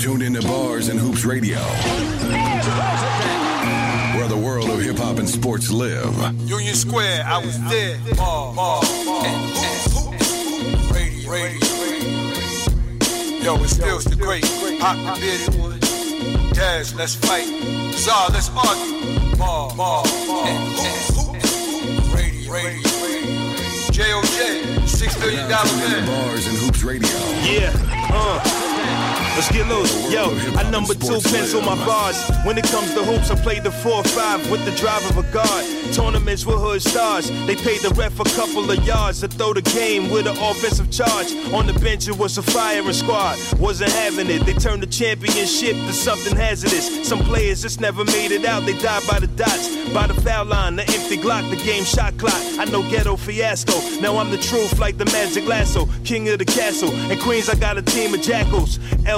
tuned into Bars and Hoops Radio, where the world of hip hop and sports live. Union Square, I was there. Ball, ball, ball. Radio, radio. Yo, it's still the great. Hot the bearded one. Let's fight. Czar, let's argue. Ball, ball, ball. Radio, radio. JOJ, six billion Now dollar tuned into man. Bars and Hoops Radio. Yeah, uh. Let's get loose. Yo, I number two pencil my bars. When it comes to hoops, I play the 4-5 with the drive of a guard. Tournaments with hood stars. They paid the ref a couple of yards to throw the game with an offensive charge. On the bench, it was a firing squad. Wasn't having it. They turned the championship to something hazardous. Some players just never made it out. They died by the dots, by the foul line, the empty Glock, the game shot clock. I know ghetto fiasco. Now I'm the truth like the magic lasso. King of the castle. In Queens, I got a team of jackals.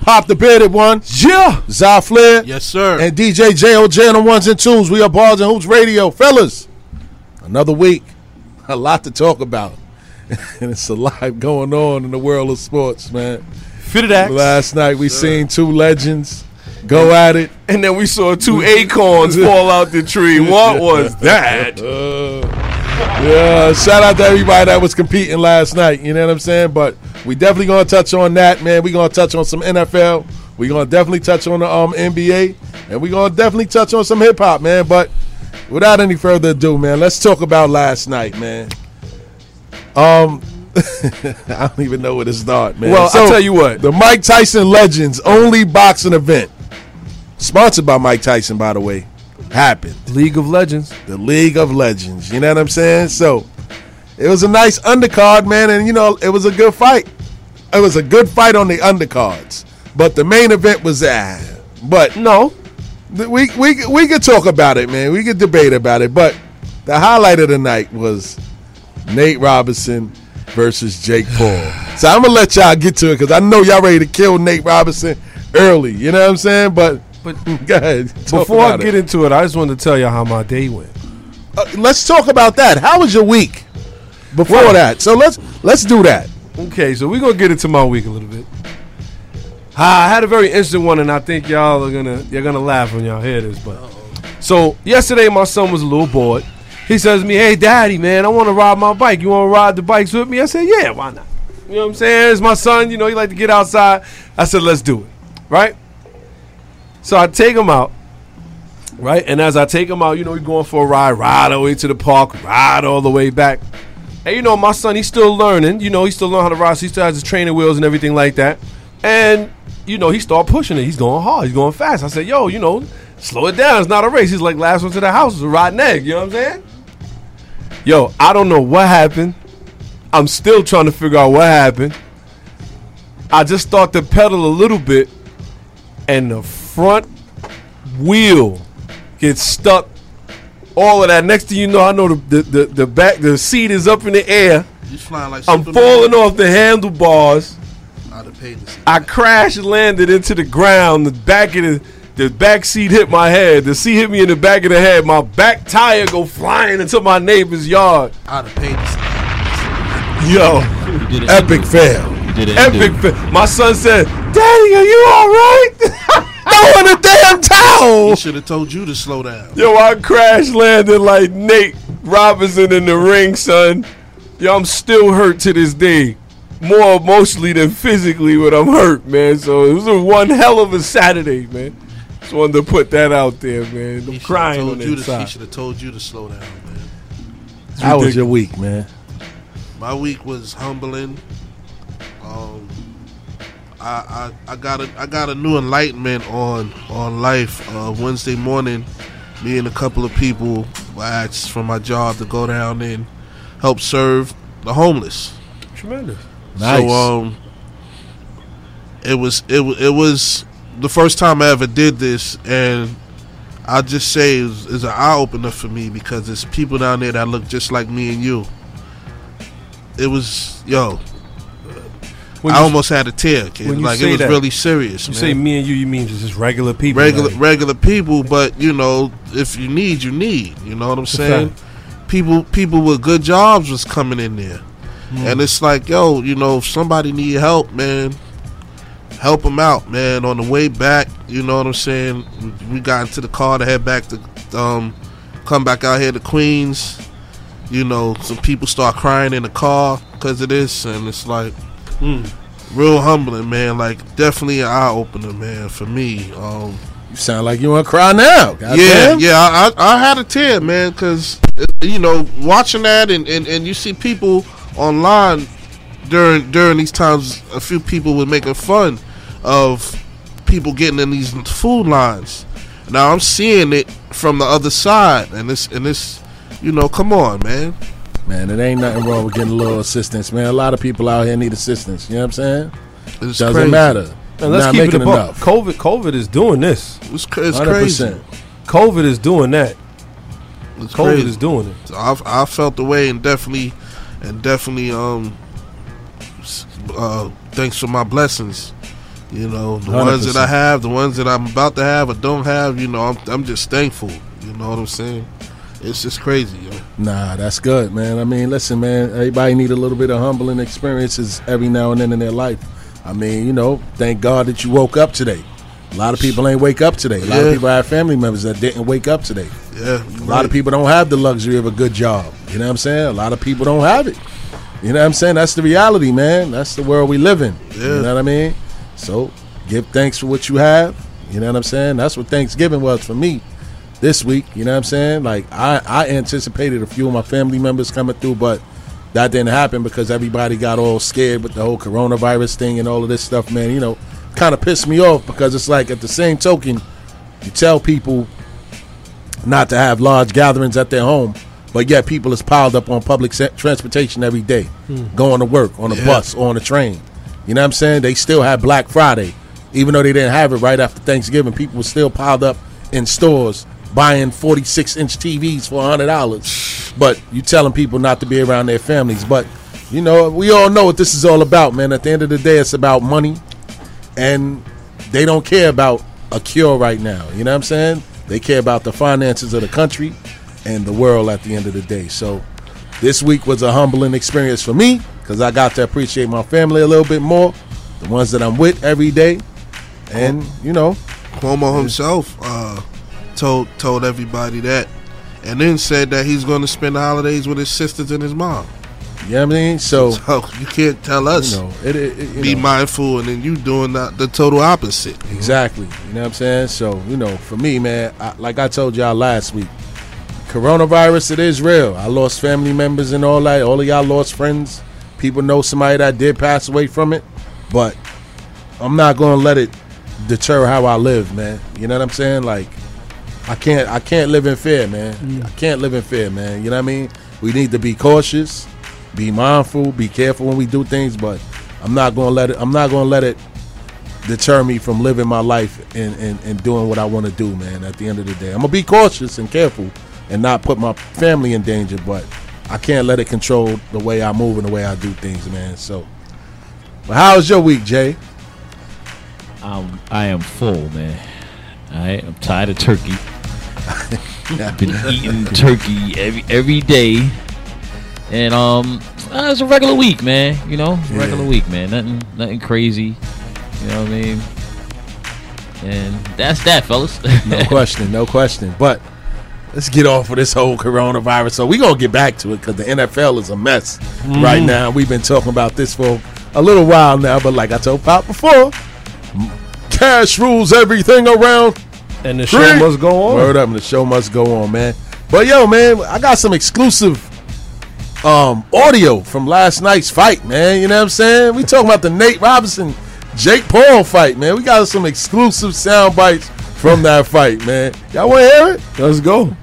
Pop the bearded one. Yeah. Zy Flair. Yes, sir. And DJ JOJ on the ones and twos. We are Bars and Hoops Radio. Fellas, another week. A lot to talk about. and it's a lot going on in the world of sports, man. Fitted axe. Last night we seen two legends go at it. And then we saw two acorns fall out the tree. What was that? Uh, yeah, shout out to everybody that was competing last night. You know what I'm saying? But we definitely gonna touch on that, man. We gonna touch on some NFL. We gonna definitely touch on the um NBA, and we gonna definitely touch on some hip hop, man. But without any further ado, man, let's talk about last night, man. Um, I don't even know where to start, man. Well, I'll tell you what. the Mike Tyson Legends only boxing event, sponsored by Mike Tyson, by the way, happened League of Legends. the League of Legends. You know what I'm saying? So it was a nice undercard, man, and you know it was a good fight. It was a good fight on the undercards, but the main event was ah. But No. we we we could talk about it, man. We could debate about it, but the highlight of the night was Nate Robinson versus Jake Paul. So I'm gonna let y'all get to it because I know y'all ready to kill Nate Robinson early. You know what I'm saying? But But go ahead. before I get it. into it, I just wanted to tell you how my day went. Uh, let's talk about that. How was your week before that? So let's let's do that. Okay, so we're gonna get into my week a little bit. I had a very interesting one, and I think y'all are gonna you're gonna laugh when y'all hear this. But so yesterday, my son was a little bored. He says to me, "Hey, Daddy, man, I want to ride my bike. You want to ride the bikes with me?" I said, "Yeah, why not?" You know what I'm saying? It's my son. You know, he like to get outside. I said, "Let's do it." Right. So I take him out. Right, and as I take him out, you know, he's going for a ride, ride all the way to the park, ride all the way back. And you know, my son, he's still learning. You know, he still learning how to ride. So he still has his training wheels and everything like that. And you know, he start pushing it. He's going hard. He's going fast. I said, "Yo, you know, slow it down. It's not a race." He's like, "Last one to the house is a rotten egg." You know what I'm saying? Yo, I don't know what happened. I'm still trying to figure out what happened. I just start to pedal a little bit, and the front wheel gets stuck. All of that. Next thing you know, I know the the, the, the back the seat is up in the air. You flying like I'm falling off the handlebars. I'd have paid to see. I crash landed into the ground. The back of the the back seat hit my head. The seat hit me in the back of the head. My back tire go flying into my neighbor's yard. I'd have paid to. Yo, Epic fail. You did it. epic! fail. My son said, "Daddy, are you all right?" Throw in a damn towel. He should have told you to slow down. Yo, I crash landed like Nate Robinson in the ring, son. Yo, I'm still hurt to this day. More emotionally than physically, but I'm hurt, man. So it was a one hell of a Saturday, man. Just wanted to put that out there, man. He I'm should crying have on the you to. He should have told you to slow down, man. How was your week, man? My week was humbling. Um, I, I I got a I got a new enlightenment on on life. Uh, Wednesday morning, me and a couple of people were asked from my job to go down and help serve the homeless. Tremendous. Nice. So um, it was it wa- it was the first time I ever did this, and I just say it's, is an eye opener for me because there's people down there that look just like me and you. It was yo. When I you, almost had a tear, kid. Like it was that, really serious. you man. say me and you, you mean just regular people. regular like- regular people, but you know, if you need, you need. You know what I'm saying? People people with good jobs was coming in there, Hmm. and it's like, yo, you know, if somebody need help, man, help them out, man. On the way back, you know what I'm saying? We got into the car to head back to, um, come back out here to Queens. You know, some people start crying in the car because of this, and it's like Hmm. real humbling, man. Like definitely an eye opener, man, for me. Um, You sound like you want to cry now. yeah, Goddamn. yeah, I, I, I had a tear, man, because you know watching that and, and, and you see people online during during these times. A few people were making fun of people getting in these food lines. Now I'm seeing it from the other side, and this and this, you know, come on, man. Man, it ain't nothing wrong with getting a little assistance, man. A lot of people out here need assistance. You know what I'm saying? It's Doesn't crazy. matter. And let's Not keep it making a buck. enough. COVID, COVID is doing this. It's, cra- it's 100%. crazy. COVID is doing that. It's COVID crazy. is doing it. So I, I felt the way and definitely and definitely um uh thanks for my blessings you know the ones that I have the ones that I'm about to have or don't have you know I'm, I'm just thankful you know what I'm saying it's just crazy yo. Nah, that's good, man. I mean, listen, man. Everybody need a little bit of humbling experiences every now and then in their life. I mean, you know, thank God that you woke up today. A lot of people ain't wake up today. A lot Yeah. of people have family members that didn't wake up today. yeah A lot of people don't have the luxury of a good job. You know what I'm saying? A lot of people don't have it. You know what I'm saying? That's the reality, man. That's the world we live in. Yeah. You know what I mean? So give thanks for what you have. You know what I'm saying? That's what Thanksgiving was for me this week. You know what I'm saying? Like I, I anticipated a few of my family members coming through, but that didn't happen because everybody got all scared with the whole coronavirus thing and all of this stuff, man. You know, kind of pissed me off because it's like at the same token, you tell people not to have large gatherings at their home, but yet people is piled up on public transportation every day, hmm. going to work on a Yeah. bus or on a train. You know what I'm saying? They still had Black Friday, even though they didn't have it right after Thanksgiving. People were still piled up in stores buying 46 inch TVs for hundred dollars. But you telling people not to be around their families. But you know, we all know what this is all about, man. At the end of the day, it's about money and they don't care about a cure right now. You know what I'm saying? They care about the finances of the country and the world at the end of the day. So this week was a humbling experience for me because I got to appreciate my family a little bit more, the ones that I'm with every day, and you know, Cuomo himself uh told told everybody that and then said that he's going to spend the holidays with his sisters and his mom you know what I mean. So so you can't tell us you know, it, it, be know. mindful and then you doing the, the total opposite Exactly. You know what I'm saying? So, you know, for me, man, I, like I told y'all last week, coronavirus, it is real. I lost family members and all that. All of y'all lost friends. People know somebody that did pass away from it. But I'm not going to let it deter how I live, man. You know what I'm saying? Like, I can't, I can't live in fear, man. Mm. I can't live in fear, man. You know what I mean? We need to be cautious, be mindful, be careful when we do things. But I'm not going to let it. I'm not going to let it deter me from living my life and, and, and doing what I want to do, man. At the end of the day, I'm gonna be cautious and careful and not put my family in danger, but I can't let it control the way I move and the way I do things, man. So, but how was your week, Jay? I'm, I am full, man. I am tired of turkey. I've been eating turkey every every day, and um, uh, it's a regular week, man. You know, regular Yeah. week, man. Nothing, nothing crazy. You know what I mean? And that's that, fellas. No question, no question. But let's get off of this whole coronavirus. So we gonna get back to it because the NFL is a mess right now. We've been talking about this for a little while now, but like I told Pop before, cash rules everything around. And the show must go on. Word up, and the show must go on, man. But yo, man, I got some exclusive um audio from last night's fight, man. You know what I'm saying? We talking about the Nate Robinson, Jake Paul fight, man. We got some exclusive sound bites from that fight, man. Y'all want to hear it? Let's go.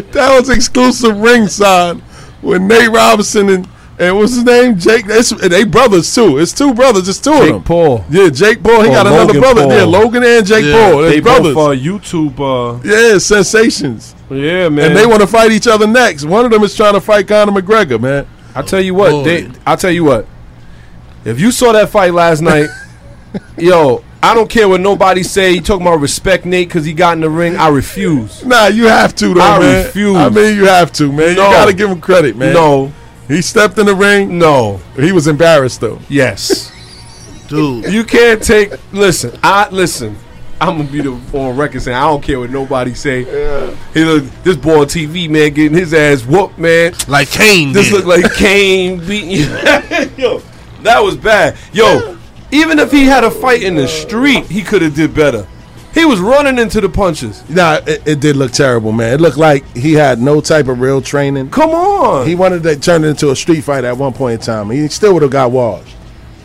That was exclusive ringside when Nate Robinson and and what's his name? Jake. It's, they brothers too. It's two brothers. It's two of Jake them. Paul. Yeah, Jake Paul. He Or got another brother. Paul. Yeah, Logan and Jake Yeah. Paul. They're They brothers. both uh, YouTube. Uh, yeah, sensations. yeah, man. And they want to fight each other next. One of them is trying to fight Conor McGregor, man. I tell you what, Boy. they, I tell you what. If you saw that fight last night, yo, I don't care what nobody say. You talking about respect Nate because he got in the ring? I refuse. Nah, you have to though, I man. refuse. I mean, you have to, man. No. You got to give him credit, man. No, he stepped in the ring. no, He was embarrassed though. yes. Dude, You can't take. Listen, I listen. I'm gonna be the, on record saying I don't care what nobody say. Yeah. He look this boy on TV man getting his ass whooped man. like Kane This did. look like Kane beating you. Yo, that was bad. Yo, even if he had a fight in the street, he could have did better. He was running into the punches. Nah, it, it did look terrible, man. It looked like he had no type of real training. Come on. He wanted to turn it into a street fight at one point in time. He still would have got washed.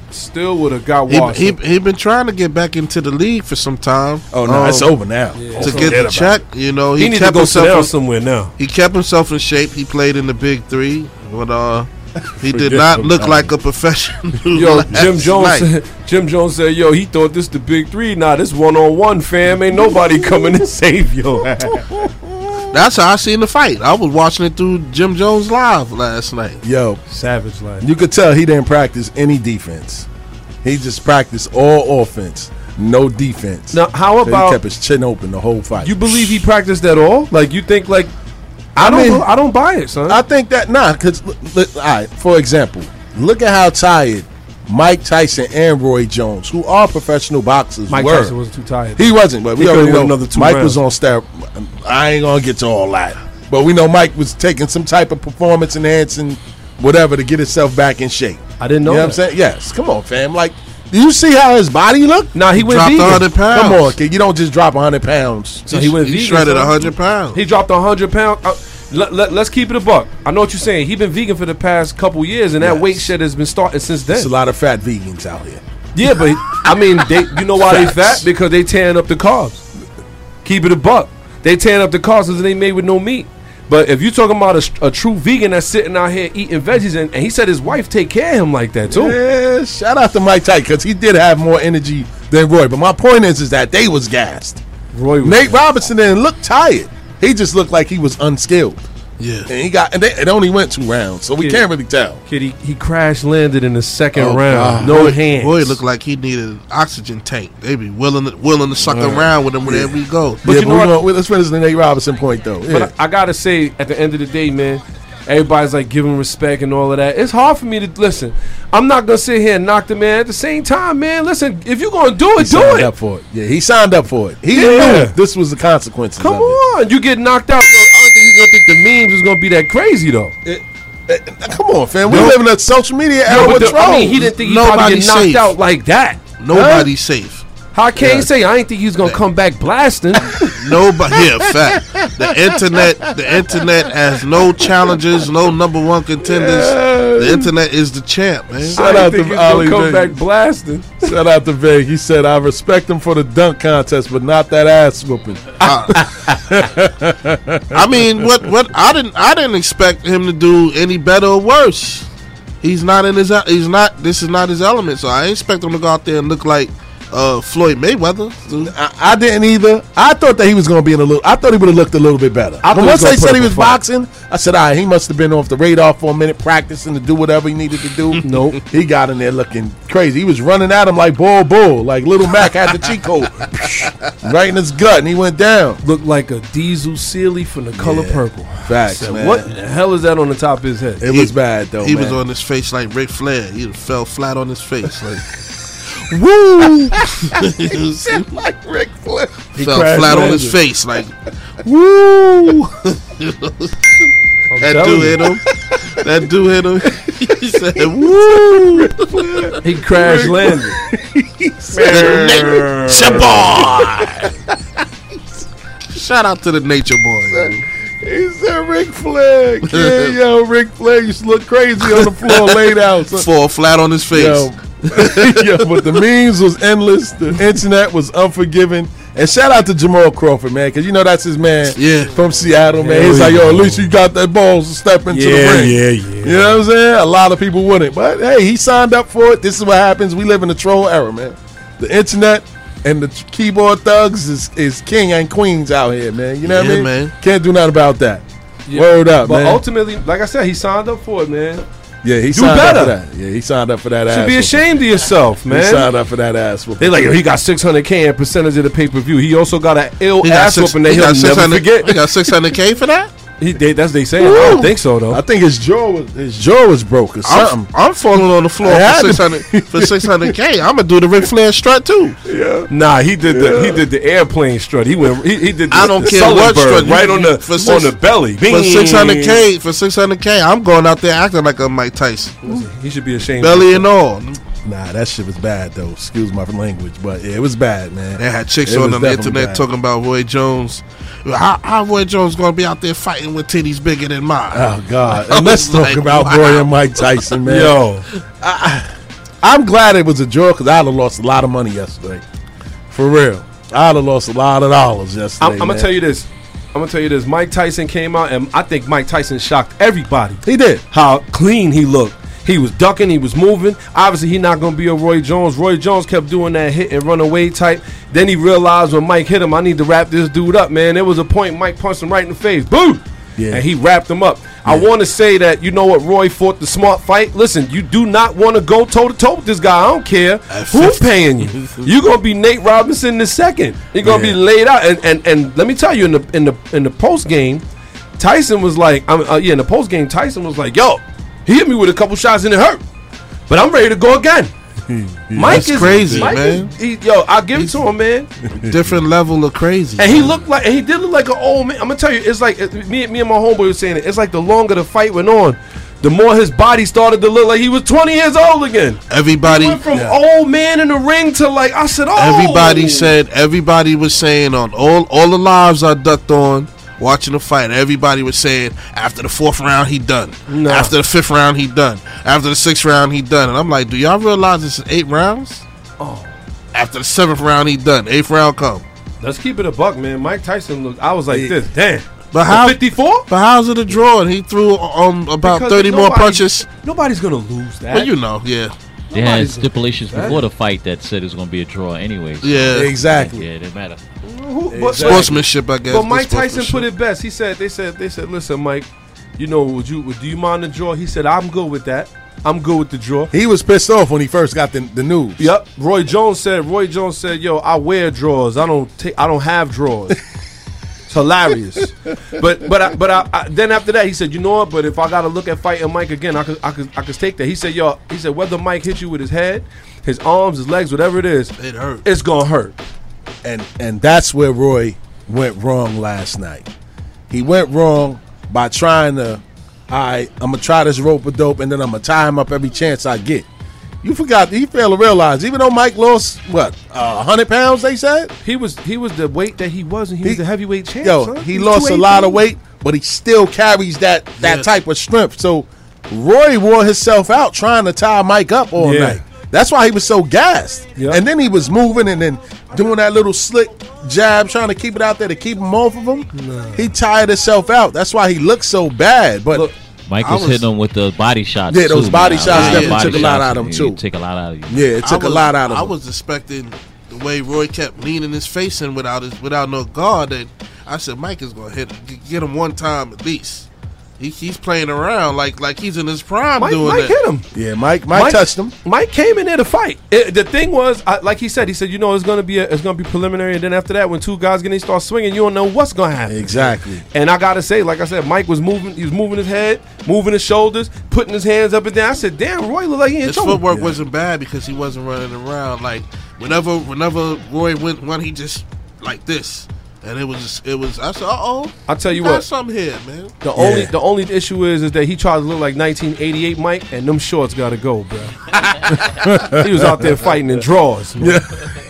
still would have got washed. he, he been trying to get back into the league for some time. Oh no, Um, it's over now. To get the about check, you know, he he, need to go himself in, somewhere now. he kept himself in shape. He played in the big three, but uh, he did not look it. like a professional. Yo, last Jim Jones. night. Said, Jim Jones said, "Yo, he thought this the big three. Nah, this one on one, fam. Ain't nobody coming to save yo." That's how I seen the fight. I was watching it through Jim Jones live last night. Yo, Savage like. you could tell he didn't practice any defense. He just practiced all offense, no defense. Now, how So he about kept his chin open the whole fight. you? Believe he practiced at all? Like you think? Like I don't. I don't buy it, son. I think that nah, because all right. For example, look at how tired Mike Tyson and Roy Jones, who are professional boxers, Mike were. Tyson wasn't too tired. He wasn't, but we already know another two Mike rounds. was on step. I ain't gonna get to all that, but we know Mike was taking some type of performance enhancing whatever to get himself back in shape. I didn't know. You know what I'm saying? Yes. Come on, fam. Like, do you see how his body looked? Nah, he went Dropped vegan. 100 pounds. Come on, kid. You don't just drop 100 pounds. So he went he vegan. shredded son. 100 pounds. He dropped hundred pounds. Uh, let, let, us keep it a buck. I know what you're saying. He been vegan for the past couple years, and that Yes. weight shed has been starting since then. There's a lot of fat vegans out here. Yeah, but I mean, they you know why they fat? Because they tearing up the carbs. Keep it a buck. They tearing up the carbs because they made with no meat. But if you talking about a, a true vegan that's sitting out here eating veggies, and, and he said his wife take care of him like that too. Yeah, shout out to Mike Tyson because he did have more energy than Roy. But my point is, is that they was gassed. Roy, was Nate Robinson didn't look tired. He just looked like he was unskilled. Yeah. And he got and they, it only went two rounds, so we Yeah. can't really tell. kid, he, he crash landed in the second Oh, round. God. No boy, hands. Boy, it looked like he needed an oxygen tank. They be willing to, willing to suck around with him wherever he go. But yeah, you know but we what? gonna- let's finish the Nate Robinson point though. Yeah. But I, I gotta say, at the end of the day, man, everybody's like giving respect and all of that. It's hard for me to listen. I'm not gonna sit here and knock the man. At the same time, man, listen, if you're gonna do it, he it, do signed it. up for it. Yeah, he signed up for it. He Yeah. knew this was the consequences. Come on, you get knocked out. Yo, I don't think the memes is gonna be that crazy though. It. Eh, eh, Come on, fam. We No. live in a social media era but with the- I mean, he didn't think he probably Nobody's get knocked safe. out like that. Nobody's safe. How can Yeah. he say? I ain't think he's gonna come back blasting. Nobody. Yeah, fact. The internet. The internet has no challenges, no number one contenders. The internet is the champ, man. Shout I out ain't think to he's gonna Ali come Vig. back blasting. Shout out to Vig. He said, "I respect him for the dunk contest, but not that ass whooping." Uh, I mean, what? What? I didn't. I didn't expect him to do any better or worse. He's not in his. He's not. This is not his element. So I expect him to go out there and look like uh, Floyd Mayweather. I, I didn't either. I thought that he was going to be in a little. I thought he would have looked a little bit better. I But once they said he was boxing, I said, "All right, he must have been off the radar for a minute, practicing to do whatever he needed to do." Nope. He got in there looking crazy. He was running at him like bull bull, like little Mac had the code right in his gut, and he went down. Looked like a diesel Celie from the color Yeah. purple. Facts, Said, man. What the hell is that on the top of his head? It was bad though. He man. was on his face like Ric Flair. He fell flat on his face. Like, woo! like Ric Flair. fell crashed flat on his face. Like, woo! That dude hit him. That dude hit him. he said, woo! He crash landed. Nature boy. Shout out to the nature boy. man. He said Ric Flair. Kid, yo, Ric Flair used to look crazy on the floor, laid out. So- Fall flat on his face. Yo, yo, but the memes was endless. The internet was unforgiving, And shout out to Jamal Crawford, man, because you know that's his man. Yeah. From Seattle, man. Yeah, He's like, yo, at least you got that balls to step into the ring. yeah, yeah. You know what I'm saying? A lot of people wouldn't, but hey, he signed up for it. This is what happens. We live in the troll era, man. The internet and the keyboard thugs is, is king and queens out here, man. You know what I mean? man. Can't do nothing about that. Yeah. Word up, But man. ultimately, like I said, he signed up for it, man. Yeah, he do signed better. up for that. Yeah, he signed up for that ass. Should be ashamed of yourself, He man. signed up for that ass. whooping. They like, yo, he got 600k in percentage of the pay per view. He also got an ill He ass six- whooping that he he'll never forget. He got 600K for that? He, they, that's they saying. I don't think so though. I think his jaw was his jaw was broke or I'm, something. I'm falling on the floor for 600 for 600K. I'm gonna do the Ric Flair strut too. Yeah. Nah, he did the he did the airplane strut. He went he, he did the, I don't the care what Sullenberg strut. You- right on the for on the belly. For 600K, for 600K, I'm going out there acting like a Mike Tyson, He should be ashamed. belly and all. Nah, that shit was bad though. Excuse my language, but yeah, it was bad, man. They had chicks It on the internet bad. talking about Roy Jones. How, how Roy Jones gonna be out there fighting with titties bigger than mine? Oh God! And let's was talk like, about wow. Roy and Mike Tyson, man. Yo, I'm glad it was a draw because I'd have lost a lot of money yesterday. For real, I'd have lost a lot of dollars yesterday. I'm, I'm gonna tell you this. I'm gonna tell you this. Mike Tyson came out, and I think Mike Tyson shocked everybody. he did. How clean he looked. He was ducking. He was moving. Obviously, he not gonna be a Roy Jones. Roy Jones kept doing that hit and run away type. Then he realized when Mike hit him, I need to wrap this dude up, man. There was a point Mike punched him right in the face. Boom. Yeah. And he wrapped him up. I want to say that you know what Roy fought the smart fight. Listen, you do not want to go toe to toe with this guy. I don't care who's paying you. You're gonna be Nate Robinson in the second. You're gonna be laid out. And, and and let me tell you, in the in the in the post game, Tyson was like, I mean, uh, yeah, in the post game, Tyson was like, yo, he hit me with a couple shots and it hurt, but I'm ready to go again. Mike That's is crazy, Mike man. Is, he, yo, I'll give it to him, man. Different level of crazy. And he looked like, and he did look like an old man. I'm gonna tell you, it's like me, me and my homeboy was saying it. It's like the longer the fight went on, the more his body started to look like he was 20 years old again. everybody, He went from old man in the ring to like I said, oh, everybody said, everybody was saying on all all the lives I ducked on. Watching the fight, everybody was saying after the fourth round he done. Nah. After the fifth round he done. After the sixth round he done. And I'm like, do y'all realize this is eight rounds? Oh. After the seventh round he done. Eighth round come. Let's keep it a buck, man. Mike Tyson looked. I was like Yeah. this, damn. But how? 54? But how's it a draw? And he threw um about Because thirty more punches. Nobody's gonna lose that. Well, you know, yeah, They had stipulations before the fight that said it was going to be a draw anyway. so- yeah. Exactly. Yeah, it didn't matter. Who- but- but- Sportsmanship, I guess. But Mike Tyson put it best. He said, "They said, they said, listen, Mike, you know, would you, would, do you mind the draw?" He said, "I'm good with that. I'm good with the draw." He was pissed off when he first got the, the news. Yep. Roy Jones said. Roy Jones said, "Yo, I wear drawers. I don't take. I don't have drawers." it's hilarious. But but I, but I, I, then after that, he said, "You know what? But if I got to look at fighting Mike again, I could I could I could take that." He said, "Yo," he said, "Whether Mike hits you with his head, his arms, his legs, whatever it is, It hurt. it's gonna hurt." And and that's where Roy went wrong last night. He went wrong by trying to, all right, I'm gonna try this rope a dope, and then I'm gonna tie him up every chance I get. You forgot. He failed to realize, even though Mike lost what a hundred pounds, they said. He was he was the weight that he was, and he, was the heavyweight champ. Yo, son. he was lost a lot of weight, but he still carries that that Yeah. type of strength. So Roy wore himself out trying to tie Mike up all Yeah. night. That's why he was so gassed. Yeah. And then he was moving and then doing that little slick jab, trying to keep it out there to keep him off of him. He tired himself out. That's why he looked so bad. But Look, Mike was, was- hitting him with the body shots. Yeah, those too, body man. shots Yeah, definitely body took a lot out of him, yeah, too. Take a lot out of you. yeah, it I took a was- lot out of him. I was expecting the way Roy kept leaning his face in without his without no guard. That I said Mike is gonna hit g- get him one time at least. He, he's playing around like like he's in his prime Mike, doing Mike that. hit him. yeah, Mike, Mike, touched him. Mike came in there to fight. It- the thing was, I, like he said, he said, you know, it's gonna be a, it's gonna be preliminary, and then after that, when two guys get in, start swinging, you don't know what's gonna happen. Exactly. And I gotta say, like I said, Mike was moving. He was moving his head, moving his shoulders, putting his hands up and down. I said, "Damn, Roy look like he in His trouble." footwork wasn't bad because he wasn't running around. Like whenever whenever Roy went one, he just like this, and it was just, it was. I said, "Uh oh, I'll tell you got what. something here, man." The only the only issue is is that he tried to look like 1988 Mike, and them shorts gotta go, bro. he was out there fighting in drawers. Man.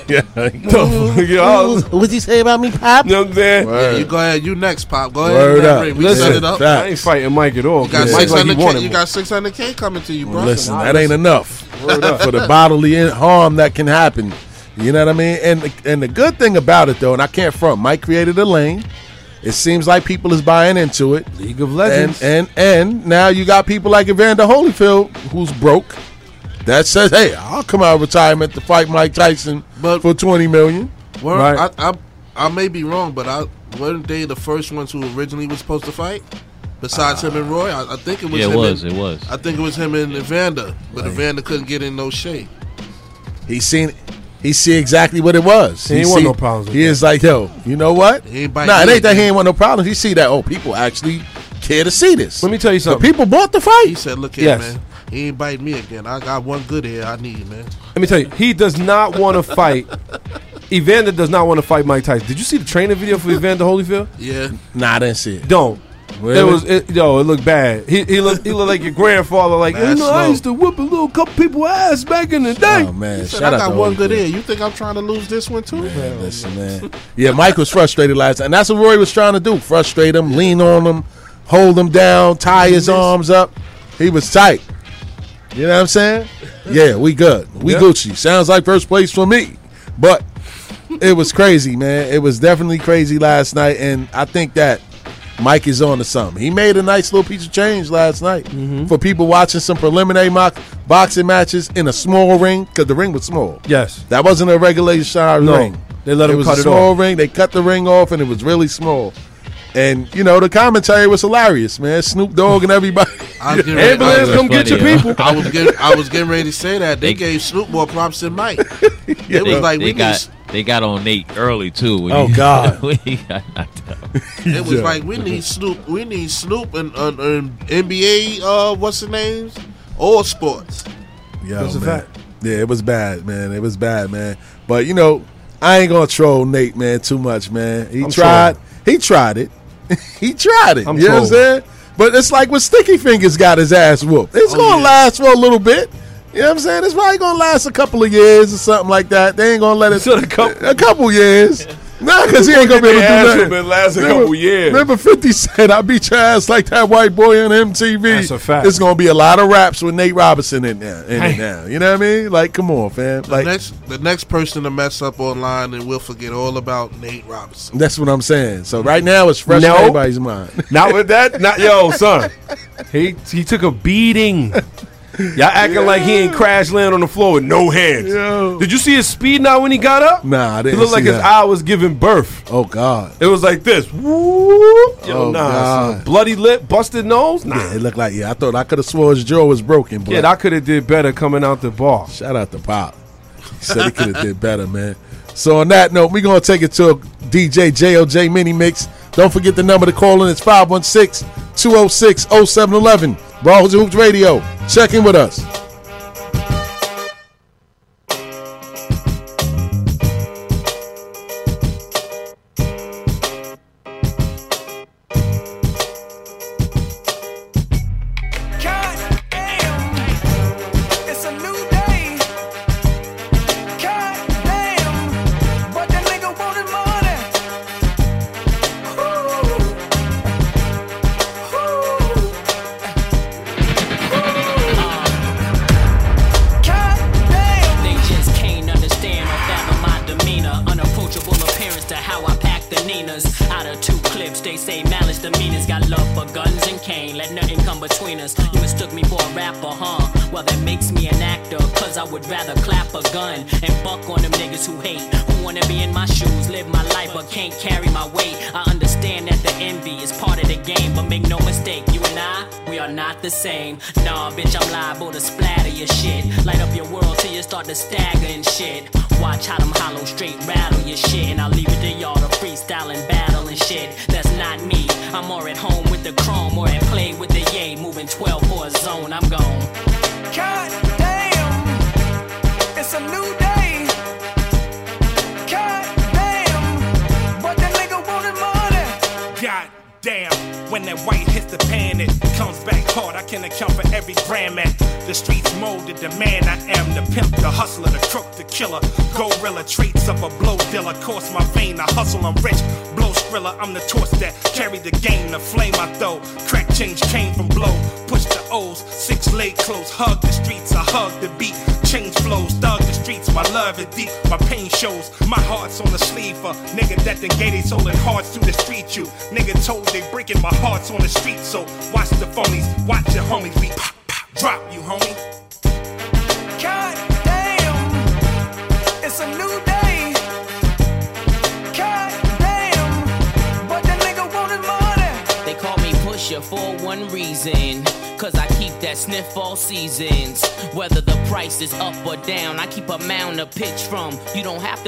Yeah. you know What'd you say about me, Pop? You know what I'm saying? Yeah, you go ahead. You next, pop. Go ahead. Word in that up. We Listen, set it up. fact. I ain't fighting Mike at all. You got Mike six like he hundred wanted k. You got six hundred k coming to you, bro. Listen, that ain't enough for the bodily harm that can happen You know what I mean? And and the good thing about it though, and I can't front, Mike created a lane. It seems like people is buying into it. League of Legends. and and now you got people like Evander Holyfield who's broke. That says, hey, I'll come out of retirement to fight Mike Tyson But- for twenty million. Well, Right. I, I I may be wrong, but I weren't they the first ones who originally was supposed to fight? Besides him and Roy, I, I think it was. Yeah, it was. And, It was. I think it was him and Evander, but Evander couldn't get in no shape. He seen he see exactly what it was. He ain't see, want no problems with He that. is like, yo, you know what? He ain't biting nah, it ain't that he ain't want no problems. He see that oh, people actually care to see this. Let me tell you the something. people bought the fight. He said, "Look here, Yes. man. He ain't bite me again. I got one good ear I need, man." Let me tell you, he does not want to fight. Evander does not want to fight Mike Tyson. Did you see the training video for Evander Holyfield? Yeah, Nah, I didn't see it. Don't. Really? It was it, yo. It looked bad. He he looked he looked like your grandfather. Like you Bad know, I used to whip a little couple people ass back in the oh, day. Oh man, he said, shout "I out got one good Holyfield. ear. You think I'm trying to lose this one too?" Man, listen, man. Yeah, Mike was frustrated last night, and that's what Roy was trying to do: frustrate him, lean on him, hold him down, tie his arms up. He was tight. You know what I'm saying? Yeah, we good. We Yeah. Gucci. Sounds like first place for me, but it was crazy, man. It was definitely crazy last night, and I think that Mike is on to something. He made a nice little piece of change last night Mm-hmm. for people watching some preliminary mock boxing matches in a small ring because the ring was small. Yes. That wasn't a regulation size No, ring. they let it was cut a it small ring. They cut the ring off, and it was really small. And you know the commentary was hilarious, man. Snoop Dogg and everybody. I was getting ready, Ambulance, come get your people. I was getting, I was getting ready to say that they, They- gave Snoop more props than Mike. It Yeah. was like they we got need, they got on Nate early too. Oh, he- God. he got knocked out. it was like we need Snoop, we need Snoop and, and, and NBA. Uh, what's the names? All sports. Yo, That's a man. fact. Yeah, it was bad, man. It was bad, man. But you know, I ain't gonna troll Nate, man, too much, man. He I'm tried. He tried it. he tried it. I'm you know what I'm saying? But it's like when Sticky Fingers got his ass whooped. It's Oh, gonna yeah. last for a little bit. You know what I'm saying? It's probably gonna last a couple of years or something like that. They ain't gonna let it a couple- a couple years. Nah, because he ain't gonna be able to do Their ass nothing. whooping last a Remember- couple years. Remember 50 said, I beat your ass like that white boy on MTV. That's a fact. It's gonna be a lot of raps with Nate Robinson in there. In it Hey. now. You know what I mean? Like, come on, fam. The Like next, the next person to mess up online, and we'll forget all about Nate Robinson. that's what I'm saying. So right now it's fresh No. in everybody's mind. Not with that. Not yo, son. He he took a beating. Y'all acting like he ain't crash land on the floor with no hands. Yo. Did you see his speed now when he got up? Nah, I didn't looked like see his eye was giving birth. Oh God. It was like this. Whoop. Yo, Oh, nah, God. bloody lip, busted nose. Nah. Yeah, it looked like yeah. I thought I could have swore his jaw was broken, but Yeah, I could have did better coming out the bar. shout out to Pop. He said he could have did better, man. So on that note, we're gonna take it to a DJ JOJ mini mix. Don't forget the number to call in. It's 516-206-0711. Balls and Hoops Radio. Check in with us.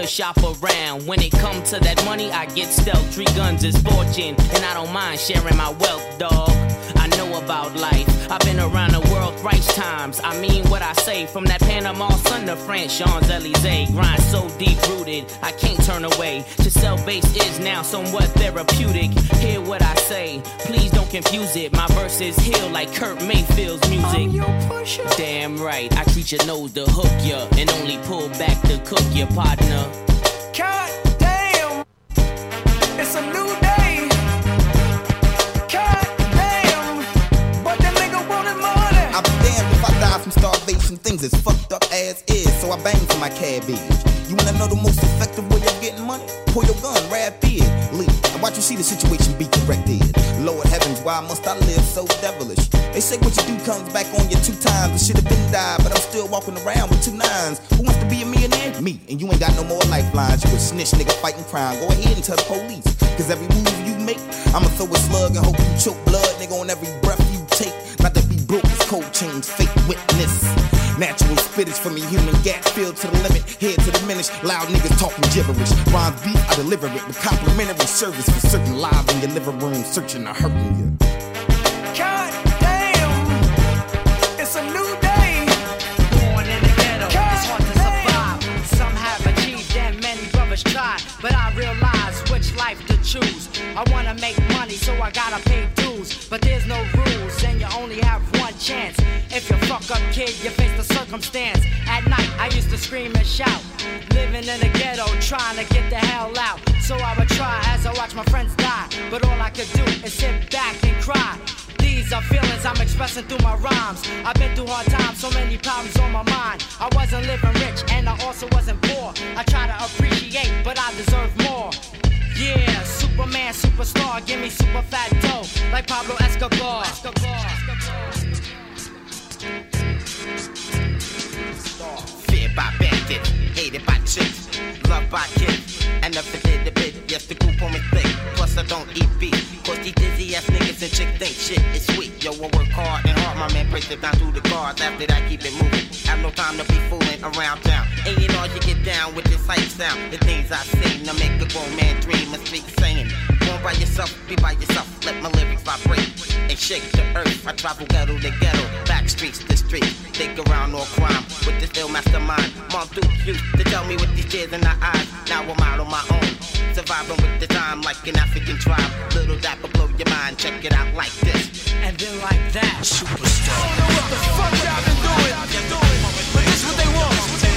Shop around. When it comes to that money, I get stealth. Three guns is fortune, and I don't mind sharing my wealth, dog. Sun to France, Champs Elysees. Grind so deep rooted, I can't turn away. To sell bass is now somewhat therapeutic. Hear what I say, please don't confuse it. My verses heal like Curtis Mayfield's music. Damn right, I treat your nose to hook ya and only pull back to cook your partner. God damn, it's a new day. God damn, the. Things as fucked up as is, so I bang for my cabbage. You wanna know the most effective way of getting money? Pull your gun, rapidly. And watch you see the situation be corrected. Lord heavens, why must I live so devilish? They say what you do comes back on you two times. I should have been died, but I'm still walking around with two nines. Who wants to be a millionaire? Me. And you ain't got no more lifelines. You a snitch nigga fighting crime. Go ahead and tell the police. Cause every move you make, I'ma throw a slug and hope you choke blood, nigga, on every breath you take. Not to be broke, it's cold chains, fake witness. Natural spittage from a human gap filled to the limit, head to diminish. Loud niggas talking gibberish. Rhymes beat, I deliver it with complimentary service for certain live in your living room, searching or hurting you. God damn, it's a new day. Born in the ghetto, it's hard to survive. Some have achieved and many brothers try, but I realize which life to choose. I wanna make money, so I gotta pay dues. But there's no rules, and you only have one chance. If you fuck up, kid, you face the circumstance. At night, I used to scream and shout. Living in the ghetto, trying to get the hell out. So I would try as I watch my friends die. But all I could do is sit back and cry. These are feelings I'm expressing through my rhymes. I've been through hard times, so many problems on my mind. I wasn't living rich, and I also wasn't poor. I try to appreciate, but I deserve more. Yeah, Superman, superstar, give me super fat dough, like Pablo Escobar. Feared by bandits, hated by chicks, loved by kids. And if it did a bit, yes, the group on me thick. Don't eat beef. Cause these dizzy ass niggas and chick think shit is sweet. Yo, I work hard and hard, my man breaks it down through the cards. After that, keep it moving. Have no time to be fooling around town. Ain't it all you get down with this hype sound? The things I seen to make a grown man dream and speak saying. Born by yourself, be by yourself. Let my lyrics vibrate and shake the earth. I travel ghetto to ghetto, back streets to street. Think around all crime with this ill mastermind. Mom Duke used to tell me with these tears in her eyes. Now I'm out on my own. Surviving with the time like an African tribe. Little dapper blow your mind. Check it out like this. And then like that. Superstar. I don't know what the fuck y'all been doing, but this what they want.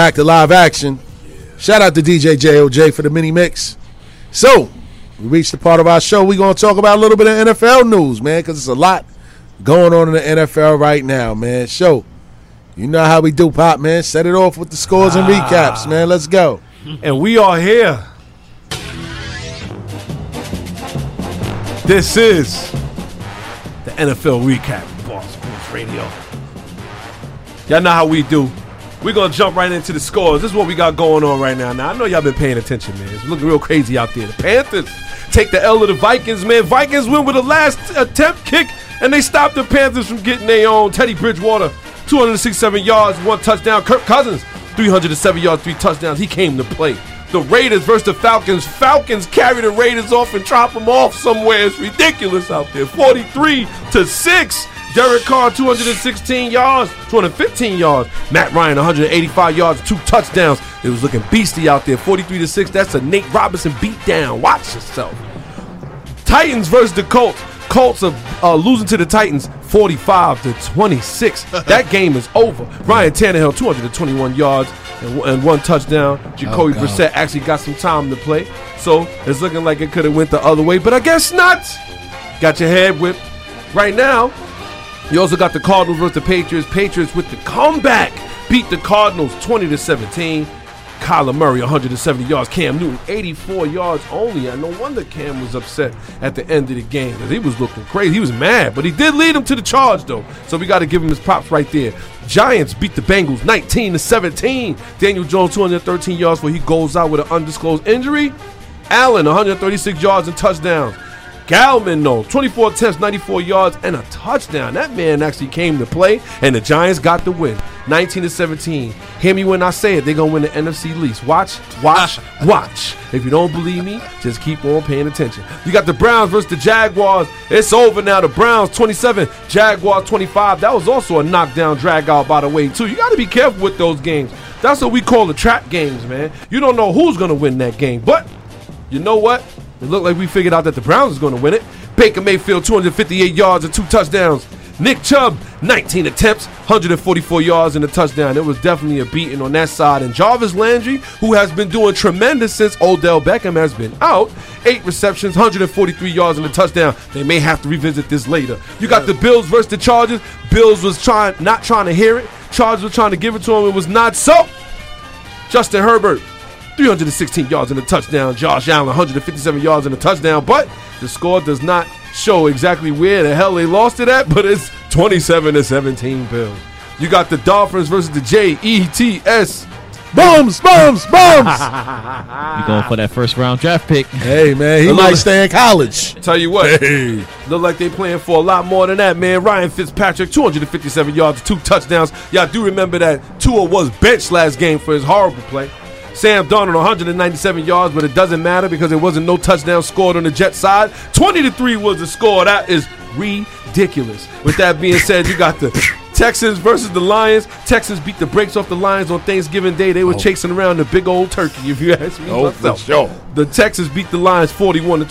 Back to live action. Shout out to DJ JOJ for the mini mix. So, we reached the part of our show. We're going to talk about a little bit of NFL news, man, because it's a lot going on in the NFL right now, man. So, you know how we do, Pop, man. Set it off with the scores and ah. recaps, man. Let's go. And we are here. This is the NFL recap, Ball Sports Radio. Y'all know how we do. We're gonna jump right into the scores. This is what we got going on right now. Now I know y'all been paying attention, man. It's looking real crazy out there. The Panthers take the L of the Vikings, man. Vikings win with a last attempt kick, and they stopped the Panthers from getting their own. Teddy Bridgewater, 267 yards, one touchdown. Kirk Cousins, 307 yards, three touchdowns. He came to play. The Raiders versus the Falcons. Falcons carry the Raiders off and drop them off somewhere. It's ridiculous out there. 43 to 6. Derek Carr, 216 yards, 215 yards. Matt Ryan, 185 yards, two touchdowns. It was looking beastie out there. 43 to 6. That's a Nate Robinson beatdown. Watch yourself. Titans versus the Colts. Colts are uh, losing to the Titans 45 to 26. that game is over. Ryan Tannehill, 221 yards and, one- and one touchdown. Jacoby God. Brissett actually got some time to play. So it's looking like it could have went the other way, but I guess not. Got your head whipped. Right now, you also got the Cardinals versus the Patriots. Patriots with the comeback beat the Cardinals 20 to 17. Kyler Murray 170 yards. Cam Newton 84 yards only. And no wonder Cam was upset at the end of the game because he was looking crazy. He was mad, but he did lead him to the charge though. So we got to give him his props right there. Giants beat the Bengals 19 to 17. Daniel Jones 213 yards before he goes out with an undisclosed injury. Allen 136 yards and touchdowns. Gallman, though, 24 attempts, 94 yards, and a touchdown. That man actually came to play, and the Giants got the win. 19 to 17. Hear me when I say it, they're gonna win the NFC least. Watch, watch, watch. If you don't believe me, just keep on paying attention. You got the Browns versus the Jaguars. It's over now. The Browns 27, Jaguars 25. That was also a knockdown drag out, by the way, too. You gotta be careful with those games. That's what we call the trap games, man. You don't know who's gonna win that game, but you know what? It looked like we figured out that the Browns was going to win it. Baker Mayfield, 258 yards and two touchdowns. Nick Chubb, 19 attempts, 144 yards and a touchdown. It was definitely a beating on that side. And Jarvis Landry, who has been doing tremendous since Odell Beckham has been out, eight receptions, 143 yards and a touchdown. They may have to revisit this later. You got the Bills versus the Chargers. Bills was trying, not trying to hear it. Chargers were trying to give it to him. It was not so. Justin Herbert, 316 yards and a touchdown. Josh Allen, 157 yards and a touchdown. But the score does not show exactly where the hell they lost it at, but it's 27 to 17 Bills. You got the Dolphins versus the J E T S. Bums, bums, bums. You going for that first round draft pick? Hey man, he Look- might stay in college. Tell you what, Hey. look like they playing for a lot more than that, man. Ryan Fitzpatrick, 257 yards, two touchdowns. Y'all do remember that Tua was benched last game for his horrible play. Sam Darnold, 197 yards, but it doesn't matter because there wasn't no touchdown scored on the Jet side. 20 to 3 was the score. That is ridiculous. With that being said, you got the Texans versus the Lions. Texans beat the brakes off the Lions on Thanksgiving Day. They were oh. chasing around the big old turkey, if you ask me. Oh, for myself. sure. The Texans beat the Lions 41 to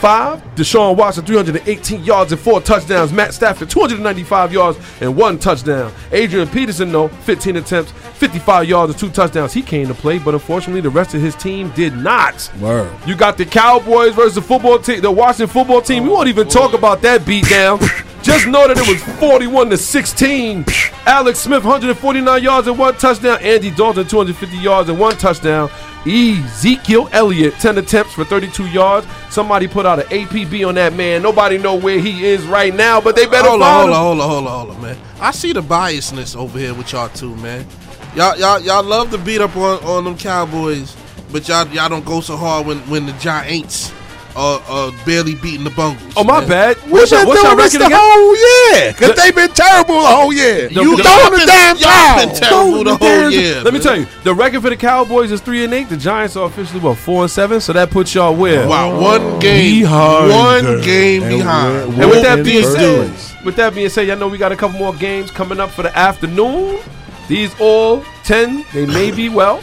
25. Deshaun Watson 318 yards and four touchdowns. Matt Stafford 295 yards and one touchdown. Adrian Peterson though 15 attempts, 55 yards and two touchdowns. He came to play, but unfortunately the rest of his team did not. Word. You got the Cowboys versus the football team, the Washington football team. we won't even talk about that beatdown. Just know that it was 41 to 16. Alex Smith 149 yards and one touchdown. Andy Dalton 250 yards and one touchdown. Ezekiel Elliott 10 attempts for 32 yards. Somebody put out an APB on that man. Nobody know where he is right now, but they better hold on, hold on, hold on, hold on, hold on, man. I see the biasness over here with y'all too, man. Y'all, y'all, y'all love to beat up on, on them Cowboys, but y'all, y'all don't go so hard when, when the Giants are, are barely beating the Bungles. Oh my man. bad. We've What's, been your- what's doing your this record the again? whole year because The- they've been terrible the whole year. The- You the- throwing the been- damn y'all been terrible the whole Damn. year. Let me tell you, the record for the Cowboys is three and eight. The Giants are officially what four and seven. So that puts y'all where? Wow, one game, Behind one game And behind. we're- And with that being said, place. with that being said, y'all know we got a couple more games coming up for the afternoon. These all 10, they may be well.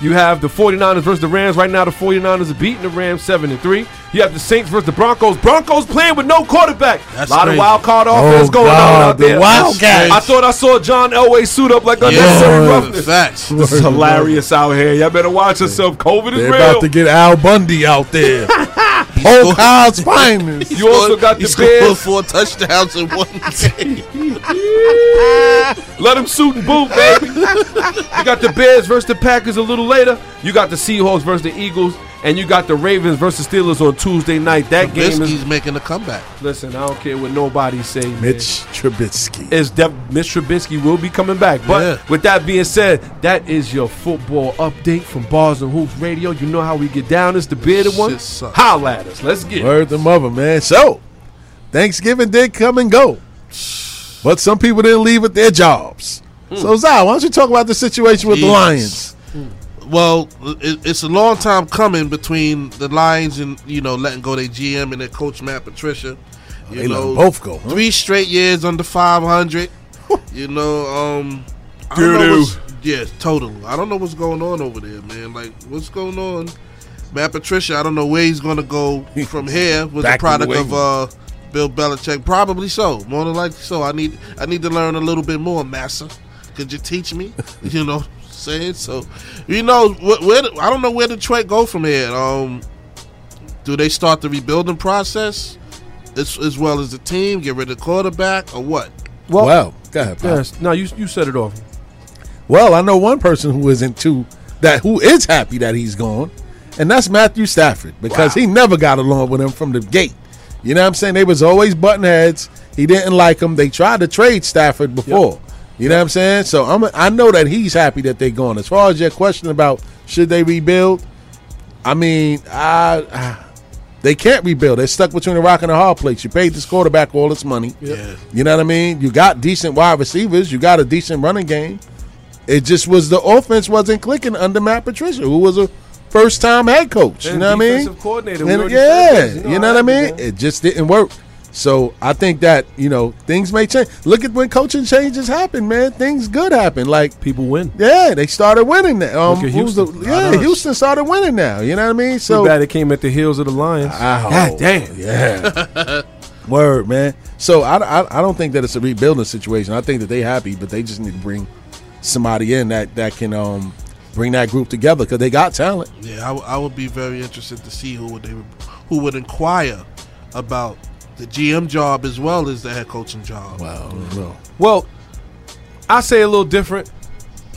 You have the 49ers versus the Rams. Right now, the 49ers are beating the Rams 7 and 3. You have the Saints versus the Broncos. Broncos playing with no quarterback. That's a lot crazy. of wild card oh, offense Oh, going on God, out the there. Wildcats. I thought I saw John Elway suit up like unnecessary Yeah, roughness. facts. This is hilarious out here. Y'all better watch yourself. COVID is They're real. about to get Al Bundy out there. Polk High's finest. You also got he the scored Bears. four touchdowns in one game. Let him suit and boot, baby. you got the Bears versus the Packers a little later. You got the Seahawks versus the Eagles, and you got the Ravens versus Steelers on Tuesday night. That game Trubisky's is. making a comeback. Listen, I don't care what nobody say. man. Mitch Trubisky. Is that Mitch Trubisky will be coming back. But Yeah. with that being said, that is your football update from Bars and Hoops Radio. You know how we get down. It's the bearded one. Shit sucks. Holla at us. Let's get it. Word the mother, man. So, Thanksgiving did come and go. But some people didn't leave with their jobs. Hmm. So, Zai, why don't you talk about the situation with the Lions? Well, it, it's a long time coming between the Lions and you know letting go their GM and their coach Matt Patricia. You They let know, them both go, huh? Three straight years under five hundred. you know, um, I don't know Doo-doo. what's- Yeah, total. I don't know what's going on over there, man. Like, what's going on? Matt Patricia, I don't know where he's going to go from here. Was a product of uh, Bill Belichick, probably so. More than likely so. I need I need to learn a little bit more, Massa. Could you teach me? you know, saying so. You know, wh- where I don't know where Detroit go from here. Um, do they start the rebuilding process as, as well as the team? Get rid of the quarterback or what? Well, Well, go ahead, Pop. yes. No, you you set it off. Well, I know one person who isn't too that who is happy that he's gone, and that's Matthew Stafford because he never got along with him from the gate. You know what I'm saying? They was always button heads. He didn't like him. They tried to trade Stafford before. You know what I'm saying? So I'm I know that he's happy that they're gone. As far as your question about should they rebuild, I mean, I, I they can't rebuild. They're stuck between a rock and a hard place. You paid this quarterback all this money. Yeah. You know what I mean? You got decent wide receivers. You got a decent running game. It just was the offense wasn't clicking under Matt Patricia, who was a first time head coach. you know what I mean? coordinator. And- yeah, said this. you know, what I mean? It just didn't work. So I think that you know things may change. Look at when coaching changes happen, man. Things good happen. Like People win. yeah, they started winning. Now. Um, Look at who's the- Houston. yeah, Houston started winning now. You know what I mean? So So bad it came at the heels of the Lions. Oh, God damn. Yeah. Word, man. So I, I, I don't think that it's a rebuilding situation. I think that they happy, but they just need to bring somebody in that that can um bring that group together because they got talent. Yeah, I, w- I would be very interested to see who would they who would inquire about the GM job as well as the head coaching job. Wow. Well, Well, I say a little different.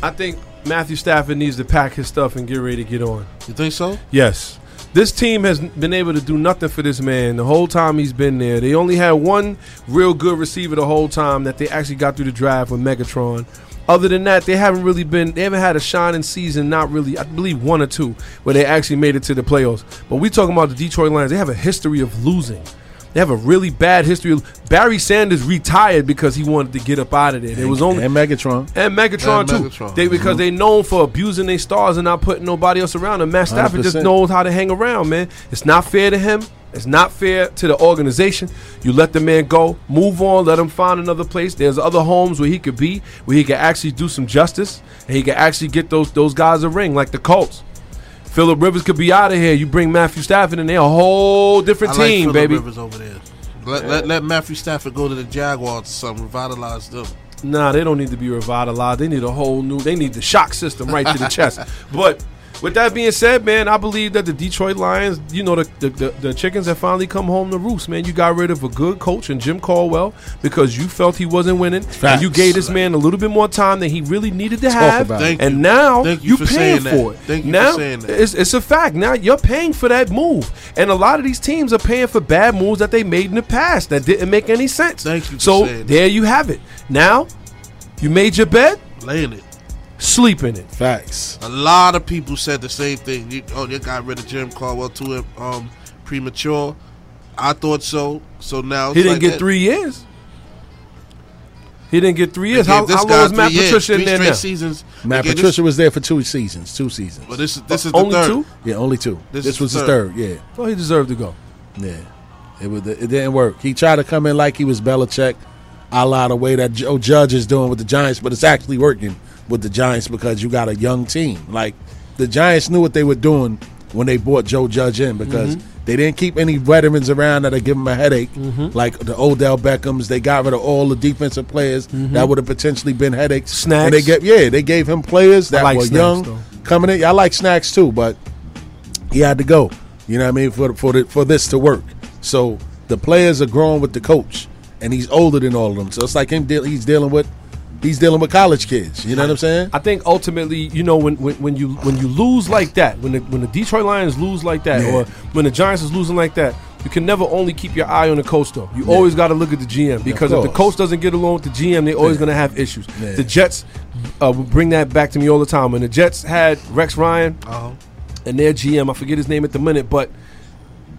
I think Matthew Stafford needs to pack his stuff and get ready to get on. You think so? Yes. This team has been able to do nothing for this man the whole time he's been there. They only had one real good receiver the whole time that they actually got through the draft with Megatron. Other than that, they haven't really been. They haven't had a shining season. Not really. I believe one or two where they actually made it to the playoffs. But we talking about the Detroit Lions. They have a history of losing. They have a really bad history. Barry Sanders retired because he wanted to get up out of there. It was only and Megatron and Megatron And too. Megatron. They because mm-hmm. they known for abusing their stars and not putting nobody else around them. Matt Stafford just 100%. knows how to hang around, man. It's not fair to him. It's not fair to the organization. You let the man go, move on, let him find another place. There's other homes where he could be, where he could actually do some justice, and he could actually get those those guys a ring, like the Colts. Philip Rivers could be out of here. You bring Matthew Stafford in there, a whole different I like team, Phillip baby. Rivers over there. Let, let, let Matthew Stafford go to the Jaguars or something, revitalize them. Nah, they don't need to be revitalized. They need a whole new. They need the shock system right to the chest. But with that being said, man, I believe that the Detroit Lions, you know, the the, the the chickens have finally come home to roost. Man, you got rid of a good coach and Jim Caldwell because you felt he wasn't winning, and you gave this man a little bit more time than he really needed to Talk have. about it. Thank and you. now Thank you you for paying saying that. for it. Thank you for now saying that. it's it's a fact. Now you're paying for that move, and a lot of these teams are paying for bad moves that they made in the past that didn't make any sense. Thank you for So saying that. there you have it. Now you made your bed, Laying it. Sleep in it. facts. A lot of people said the same thing. You, oh, you got rid of Jim Caldwell too um, premature. I thought so. So now He didn't like get that. three years. He didn't get three years. How, this how long was Matt three years, Patricia in there straight now? seasons. Matt They Patricia this- was there for two seasons. Two seasons. But this is this is the Only third. two? Yeah, only two. This This, was the his third. third. Yeah, Well, he deserved to go. yeah. It was. It didn't work. He tried to come in like he was Belichick, a la the way that Joe Judge is doing with the Giants, but it's actually working with the Giants because you got a young team. Like the Giants knew what they were doing when they brought Joe Judge in because Mm-hmm. they didn't keep any veterans around that give them a headache, Mm-hmm. like the Odell Beckhams. They got rid of all the defensive players that would have potentially been headaches. Mm-hmm. Snacks. And they get yeah, they gave him players that like were Snacks, young though. coming in. I like snacks too, but he had to go. You know what I mean for for the, for this to work. So the players are growing with the coach, and he's older than all of them. So it's like him. Deal, he's dealing with he's dealing with college kids. You know what I'm saying? I think ultimately, you know, when, when, when you when you lose like that, when the when the Detroit Lions lose like that, Yeah. or when the Giants is losing like that, you can never only keep your eye on the coach though. You always got to look at the GM because if the coach doesn't get along with the GM, they're always Yeah. going to have issues. Yeah. The Jets uh, bring that back to me all the time. When the Jets had Rex Ryan Uh-huh. and their GM, I forget his name at the minute, but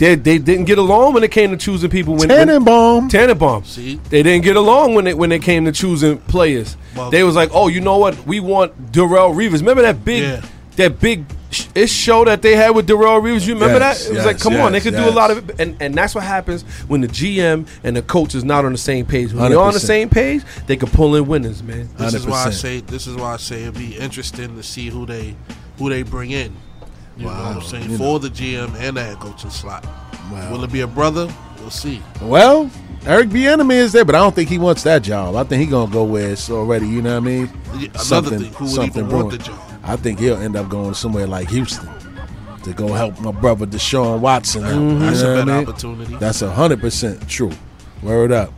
they they didn't get along when it came to choosing people. When, when- Tannenbaum. Tannenbaum. See? They didn't get along when it when it came to choosing players. Well- they was like, "Oh, you know what? We want Darrelle Revis." Remember that big Yeah. that big sh- ish show that they had with Darrelle Revis? You remember Yes, that? It was yes, like, "Come on, they yes, could do a lot of it." And and that's what happens when the GM and the coach is not on the same page. When they're on the same page, they can pull in winners, man. This is why I say this is why I say it'd be interesting to see who they who they bring in. You know what I'm saying you for the GM and the head coaching slot. Will it be a brother? We'll see. Well, Eric Bieniemy is there, but I don't think he wants that job. I think he gonna go where it's already. You know what I mean? Yeah, Another thing, who would even want the job? I think he'll end up going somewhere like Houston to go help my brother Deshaun Watson out. Mm-hmm. That's a know what I mean? opportunity. That's hundred percent true. Word up.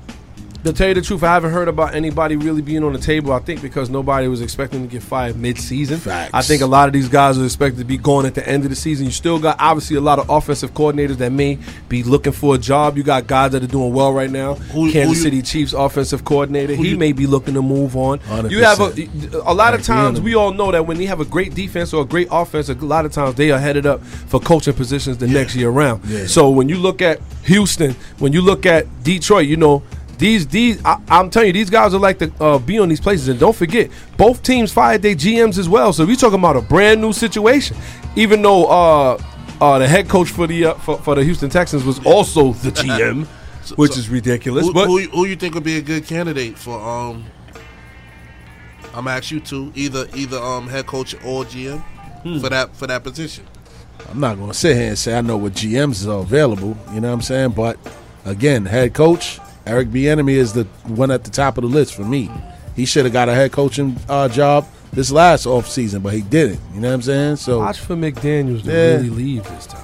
To tell you the truth, I haven't heard about anybody really being on the table. I think because nobody was expecting to get fired mid-season. Facts. I think a lot of these guys are expected to be gone at the end of the season. You still got obviously a lot of offensive coordinators that may be looking for a job. You got guys that are doing well right now. Who- Kansas who you- City Chiefs offensive coordinator. He you- may be looking to move on. 100%. You have a, a lot of times we all know that when you have a great defense or a great offense, a lot of times they are headed up for coaching positions the next year around. Yeah. So when you look at Houston, when you look at Detroit, you know these these I, I'm telling you these guys are like to uh, be on these places. And don't forget, both teams fired their GMs as well. So we talking about a brand new situation. Even though uh, uh, the head coach for the uh, for, for the Houston Texans was also the GM, which so is ridiculous. Who, but who, who you think would be a good candidate for? Um, I'm gonna ask you two, either either um head coach or GM Hmm. for that for that position. I'm not gonna sit here and say I know what GMs are available. You know what I'm saying? But again, head coach, Eric Bieniemy is the one at the top of the list for me. He should have got a head coaching uh, job this last off season, but he didn't. You know what I'm saying? So Watch for McDaniels to Yeah. really leave this time.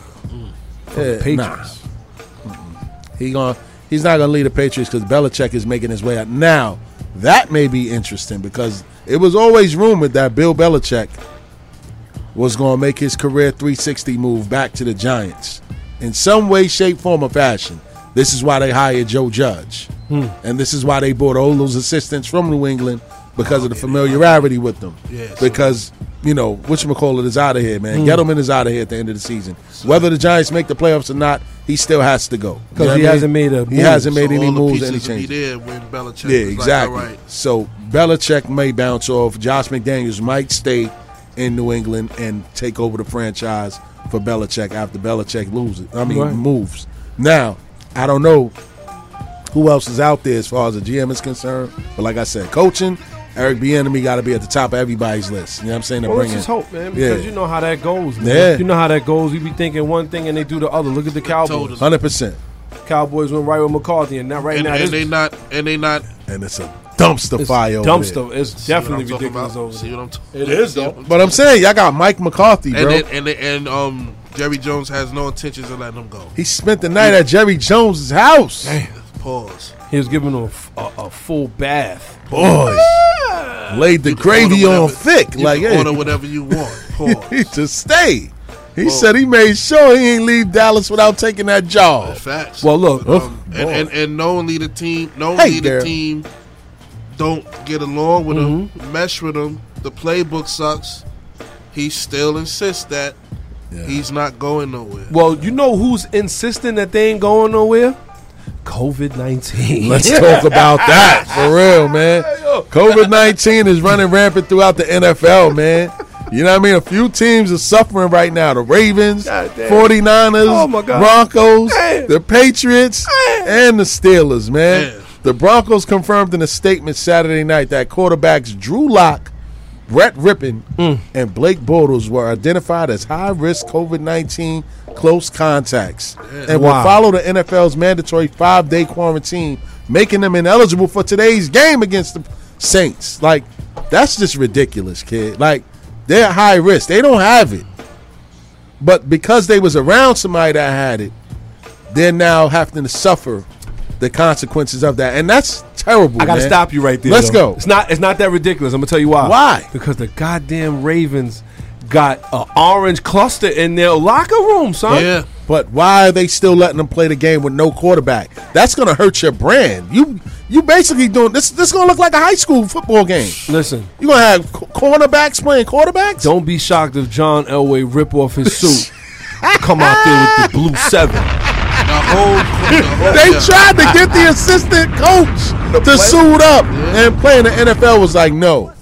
For the Yeah, Patriots. he going he's not gonna lead the Patriots because Belichick is making his way out. Now that may be interesting because it was always rumored that Bill Belichick was gonna make his career 360 move back to the Giants in some way, shape, form, or fashion. This is why they hired Joe Judge, Hmm. and this is why they brought all those assistants from New England because of the familiarity with them. Yeah, so- because you know which McCall is out of here, man. Hmm. Gettleman is out of here at the end of the season. Whether the Giants make the playoffs or not, he still has to go 'Cause know he hasn't made a He hasn't made So any moves, any changes. there when Belichick Yeah, like, exactly. all right. So Belichick may bounce off. Josh McDaniels might stay in New England and take over the franchise for Belichick after Belichick loses. I mean, Right. moves. Now, I don't know who else is out there as far as the GM is concerned, but like I said, coaching. Eric Bieniemy got to be at the top of everybody's list. You know what I'm saying? To Well, bring let's just in- hope, man, because Yeah. you know how that goes. Man. Yeah. You know how that goes. You be thinking one thing and they do the other. Look at the Cowboys. Hundred percent. Cowboys went right with McCarthy, and now right and, now and they not and they not and it's a dumpster It's fire. over dumpster. there. It's See definitely I'm ridiculous over See what I'm talking It is though. But I'm saying y'all got Mike McCarthy, bro. And then, and then- and um Jerry Jones has no intentions of letting him go. he spent the night at Jerry Jones's house. Pause. He was giving them a, f- a- a full bath. Boys. Laid the gravy order on thick. You like, can hey. order whatever you want. Pause. he just stay. He Whoa. said he made sure he ain't leave Dallas without taking that job. Facts. Well, look, Um, Oh, and, boy. and and knowingly the team, Hey, knowingly the there. team don't get along with him, Mm-hmm. mesh with him. The playbook sucks. He still insists that he's not going nowhere. Well, you know who's insisting that they ain't going nowhere? COVID nineteen. Let's talk about that for real, man. COVID 19 is running rampant throughout the NFL, man. You know what I mean? A few teams are suffering right now. The Ravens, God damn. 49ers, Oh, my God. Broncos, Damn. the Patriots, and the Steelers, man. Damn. The Broncos confirmed in a statement Saturday night that quarterbacks Drew Lock, Brett Rypien, Mm. and Blake Bortles were identified as high risk COVID 19 close contacts and will follow the NFL's mandatory five day quarantine, making them ineligible for today's game against the Saints. Like, that's just ridiculous, kid. Like, they're high risk. They don't have it. But because they was around somebody that had it, they're now having to suffer the consequences of that. And that's terrible. I gotta man. stop you right there. Let's though. go. It's not. It's not that ridiculous. I'm gonna tell you why. Why? Because the goddamn Ravens got an orange cluster in their locker room, son. Yeah. But why are they still letting them play the game with no quarterback? That's gonna hurt your brand. You you basically doing this. This gonna look like a high school football game. Listen, You gonna have qu- cornerbacks playing quarterbacks? don't be shocked if John Elway rip off his suit, and come out there with the blue seven. The whole, the whole They yeah. tried to get the assistant coach to suit up and play in the NFL. Was like, no.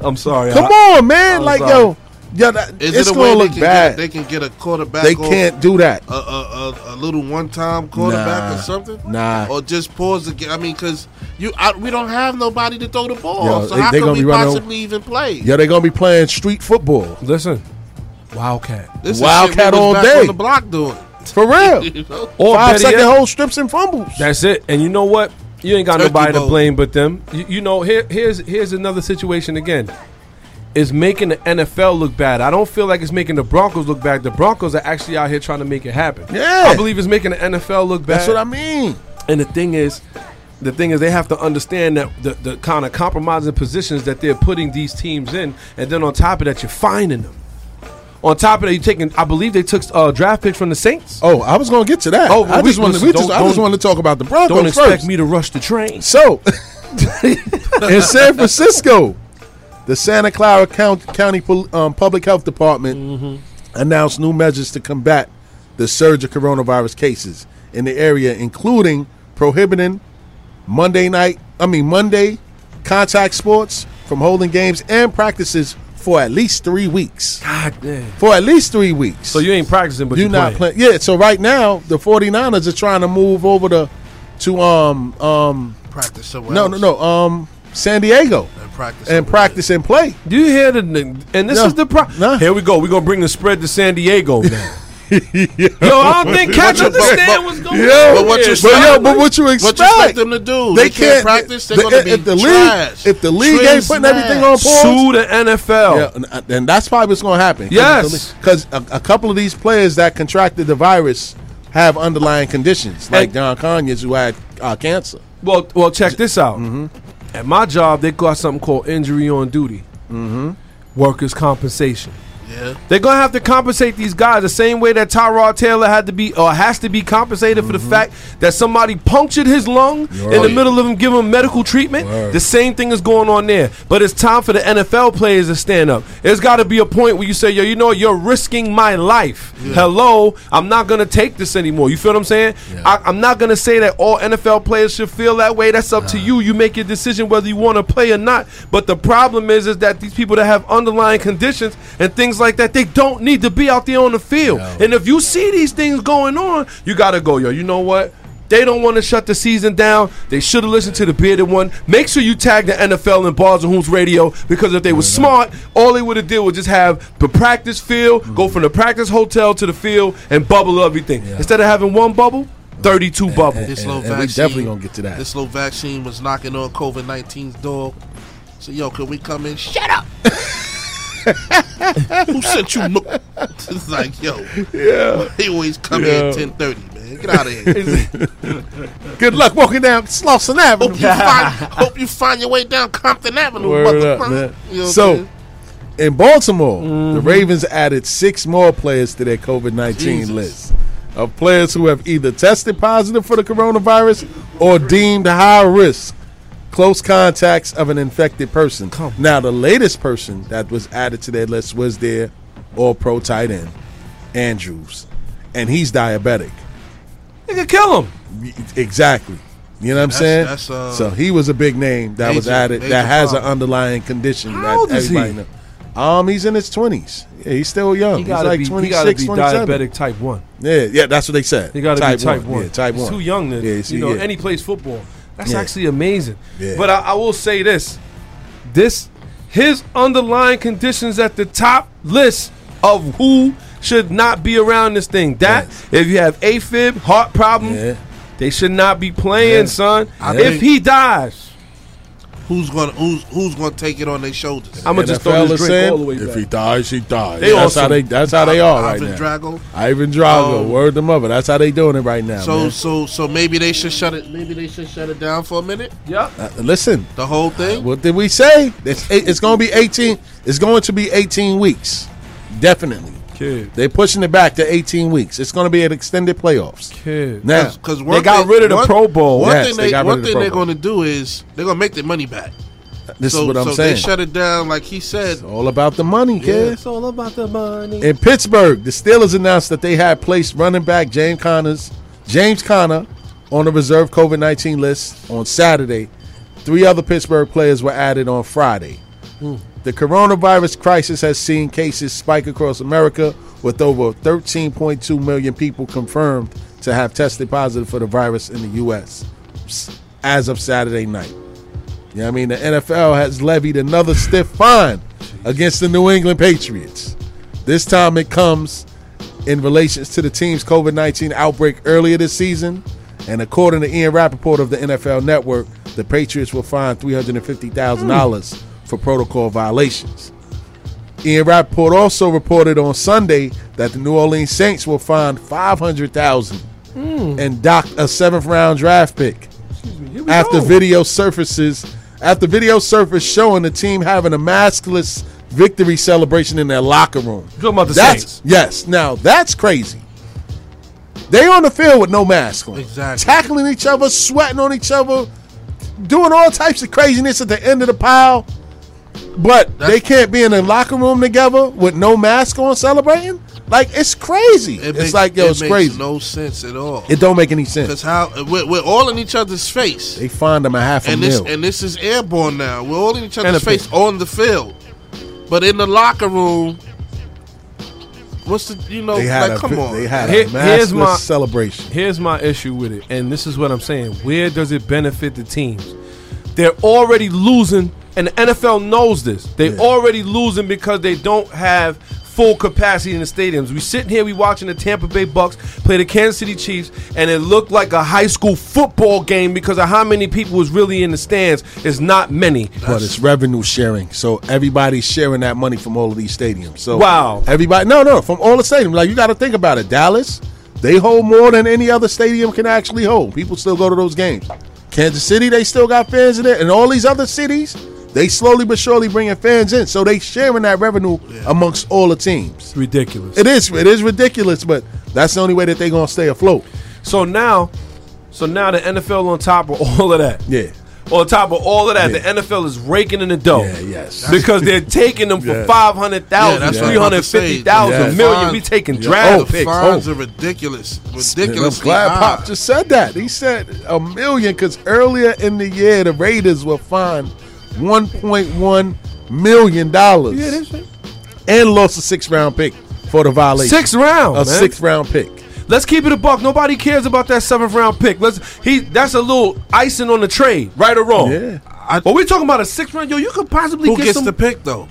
I'm sorry. Come I- on, man. I'm like, sorry. yo, yeah, that, Is it's it gonna look they bad. Get, they can get a quarterback. They can't do that. A, a, a, a little one-time quarterback Nah. or something. Nah. Or just pause the game. I mean, because you, I, we don't have nobody to throw the ball. Yo, so they- how they can we be running- possibly even play? Yeah, they're gonna be playing street football Listen, Wildcat. This is Wildcat shit we all back day. on the block doing. for real. You know? Or Five yet- hold strips and fumbles. That's it. And you know what? You ain't got Turkey nobody to blame but them. You, you know, here, here's here's another situation again. Is making the NFL look bad. I don't feel like it's making the Broncos look bad. The Broncos are actually out here trying to make it happen. Yeah. I believe it's making the NFL look bad. That's what I mean. And the thing is, the thing is, they have to understand that the, the kind of compromising positions that they're putting these teams in, and then on top of that, you're finding them. On top of that, you're taking. I believe they took uh, draft picks from the Saints. Oh, I was gonna get to that. Oh, I we- just wanted. We just, I just wanted to talk about the Broncos Don't expect first. me to rush the train. So, in San Francisco, the Santa Clara Count, County um, Public Health Department Mm-hmm. announced new measures to combat the surge of coronavirus cases in the area, including prohibiting Monday night, I mean Monday contact sports from holding games and practices for at least three weeks. God damn. For at least three weeks. So you ain't practicing, but you're you not playing. playing. Yeah, so right now the 49ers are trying to move over to to um um Practice somewhere no else. no no um San Diego And practice. and practice and play. Do you hear the? And this No. is the pro. No. Here we go. We're gonna bring the spread to San Diego now. Yo, I don't think cats But- understand but- what's going Yeah, on. But what here, you But yo, but what you What expect? you expect them to do? They can't practice, they're the- gonna be if the trash. league, if the league Trash ain't putting everything on pause, Sue the NFL. Yeah, and, and that's probably what's going to happen. Yes. because a, a couple of these players that contracted the virus have underlying conditions, like Don Conyers, who had uh, cancer. Well, well, check this out. Mm-hmm. At my job, they got something called injury on duty, Mm-hmm. workers' compensation. Yeah. They're gonna have to compensate these guys the same way that Tyrod Taylor had to be or has to be compensated for the mm-hmm. fact that somebody punctured his lung in the middle of him giving him medical treatment. Word. The same thing is going on there. But it's time for the NFL players to stand up. There's got to be a point where you say, "Yo, you know, what? you're risking my life. Hello, I'm not gonna take this anymore." You feel what I'm saying? I, I'm not gonna say that all NFL players should feel that way. That's up to you. You make your decision whether you want to play or not. But the problem is, is that these people that have underlying conditions and things like that, they don't need to be out there on the field. And if you see these things going on, you gotta go, yo. You know what? They don't want to shut the season down. They should have listened to the bearded one. Make sure you tag the NFL and Bars and Hoops Radio because if they were smart, all they would have did was just have the practice field, go mm-hmm. from the practice hotel to the field, and bubble everything. Instead of having one bubble, thirty-two bubble. This little and we vaccine, definitely gonna get to that. This little vaccine was knocking on COVID 19's door. So yo, can we come in? Shut up. Who sent you? No- it's like yo, Yeah. They always come Yeah. in ten thirty, man. Get out of here. Good luck walking down Slauson Avenue. hope, you find, hope you find your way down Compton Avenue, Word up, motherfucker. man. You know so, saying? in Baltimore, the Mm-hmm. Ravens added six more players to their COVID 19 list of players who have either tested positive for the coronavirus or deemed high risk close contacts of an infected person. Now, the latest person that was added to their list was their all pro tight end, Andrews, and he's diabetic. They could kill him. Exactly. You know what I'm That's- saying? that's, uh, so he was a big name that was added that has problem. an underlying condition How that old is he? everybody know. Um, he's in his twenties. Yeah, he's still young. He he's like be. He 26, gotta be 27. diabetic type one. Yeah, yeah, that's what they said. He got to be type one. Yeah, type He's one. too young to, Yeah, see, you know, yeah. and he plays football. That's Yeah. actually amazing. Yeah. But I, I will say this: this his underlying conditions at the top list of who should not be around this thing. That if you have AFib, heart problem, Yeah. they should not be playing, Yeah. son. I If think- he dies, Who's gonna who's who's gonna take it on their shoulders? I'm gonna just throw this is drink saying, all the way If he dies, he dies. They that's how they. That's how they are right Ivan now. Drago. Ivan Drago, Um, word the mother. That's how they doing it right now. So man. so so maybe they should shut it. Maybe they should shut it down for a minute. Yep. Uh, listen, The whole thing. what did we say? It's, it's going to be 18. It's going to be 18 weeks, definitely. Kid, They're pushing it back to 18 weeks. It's going to be an extended playoffs. kid. Now, Because They got rid of the Pro Bowl. One Yes, thing they they, got rid one of the thing Pro they're going to do is they're going to make their money back. this so is what I'm so saying. they shut it down, like he said. It's all about the money, kid. It's all about the money. In Pittsburgh, the Steelers announced that they had placed running back James Connors, James Conner, on the reserve COVID 19 list on Saturday. Three other Pittsburgh players were added on Friday. Hmm. The coronavirus crisis has seen cases spike across America, with over 13.2 million people confirmed to have tested positive for the virus in the U.S. as of Saturday night. You know I mean? The NFL has levied another stiff fine against the New England Patriots. This time it comes in relations to the team's COVID 19 outbreak earlier this season. And according to Ian Rapoport of the NFL Network, the Patriots will fine $350,000 for protocol violations. Ian Rapoport also reported on Sunday that the New Orleans Saints will find 500000 hmm. and dock a seventh round draft pick we after go. video surfaces after video surfaced showing the team having a maskless victory celebration in their locker room. talking about the that's, Saints. Yes. Now that's crazy. They on the field with no mask on, Exactly. tackling each other, sweating on each other, doing all types of craziness at the end of the pile. But they can't be in the locker room together with no mask on celebrating. Like it's crazy. It it's makes- like yo, it it's makes crazy. No sense at all. it don't make any sense. Because how we're, we're all in each other's face, They find them a half a and this and this is airborne now. We're all in each other's a face on the field, but in the locker room, what's the you know they had like a, come on? They had Here- a here's maskless my- celebration. Here's my issue with it, and this is what I'm saying. Where does it benefit the teams? They're already losing, and the NFL knows this. They're Yeah. already losing because they don't have full capacity in the stadiums. We sitting here, we watching the Tampa Bay Bucks play the Kansas City Chiefs, and it looked like a high school football game because of how many people was really in the stands. It's not many. But it's revenue sharing, so everybody's sharing that money from all of these stadiums. So Wow. everybody, no, no, from all the stadiums. Like you got to think about it. Dallas, they hold more than any other stadium can actually hold. People still go to those games. Kansas City, they still got fans in there, and all these other cities, they slowly but surely bringing fans in. So they sharing that revenue amongst all the teams. Ridiculous. It is, it is ridiculous, but that's the only way that they're gonna stay afloat. So now, so now the NFL on top of all of that. Yeah. On top of all of that, Yeah. the NFL is raking in the dough. Yeah, yes. Because they're taking them for Yeah. five hundred Yeah, thousand, that's what three I'm about hundred to say. fifty thousand, Yeah. a million. We taking Yeah. draft Oh, picks. Oh. Fines Oh. are ridiculous. Ridiculous. glad Pop just said that. He said a million because earlier in the year the Raiders were fined one point one million dollars Yeah, and lost a six round pick for the violation. Six round, a man. six round pick. Let's keep it a buck. Nobody cares about that seventh round pick. Let's he. That's a little icing on the trade, right or wrong. Yeah. but we're talking about a six round. Yo, you could possibly Who get gets some. the pick though?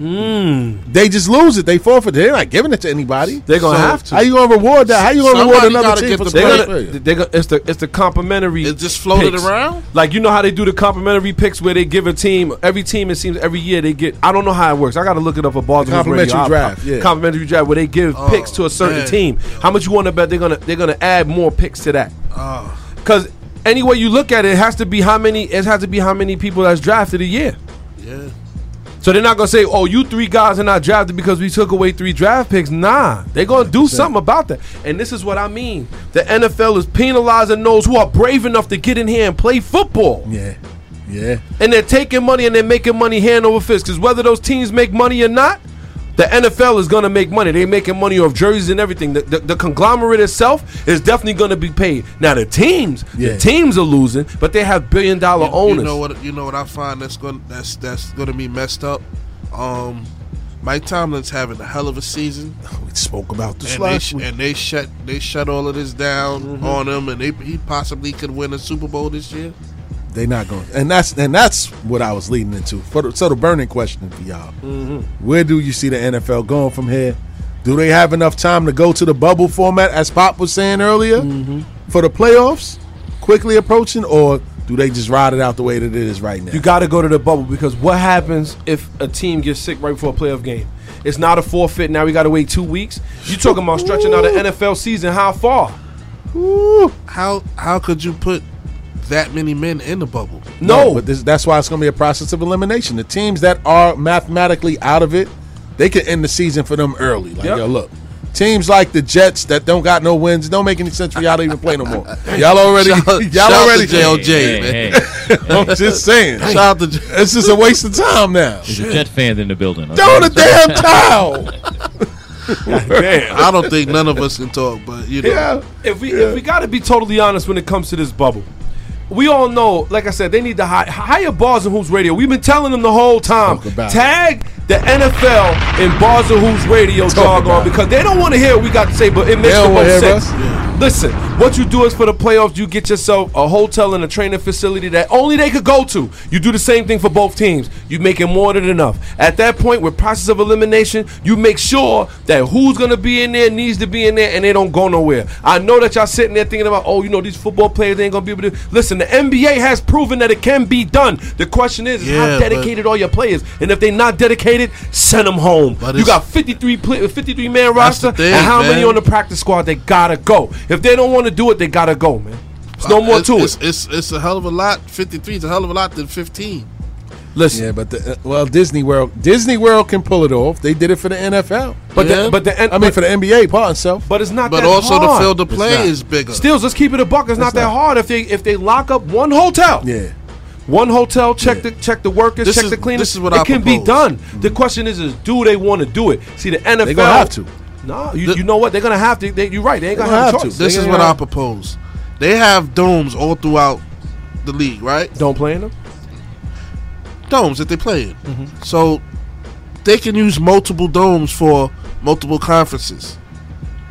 Mm. They just lose it. They forfeit. They're not giving it to anybody. They're gonna So, have to. How you gonna reward that? How you gonna reward another team get for the they're gonna, player? they're gonna, it's the it's the complimentary. It just floated picks. around? Like you know how they do the complimentary picks where they give a team every team. It seems every year they get. I don't know how it works. I got to look it up for Baltimore. Complimentary Radio. I- draft, yeah. Complimentary draft where they give Oh, picks to a certain man. team. How much you want to bet they're gonna they're gonna add more picks to that? Oh, Because any way you look at it, it has to be how many. It has to be how many people that's drafted a year. yeah. So they're not gonna say, "Oh, you three guys are not drafted because we took away three draft picks." Nah, they're gonna do something about that. And this is what I mean: the NFL is penalizing those who are brave enough to get in here and play football. Yeah, yeah. And they're taking money and they're making money hand over fist. Because whether those teams make money or not, the NFL is gonna make money. They're making money off jerseys and everything. The, the, the conglomerate itself is definitely gonna be paid. Now the teams, Yeah. the teams are losing, but they have billion dollar You, owners. you know what? You know what I find that's going that's that's going to be messed up. Um, Mike Tomlin's having a hell of a season, We spoke about this and they, last sh- week. and they shut they shut all of this down on him, and they, he possibly could win a Super Bowl this year. They not going, and that's and that's what I was leading into. For the, so the burning question for y'all: mm-hmm. Where do you see the NFL going from here? Do they have enough time to go to the bubble format, as Pop was saying earlier, mm-hmm. for the playoffs, quickly approaching, or do they just ride it out the way that it is right now? You got to go to the bubble because what happens if a team gets sick right before a playoff game? It's not a forfeit. Now we got to wait two weeks. You talking about stretching out an NFL season? How far? How how could you put that many men in the bubble? No, but this, that's why it's going to be a process of elimination. The teams that are mathematically out of it, they can end the season for them early. Like, Yep. yo, look, teams like the Jets that don't got no wins, it don't make any sense for y'all to even play no more. Y'all already, Shout- y'all shout already. to JLJ, Hey, man. hey, I'm just saying, Shout out to it's just a waste of time now. There's a Jet fan in the building. okay? Throw the damn towel. I don't think none of us can talk, but you know, Yeah. if we if we got to be totally honest when it comes to this bubble, we all know, like I said, they need to hire, hire Bars and Hoops Radio. We've been telling them the whole time. Talk Tag the NFL in Bars and Hoops Radio about jargon because they don't want to hear what we got to say, but it makes the don't wanna most hear sense. us. Listen, what you do is for the playoffs, you get yourself a hotel and a training facility that only they could go to. You do the same thing for both teams. You make making more than enough. At that point, with process of elimination, you make sure that who's gonna be in there needs to be in there, and they don't go nowhere. I know that y'all sitting there thinking about, oh, you know, these football players they ain't gonna be able to. Listen, the NBA has proven that it can be done. The question is, is Yeah, how dedicated are your players? And if they're not dedicated, send them home. You got 53 play, 53 man roster, thing, and how many on the practice squad? They gotta go. If they don't want to do it, they gotta go, man. It's no more it's, to it's, it. It's, it's a hell of a lot. Fifty three is a hell of a lot than fifteen. Listen, Yeah, but the, uh, well, Disney World, Disney World can pull it off. They did it for the NFL. but Yeah. the, but the I mean, for the NBA, part itself. but it's not that But that also hard. the field of play is bigger. Stills, let's keep it a buck. It's not that hard if they if they lock up one hotel. Yeah. One hotel, check the check the workers, This check is- the cleaners. this is what it I can be propose. done. The question is, is do they want to do it? See, the NFL They gonna have to. No, you, The- you know what? They're gonna have to. They, you're right. They ain't gonna gonna have, have to. This is what gonna I propose. They have domes all throughout the league, right? don't play in them. Domes that they play in. Mm-hmm. So they can use multiple domes for multiple conferences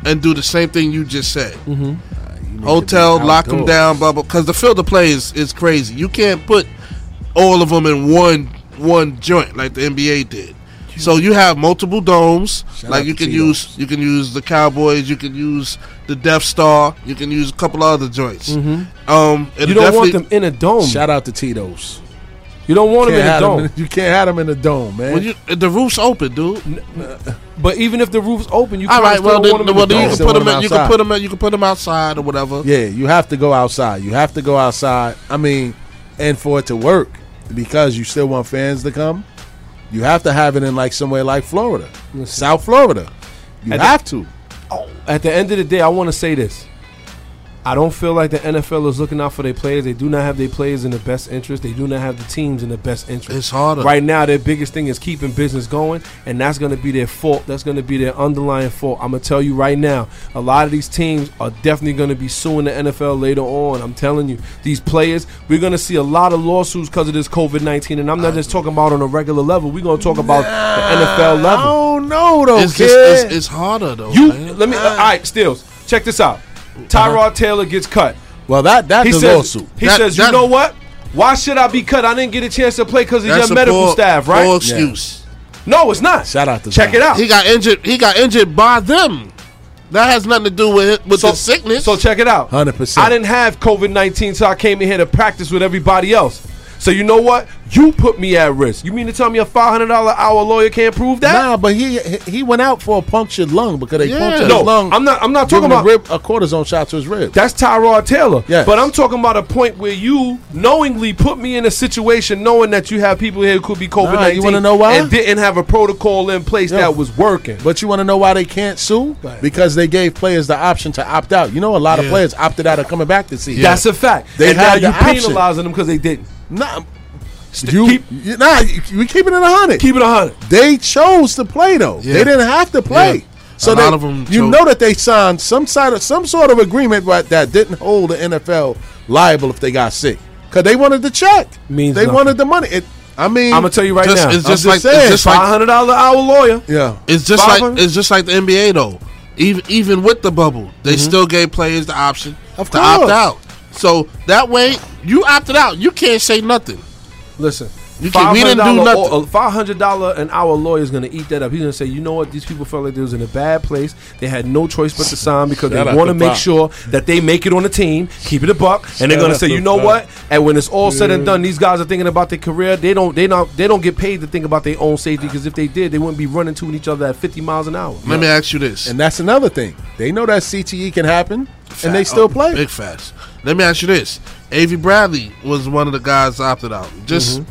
and do the same thing you just said. Mm-hmm. Hotel, lock them down, blah blah. Because the field of play is, is crazy. You can't put all of them in one one joint like the NBA did. So you have multiple domes. Shout like you can Tito's. use you can use the Cowboys, you can use the Death Star, you can use a couple other joints. Mhm. Um, You don't want them in a dome. Shout out to Tito's. You don't want them in a have 'em dome. in- you can't have them in a dome, man. Well, you, the roof's open, dude. But even if the roof's open, you All kinda right, still well, then, want them well, the then you dome. can put them. In, you can put them. You can put them outside or whatever. Yeah, you have to go outside. You have to go outside. I mean, and for it to work, because you still want fans to come, you have to have it in like somewhere like Florida, South Florida. You At the- have to. Oh, at the end of the day, I want to say this. I don't feel like the NFL is looking out for their players. They do not have their players in the best interest. They do not have the teams in the best interest. It's harder. Right now, their biggest thing is keeping business going, and that's going to be their fault. That's going to be their underlying fault. I'm going to tell you right now, a lot of these teams are definitely going to be suing the NFL later on. I'm telling you, these players, we're going to see a lot of lawsuits because of this COVID 19, and I'm not just talking about on a regular level. We're going to talk about the NFL level. Oh no, though, It's, kid. just, it's, it's harder though. You man. let me. uh, all right, Stills. Check this out. Uh-huh. Tyrod Taylor gets cut. Well, that that's he the says, lawsuit. He That- says, that- you know what? Why should I be cut? I didn't get a chance to play because of your a medical poor- staff, right? poor excuse. No, it's not. Shout out to Check it out. He got injured. He got injured by them. That has nothing to do with it, with So- the sickness. So check it out. 100%. I didn't have COVID nineteen, so I came in here to practice with everybody else. So you know what? You put me at risk. You mean to tell me a five hundred dollar hour lawyer can't prove that? Nah, but he he went out for a punctured lung because they Yeah. punctured No, his lung. I'm not. I'm not talking about a, rib, a cortisone shot to his rib. That's Tyrod Taylor. Yes. But I'm talking about a point where you knowingly put me in a situation knowing that you have people here who could be COVID Nah, 19 you wanna know why? and didn't have a protocol in place Yeah. that was working. But you want to know why they can't sue? Because they gave players the option to opt out. You know, a lot of players opted out of coming back this season. That's a fact. They and now had you the option. penalizing them because they didn't. Nah, St- you, keep, you- nah, we keeping it a hundred. keep it a hundred. They chose to play though. Yeah. They didn't have to play. Yeah. So A they, lot of 'em you chose- know that they signed some side of some sort of agreement that, that didn't hold the NFL liable if they got sick because they wanted the check. Means they nothing. wanted the money. It, I mean, I'm gonna tell you right Just- now. it's I'm just like- saying, it's just Five hundred dollar hour lawyer. yeah. It's just like it's just like the NBA though. Even even with the bubble, they mm-hmm. still gave players the option Of to opt out. So that way, you opted out. You can't say nothing. Listen, You can't- we didn't do nothing. Uh, five hundred dollar an hour lawyer is going to eat that up. He's going to say, you know what? These people felt like they was in a bad place. They had no choice but to sign because Shout they want to make Pop. sure that they make it on the team, keep it a buck, and they're going to say, you know Pop. what? And when it's all said and done, these guys are thinking about their career. They don't, they don't, they don't get paid to think about their own safety because if they did, they wouldn't be running to each other at fifty miles an hour. Let me ask you this: And that's another thing. They know that CTE can happen, and they still oh, play. big fast. Let me ask you this: Avery Bradley was one of the guys that opted out. Just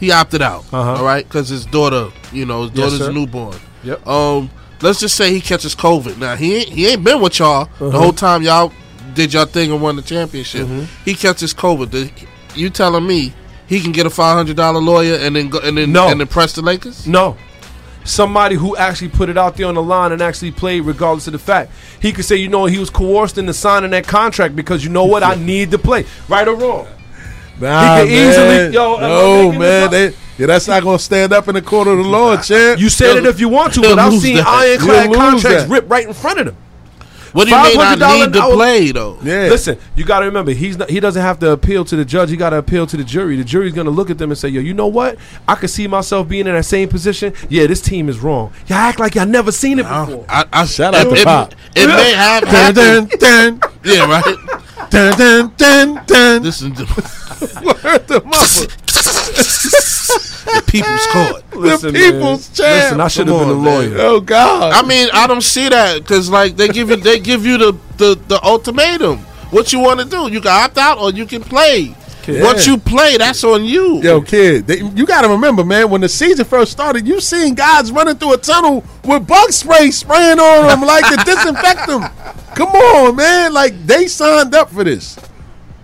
he opted out, Uh-huh. all right, because his daughter, you know, his daughter's sir. newborn. Yep. Um, let's just say he catches COVID. Now he ain't, he ain't been with y'all the Uh-huh. whole time y'all did y'all thing and won the championship. Mm-hmm. He catches COVID. The- you telling me he can get a five hundred dollar lawyer and then go and then No. and then press the Lakers? No. Somebody who actually put it out there on the line and actually played regardless of the fact. He could say, you know, he was coerced into signing that contract because you know what? I need to play. Right or wrong. Nah, could man. easily- yo, no, man. They, yeah, that's not gonna stand up in the court of the law, champ. You said it if you want to, but I've seen that. ironclad contracts that. ripped right in front of them. What do you mean I $500 need to an hour- play though? yeah. Listen, you got to remember, he's not, he doesn't have to appeal to the judge. He got to appeal to the jury. The jury's going to look at them and say, "Yo, you know what? I could see myself being in that same position. Yeah, this team is wrong. Y'all act like y'all never seen it before." I, I Shout out it, to it, Pop. it may have Dun, happened. dun, dun, Yeah, right. dun, dun, dun, dun. Listen to Word the mother. the people's court. the people's champ. Listen, I should have been a on, man. lawyer. oh God. I mean, I don't see that because like they give you they give you the the, the ultimatum. What you want to do? You can opt out or you can play. Yeah. Once you play, that's on you. Yo, kid, they, you got to remember, man. When the season first started, you seen guys running through a tunnel with bug spray spraying on them like to disinfect them. Come on, man. Like they signed up for this.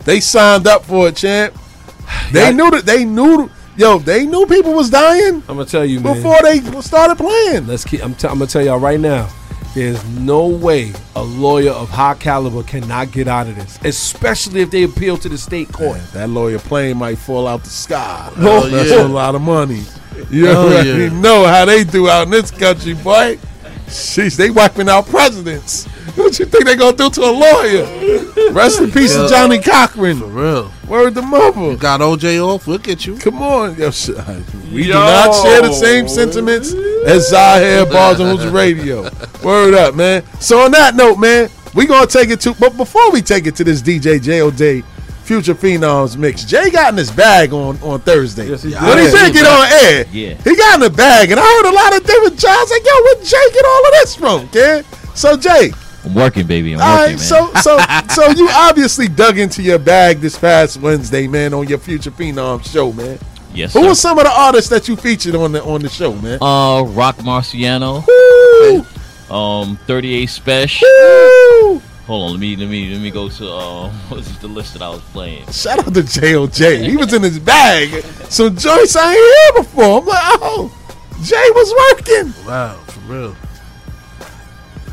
They signed up for it, champ. They Yeah. knew that. They knew. Yo, they knew people was dying I'm gonna tell you, man. before they started playing. Let's keep. I'm, t- I'm gonna tell y'all right now. There's no way a lawyer of high caliber cannot get out of this, especially if they appeal to the state court. That lawyer plane might fall out the sky. Oh, That's yeah. a lot of money. You Oh, already yeah. know how they do out in this country, boy. Sheesh, they wiping out presidents. What you think they gonna do to a lawyer? Rest in peace to Johnnie Cochran. For real. Word the mother. You got OJ off, Look at you. Come on. Yo, sh- uh, we do not share the same sentiments as Zahir Bars and Hoops Radio. Word up, man. So on that note, man, we gonna take it to but before we take it to this DJ JOJ Future Phenoms mix, Jay got in his bag on, on Thursday. Yes, he when he did. did get on air, Yeah. he got in the bag, and I heard a lot of different jobs. Like, yo, where Jay get all of this from, kid? So Jay, I'm working, baby. I'm all working, right, man. so so so you obviously dug into your bag this past Wednesday, man, on your Future Phenoms show, man. Yes, Who were some of the artists that you featured on the on the show, man? Uh, Roc Marciano. Woo! Um, 38 Special. Hold on, let me let me let me go to uh, what's the list that I was playing. Shout out to JOJ. He was in his bag. So Joyce I ain't here before. I'm like, oh, Jay was working. Wow, for real.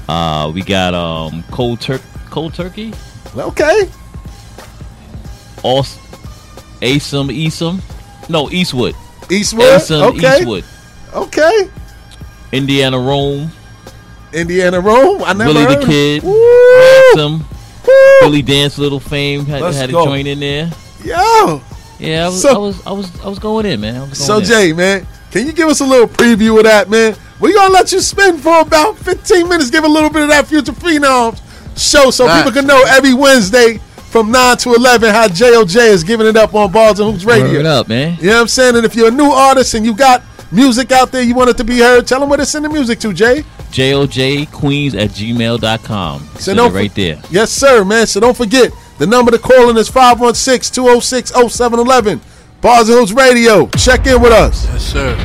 Uh, we got um Cold Tur- Cold Turkey. Okay. All Asom Esom. No, Eastwood. Eastwood. Asom okay. Eastwood. Okay. Indiana Rome. Indiana Rome. I never Willie heard the Kid. Woo! Ransom. Billy Danze Little Fame had, Let's had a joint in there. Yo. Yeah, I was, So- I was I was I was going in, man. I was So in. Jay, man, can you give us a little preview of that, man? We gonna let you spin for about 15 minutes. Give a little bit of that Future Phenoms show so Facts. people can know every Wednesday from 9 to 11 how JOJ is giving it up on Balls and Hoops Radio. Word up, man. You know what I'm saying? And if you're a new artist and you got music out there you want it to be heard, tell them where to send the music to, Jay. Jojqueens at gmail.com. So Send don't it right there. Yes, sir, man. So don't forget, the number to call in is 516-206-0711. Bars and Hoops Radio. Check in with us. Yes, sir.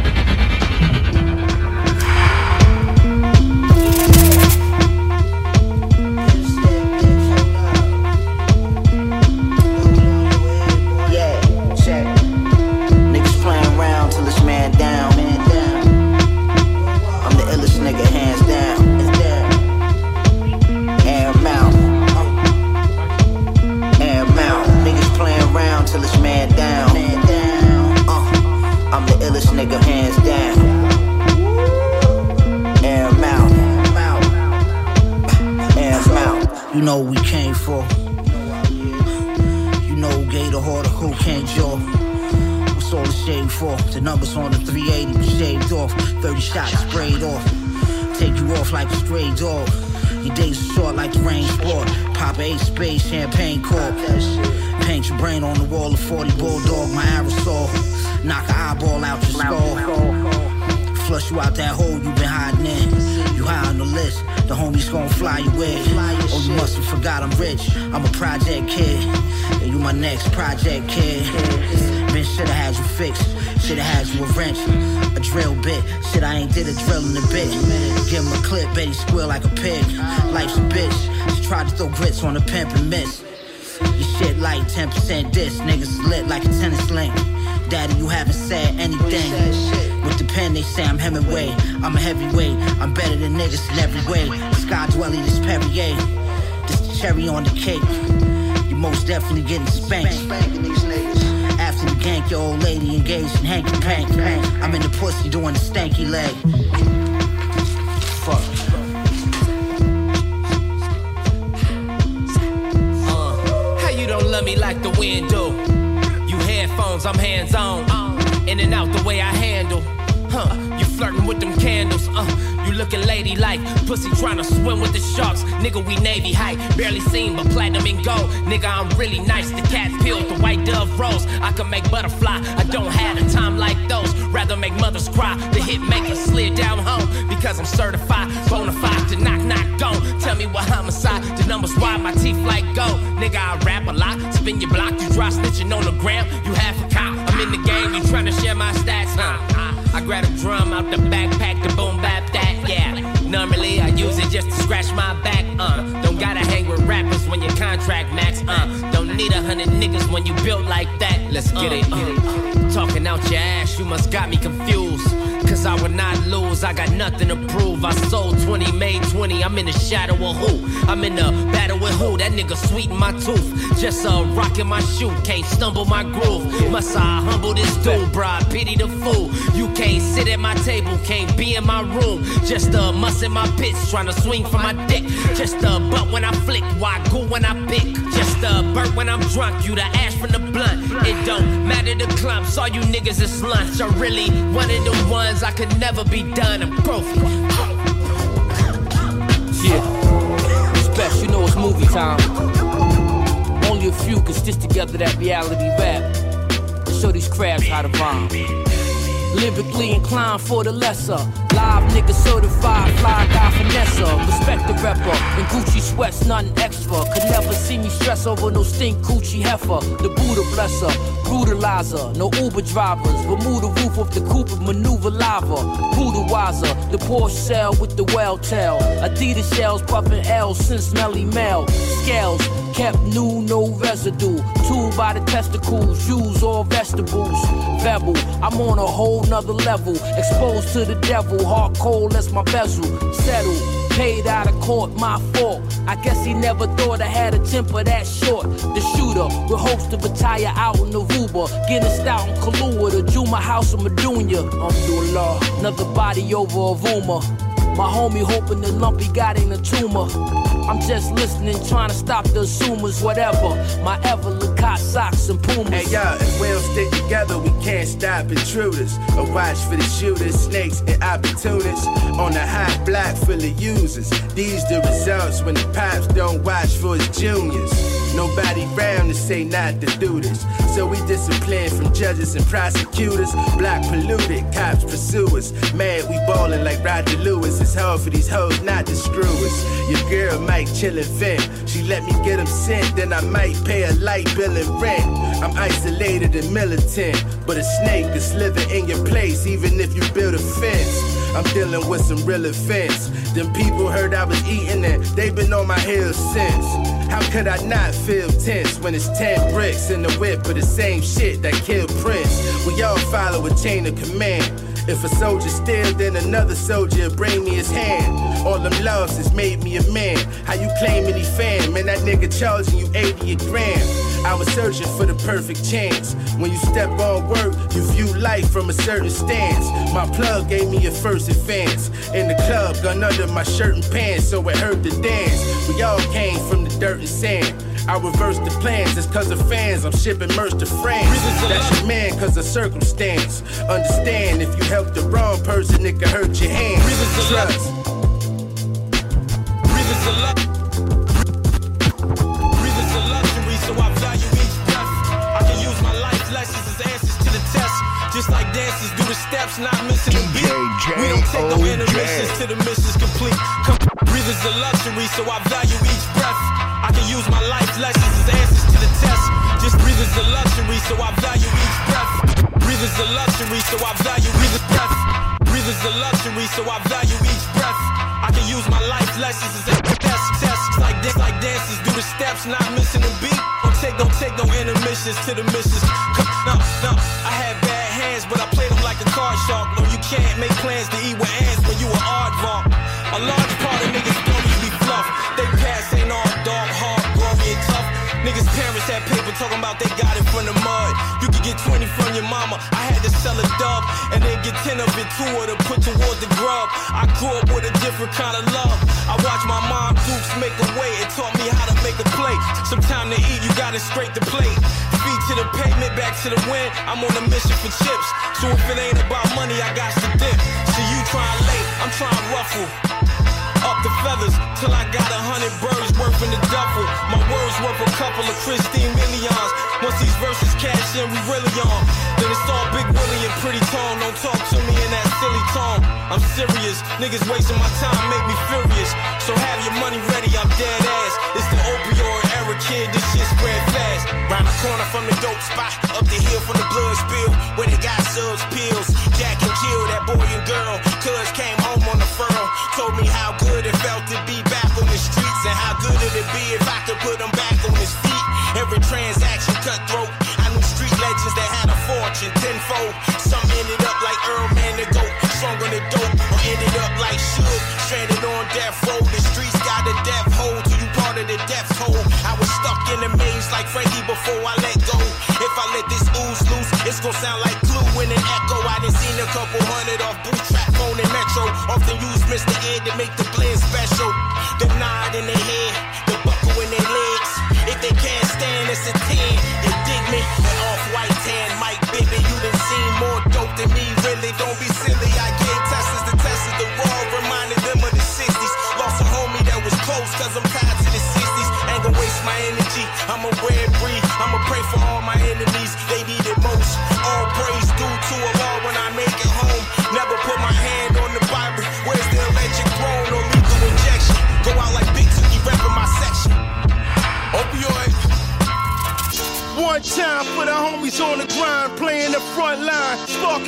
10% diss, niggas lit like a tennis link. Daddy, you haven't said anything. With the pen, they say I'm Hemingway. I'm a heavyweight, I'm better than niggas in every way. Sky dwelling, this Perrier. This the cherry on the cake. You most definitely getting spanked. After the gank, your old lady engaged in hanky pank. I'm in the pussy doing the stanky leg. Me like the wind do? You headphones, I'm hands on. In and out the way I handle. Huh, you flirting with them candles. Uh, you looking ladylike. Pussy trying to swim with the sharks. Nigga, we Navy height. Barely seen, but platinum and gold. Nigga, I'm really nice. The cat peeled, the white dove rose. I can make butterfly. I don't have a time like those. Rather make mothers cry. The hit maker slid down home. Because I'm certified, bona fide to knock, knock, gone. Tell me what homicide. The numbers wide, my teeth like gold. Nigga, I rap a lot. Spin your block, you dry snitching on the gram. You half a cop. I'm in the game, you trying to share my stats, huh? I grab a drum out the backpack, the boom bap that, yeah. Normally I use it just to scratch my back, uh. Don't gotta hang with rappers when your contract max, uh. Don't need a hundred niggas when you built like that. Let's get it. Uh. Talking out your ass, you must got me confused. Lose, I would not lose. I got nothing to prove. I sold 20, made 20. I'm in the shadow of who? I'm in the battle with who? That nigga sweet in my tooth. Just uh, rocking my shoe, can't stumble my groove. Must I humble this dude, bruh? Pity the fool. You can't sit at my table, can't be in my room. Just uh, muss in my pits, trying to swing for my dick. Just uh, butt when I flick, why go when I pick? Just uh, burp when I'm drunk, you the ash from the blunt. It don't matter the clumps, all you niggas is lunch. I'm really one of the ones I could never be done. I'm. Yeah. Respect, you know it's movie time. Only a few can stitch together that reality rap. Show these crabs how to rhyme. Lyrically inclined for the lesser. Live nigga certified, fly guy finesse. Respect the rapper. and Gucci sweats, nothing extra. Could never see me stress over no stink coochie heifer. The Buddha blesser, brutalizer. No Uber drivers. Remove the roof of the coupe and maneuver lava. Wiser. The Porsche cell with the well tail. Adidas shells puffing L since Melle Mel. Scales kept new, no residue. Two by the testicles, shoes all vegetables. Rebel, I'm on a whole nother level. Exposed to the devil, hard cold as my bezel. Settle, paid out of court, my fault. I guess he never thought I had a temper that short. The shooter with hopes to retire out in Aruba. Getting out in Kahlua, the Juma house of Medunia. Alhamdulillah, another body over a rumor. My homie hoping the lumpy got in a tumor. I'm just listening, trying to stop the assumers, whatever. My ever Lacoste socks and Pumas. Hey yo, if we don't stick together, we can't stop intruders. Or watch for the shooters, snakes, and opportunists. On the hot block full of users. These the results when the pops don't watch for his juniors. Nobody round to say not to do this. So we discipline from judges and prosecutors. Block polluted, cops pursue us. Mad, we ballin' like Roger Lewis. It's hard for these hoes not to screw us. Your girl might chill and vent. She let me get them sent, then I might pay a light bill and rent. I'm isolated and militant, but a snake is slither in your place, even if you build a fence. I'm dealing with some real offense. Them people heard I was eating it, they been on my heels since. How could I not feel tense when it's 10 bricks in the whip of the same shit that killed Prince? We all follow a chain of command. If a soldier steal, then another soldier bring me his hand. All them losses made me a man. How you claim any fan? Man, that nigga charging you 80 a gram. I was searching for the perfect chance. When you step on work, you view life from a certain stance. My plug gave me a first advance. In the club, gun under my shirt and pants, so it hurt to dance. We all came from the dirt and sand. I reversed the plans, it's cause of fans. I'm shipping merch to France. That's your man, cause of circumstance. Understand if you help the wrong person, it can hurt your hands. Trust. Just like dancers do the steps, not missing a beat. We don't take no intermissions till the mission's complete. Come, breathing's a luxury, so I value each breath. I can use my life lessons as answers to the test. Just breathing's a luxury, so I value each breath. Breathing's a luxury, so I value each breath. Breathing's a luxury, so I value each breath. I can use my life lessons as a test. Test like this, like dancers do the steps, not missing a beat. Don't take, don't take no intermissions to the missions. Come, no, no, I had but I played them like a card shark. No, you can't make plans to eat with ants when you an aardvark. A large part Niggas' parents had paper talking about they got it from the mud. You could get 20 from your mama. I had to sell a dub and then get 10 of it, two of to put towards the grub. I grew up with a different kind of love. I watched my mom Dukes make a way and taught me how to make a plate. Some time to eat, you gotta scrape the plate. Feet to the pavement, back to the wind. I'm on a mission for chips. So if it ain't about money, I got to dip. See you trying late, I'm trying ruffle up the feathers till I got a hundred birds worth in the duffel. My words worth a couple of Christine millions. Once these verses cash in, we really on. Then it's all Big Willie and Pretty Tone. Don't talk to me in that silly tone. I'm serious. Niggas wasting my time make me furious. So have your money ready, I'm dead ass. It's the opioid era, kid. This shit spread fast. Round the corner from the dope spot, up the hill from the blood spill, where they got subs, pills.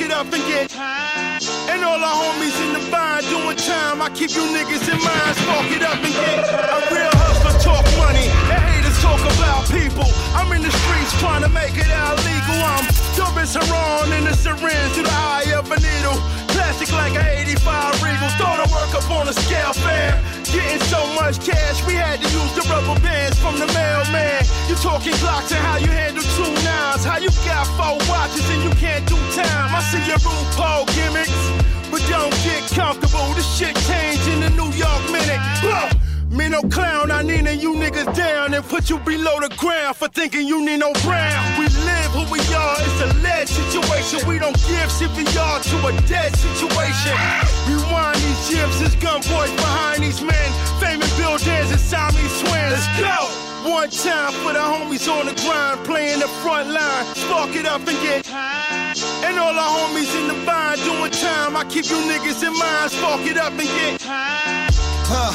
It up and get high. And all our homies in the bind doing time. I keep you niggas in mind. Spark it up and get a real hustler talk money. And haters talk about people. I'm in the streets trying to make it out legal. I'm dumping Saran in the syringe through the eye of a needle. Plastic like an 85 Regal. Throw the work up on a scale fair. Getting so much cash, we had to use the rubber bands from the mailman. You talking Glocks and how you handle two nines. How you got four watches and you can't do time. I see your RuPaul gimmicks, but don't get comfortable. This shit changed in the New York minute. Blah. Me no clown, I need you niggas down and put you below the ground for thinking you need no brown. We live who we are, it's a lead situation. We don't give CPR to a dead situation. Rewind these gyms, there's gun boys behind these men. Famous Bill Dance and Siamese twins. Let's go! One time for the homies on the grind, playing the front line. Spark it up and get high. And all our homies in the bind doing time. I keep you niggas in mind. Spark it up and get high. Huh,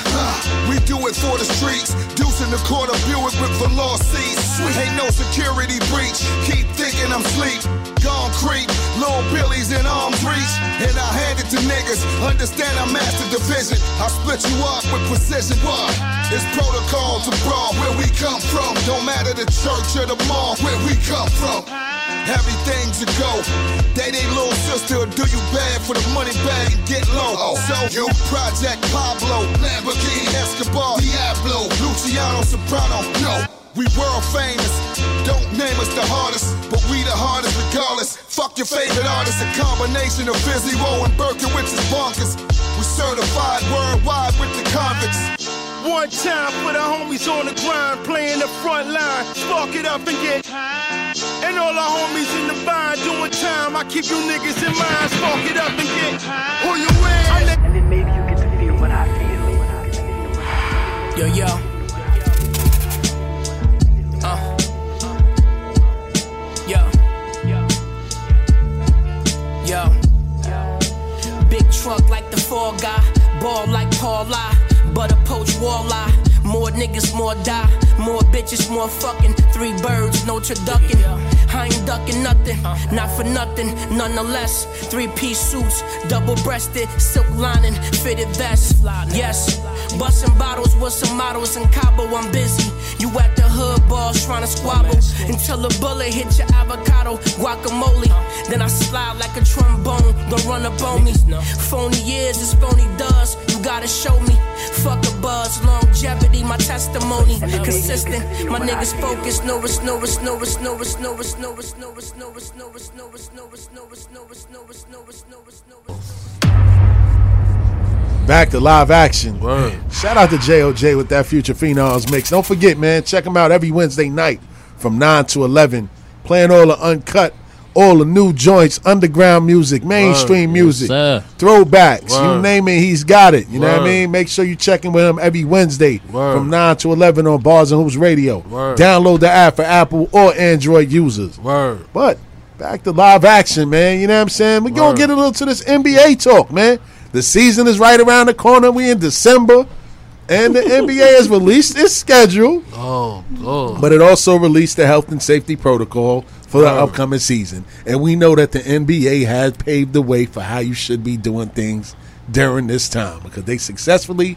do it for the streets. Deuce in the corner, Buick with the lost seats. Ain't no security breach. Keep thinking I'm sleep. Gone creep, little Billy's in arm's reach. And I hand it to niggas. Understand I master division. I split you up with precision. Why? It's protocol to brawl where we come from. Don't matter the church or the mall where we come from. Everything's a go. They they little sister do you bad for the money bag and get low. Oh. So you Project Pablo, Lamborghini Escobar, Diablo, Luciano Soprano. No, we world famous. Don't name us the hardest, but we the hardest regardless. Fuck your favorite artist, a combination of Fizzy Row and Berkowitz is bonkers. We certified worldwide with the convicts. One time for the homies on the grind, playing the front line. Spark it up and get high. And all our homies in the bind doing time. I keep you niggas in mind. Spark it up and get high. Who you with? And then maybe you get to feel what I feel. Yo, yo. Truck like the fall guy. Ball like Paula. Butter poach walleye. More niggas, more die. More bitches, more fucking. Three birds, no turducken. I ain't ducking nothing, not for nothing, nonetheless. Three piece suits, double breasted, silk lining, fitted vest. Yes, busting bottles with some models in Cabo, I'm busy. You at the hood balls trying to squabble until a bullet hit your avocado, guacamole. Then I slide like a trombone, don't run up on me. Phony is is phony does, you gotta show me. Fuck a buzz, longevity, my testimony. Consistent, my niggas focused, no risk, no risk, no risk, no risk, no risk, no risk, no risk, no risk, no risk, no risk, no risk, no risk, no risk, no risk, no risk, no risk, no risk. Back to live action. Shout out to JOJ with that Future Phenoms mix. Don't forget, man, check them out every Wednesday night from 9 to 11. Playing all the uncut, all the new joints, underground music, mainstream Word. music, Yes, throwbacks. You name it, he's got it. You know what I mean? Make sure you check in with him every Wednesday from 9 to 11 on Bars and Hoops Radio. Download the app for Apple or Android users. Word. But back to live action, man. You know what I'm saying? We're going to get a little to this NBA talk, man. The season is right around the corner. We in December. And the NBA has released its schedule. Oh, God. But it also released the health and safety protocol for the Right. upcoming season. And we know that the NBA has paved the way for how you should be doing things during this time because they successfully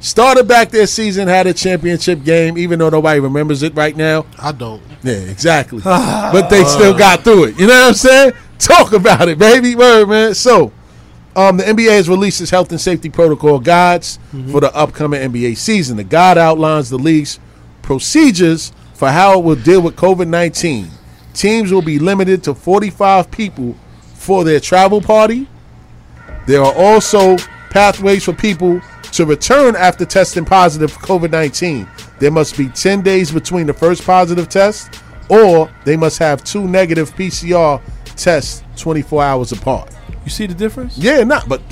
started back their season, had a championship game, even though nobody remembers it right now. I don't. Yeah, exactly. but they still uh. got through it. You know what I'm saying? Talk about it, baby. Word, man. So, um, the NBA has released its health and safety protocol guides for the upcoming NBA season. The guide outlines the league's procedures for how it will deal with COVID 19. Teams will be limited to 45 people for their travel party. There are also pathways for people to return after testing positive for COVID 19. There must be 10 days between the first positive test, or they must have two negative PCR tests 24 hours apart. You see the difference? Yeah, nah, but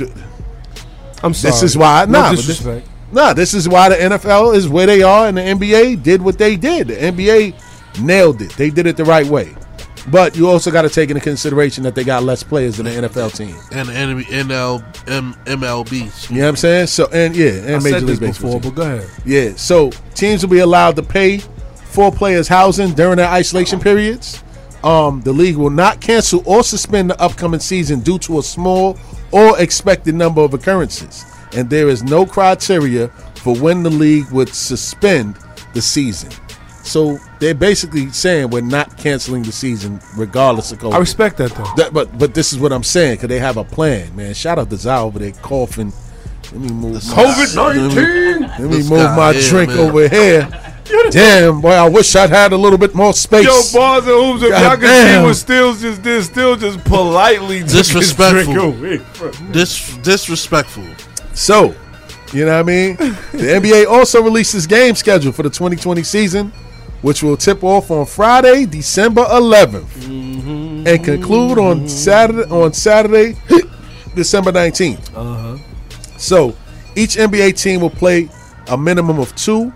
I'm sorry. this is why. No Nah, but this, nah, this is why the NFL is where they are, and the NBA did what they did. The NBA nailed it. They did it the right way. But you also got to take into consideration that they got less players than the NFL team. And the NL, M, MLB. You know what I'm saying? So and yeah, and I Major said League this Baseball. before, but go ahead. Yeah, so teams will be allowed to pay for players' housing during their isolation periods. Um, the league will not cancel or suspend the upcoming season due to a small or expected number of occurrences, and there is no criteria for when the league would suspend the season. So they're basically saying we're not canceling the season regardless of COVID. I respect that though. That- but but this is what I'm saying because they have a plan, man. Shout out to Zao over there coughing. Let me move my- COVID-19. Let me This move guy my here, drink man. over here. Damn, boy, I wish I'd had a little bit more space. Yo, bars and hoops. If y'all God can damn. see what Stills just did, Still just politely took drink Disrespectful. away. Dis, disrespectful. So, you know what I mean? The NBA also released its game schedule for the 2020 season, which will tip off on Friday, December 11th, and conclude on Saturday on Saturday, December 19th. Uh-huh. So, each NBA team will play a minimum of two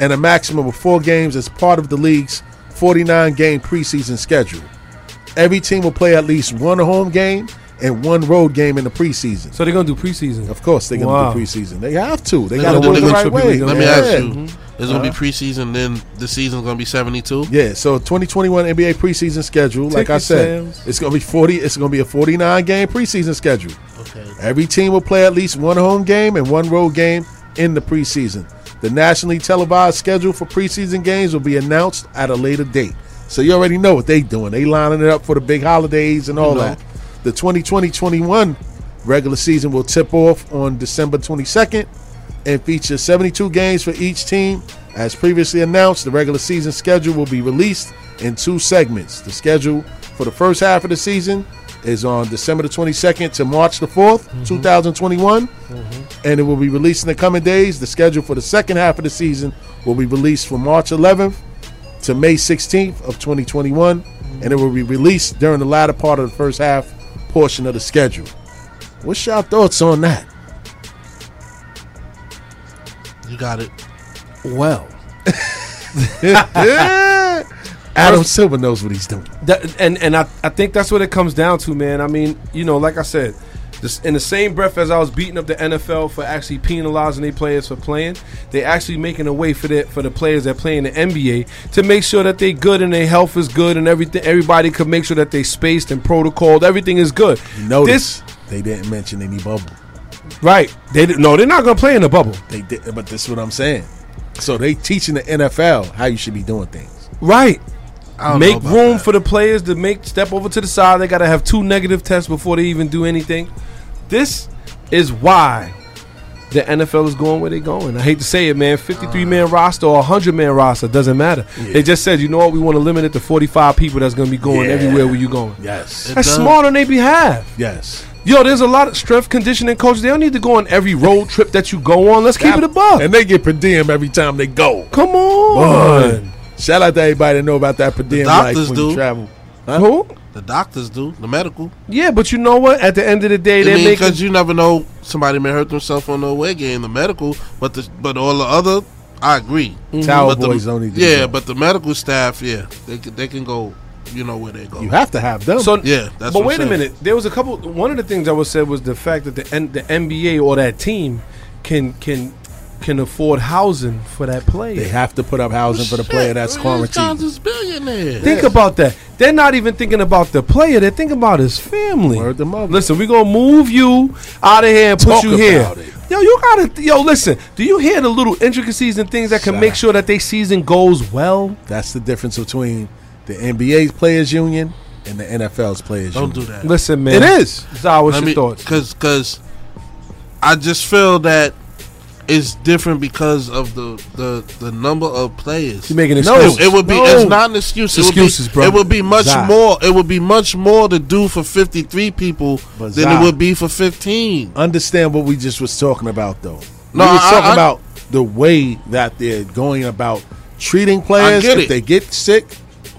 and a maximum of four games as part of the league's 49 game preseason schedule. Every team will play at least one home game and one road game in the preseason. So they're gonna do preseason. Of course, they're gonna Wow. do preseason. They have to. They They're got to do it the right way. Let me Yeah. ask you: Mhm. There's gonna be Uh-huh. preseason, then the season's gonna be 72. Yeah, so 2021 NBA preseason schedule, like I said, sales. it's gonna be 40. It's gonna be a 49 game preseason schedule. Okay. Every team will play at least one home game and one road game in the preseason. The nationally televised schedule for preseason games will be announced at a later date. So you already know what they doing. They lining it up for the big holidays and all know. that. The 2020-21 regular season will tip off on December 22nd and feature 72 games for each team. As previously announced, the regular season schedule will be released in two segments. The schedule for the first half of the season is on December the 22nd to March the 4th, mm-hmm. 2021, mm-hmm. and it will be released in the coming days. The schedule for the second half of the season will be released from March 11th to May 16th of 2021, mm-hmm. and it will be released during the latter part of the first half portion of the schedule. What's your thoughts on that? You got it. Well, Adam Silver knows what he's doing. That, and and I, I think that's what it comes down to, man. I mean, you know, like I said, this, in the same breath as I was beating up the NFL for actually penalizing their players for playing, they're actually making a way for the for the players that play in the NBA to make sure that they good and their health is good and everything. Everybody can make sure that they spaced and protocoled. Everything is good. Notice they didn't mention any bubble. Right? They no, they're not gonna play in the bubble. They did, but this is what I'm saying. So they teaching the NFL how you should be doing things. Right. I don't Make know about room for the players to make step over to the side. They got to have two negative tests before they even do anything. This is why the NFL is going where they're going. I hate to say it, man. 53 man uh. roster or 100 man roster doesn't matter. They just said, you know what? We want to limit it to 45 people that's going to be going Yeah. everywhere where you going. Yes. That's smart on their behalf. Yes. Yo, there's a lot of strength conditioning coaches. They don't need to go on every road trip that you go on. Let's keep it above. And they get per diem every time they go. Come on. Boy. Shout out to everybody that know about that per diem life when do. you travel. Who? The doctors do. The medical. Yeah, but you know what? At the end of the day, mean, making because you never know somebody may hurt themselves on the away game. The medical, but the but all the other, I agree. Mm-hmm. Tower But the- boys don't Yeah, go. but the medical staff, yeah, they can, they can go. You know where they go. You have to have them. So yeah, that's. but what I'm wait a minute. There was a couple. One of the things I was said was the fact that the N, the NBA or that team can can can afford housing for that player. They have to put up housing for the player that's These quarantined. guys is billionaires. Think about that. They're not even thinking about the player. They're thinking about his family. Listen, we're gonna move you out of here and put Talk you here. it. Yo, you gotta. Yo, listen. Do you hear the little intricacies and things that can make sure that their season goes well? That's the difference between the NBA players union and the NFL's players union. Don't union. do that. Listen, man. It is. Zah, what's Let your me- thoughts? Cause, cause I just feel that is different because of the the, the number of players. You're making no, it would be. No. It's not an excuse. It would be- Excuses, bro. It would be much Zai. more. It would be much more to do for fifty three people But than Zai- it would be for fifteen. Understand what we just was talking about, though. No, we was I- talking I- about the way that they're going about treating players. if they get sick,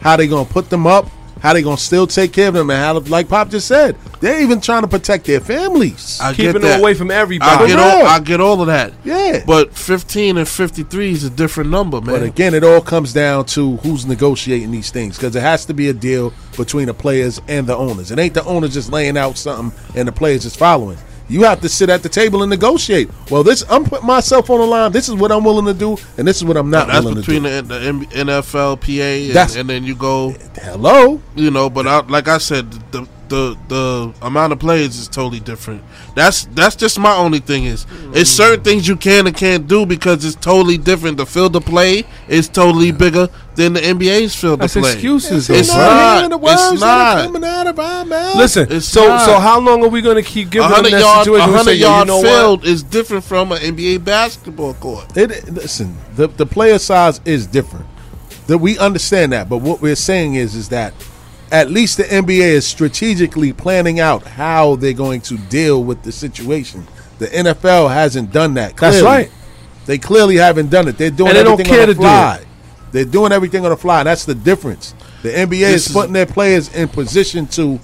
how they gonna put them up? How they gonna still take care of them? And how, like Pop just said, they're even trying to protect their families. I Keeping get them away from everybody. I get all. I get all of that. Yeah. But fifteen and fifty three is a different number, man. But again, it all comes down to who's negotiating these things because it has to be a deal between the players and the owners. It ain't the owners just laying out something and the players just following. You have to sit at the table and negotiate. Well, this I'm putting myself on the line. This is what I'm willing to do, and this is what I'm not that's willing to between do. the, the M- NFL, PA, and, and then you go. Hello, you know, but I, like I said, the the the amount of players is totally different. That's that's just my only thing is it's hmm. certain things you can and can't do because it's totally different. The field of play is totally bigger than the NBA's field That's of play. excuses, It's not. It's not. coming out of our mouth. Listen, It's so not. so how long are we going to keep giving them hundred that yard, situation? a hundred yo, you yard know field is different from an NBA basketball court. It listen, the the player size is different. That we understand that, but what we're saying is is that at least the NBA is strategically planning out how they're going to deal with the situation. The NFL hasn't done that. That's right. They clearly haven't done it. They're doing And they don't everything care on the to do fly. They're doing everything on the fly. That's the difference. The NBA This is is- putting their players in position to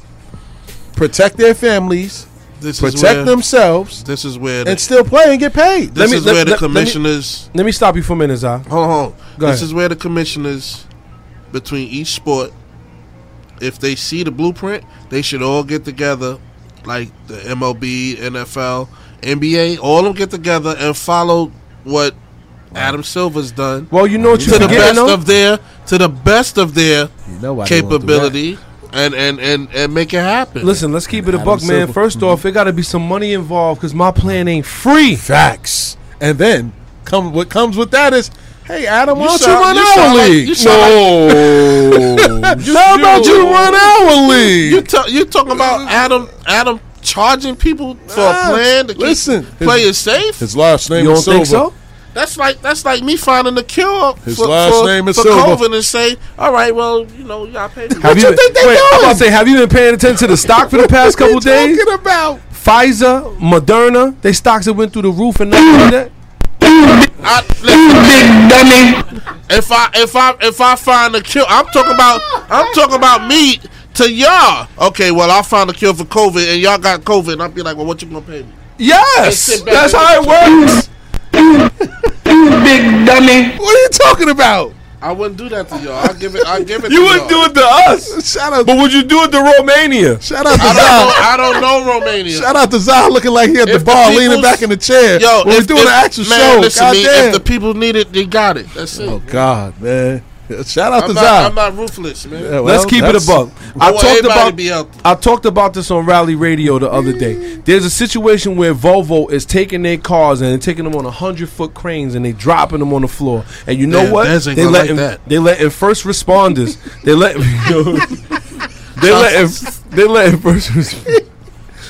protect their families, This is protect where- themselves, This is where the, and still play and get paid. this is where the let me- commissioners. Let me stop you for a minute, Zah. Hold on, hold on. Go this ahead. is where the commissioners between each sport, if they see the blueprint, they should all get together, like the MLB, NFL, NBA, all of them get together and follow what Adam Silver's done. Well, you know what to you're the best though? of their to the best of their You know why they won't do capability, and, and and and make it happen. Listen, let's keep it a Adam buck, man. Silver. First off, it got to be some money involved because my plan ain't free. Facts. And then come what comes with that is, hey Adam, why You don't you sound- run you our sound like- league? you sound no. How about you run our league? You ta- you talking about Adam Adam charging people for Ah, a plan to keep listen, players safe? His last name You is don't Silver. think so? That's like that's like me finding a cure His for, last for, name is for Silver. COVID and say, all right, well, you know, y'all pay me. Have you, you think they wait, I'm doing? about to say, have you been paying attention to the stock for the past couple What you days? talking about? Pfizer, Moderna, they stocks that went through the roof and nothing like that. I, listen, If I if I if I find a cure, I'm talking about I'm talking about me to y'all. Okay, well, I found a cure for COVID and y'all got COVID, and I'll be like, well, what you gonna pay me? Yes, that's how it works. You big dummy. What are you talking about? I wouldn't do that to y'all. I give it. I give it. To you to wouldn't do y'all. it to us, Shout out, but would you do it to Romania? shout out to I don't know. I don't know Romania. Shout out to Zah looking like he at the If the bar leaning back in the chair. Yo, when we're doing if- an actual man, show. Listen, to me, Goddamn. if the people need it, they got it. That's it. oh God, man. Shout out I'm to not, Zah. I'm not ruthless, man. Yeah, well, Let's keep it a buck. I I talked about be. I talked about this on Rally Radio the other day. There's a situation where Volvo is taking their cars and they're taking them on hundred foot cranes and they dropping them on the floor. And you know Yeah, what? They gonna like letting that. they letting first responders. They let they letting they letting first. responders.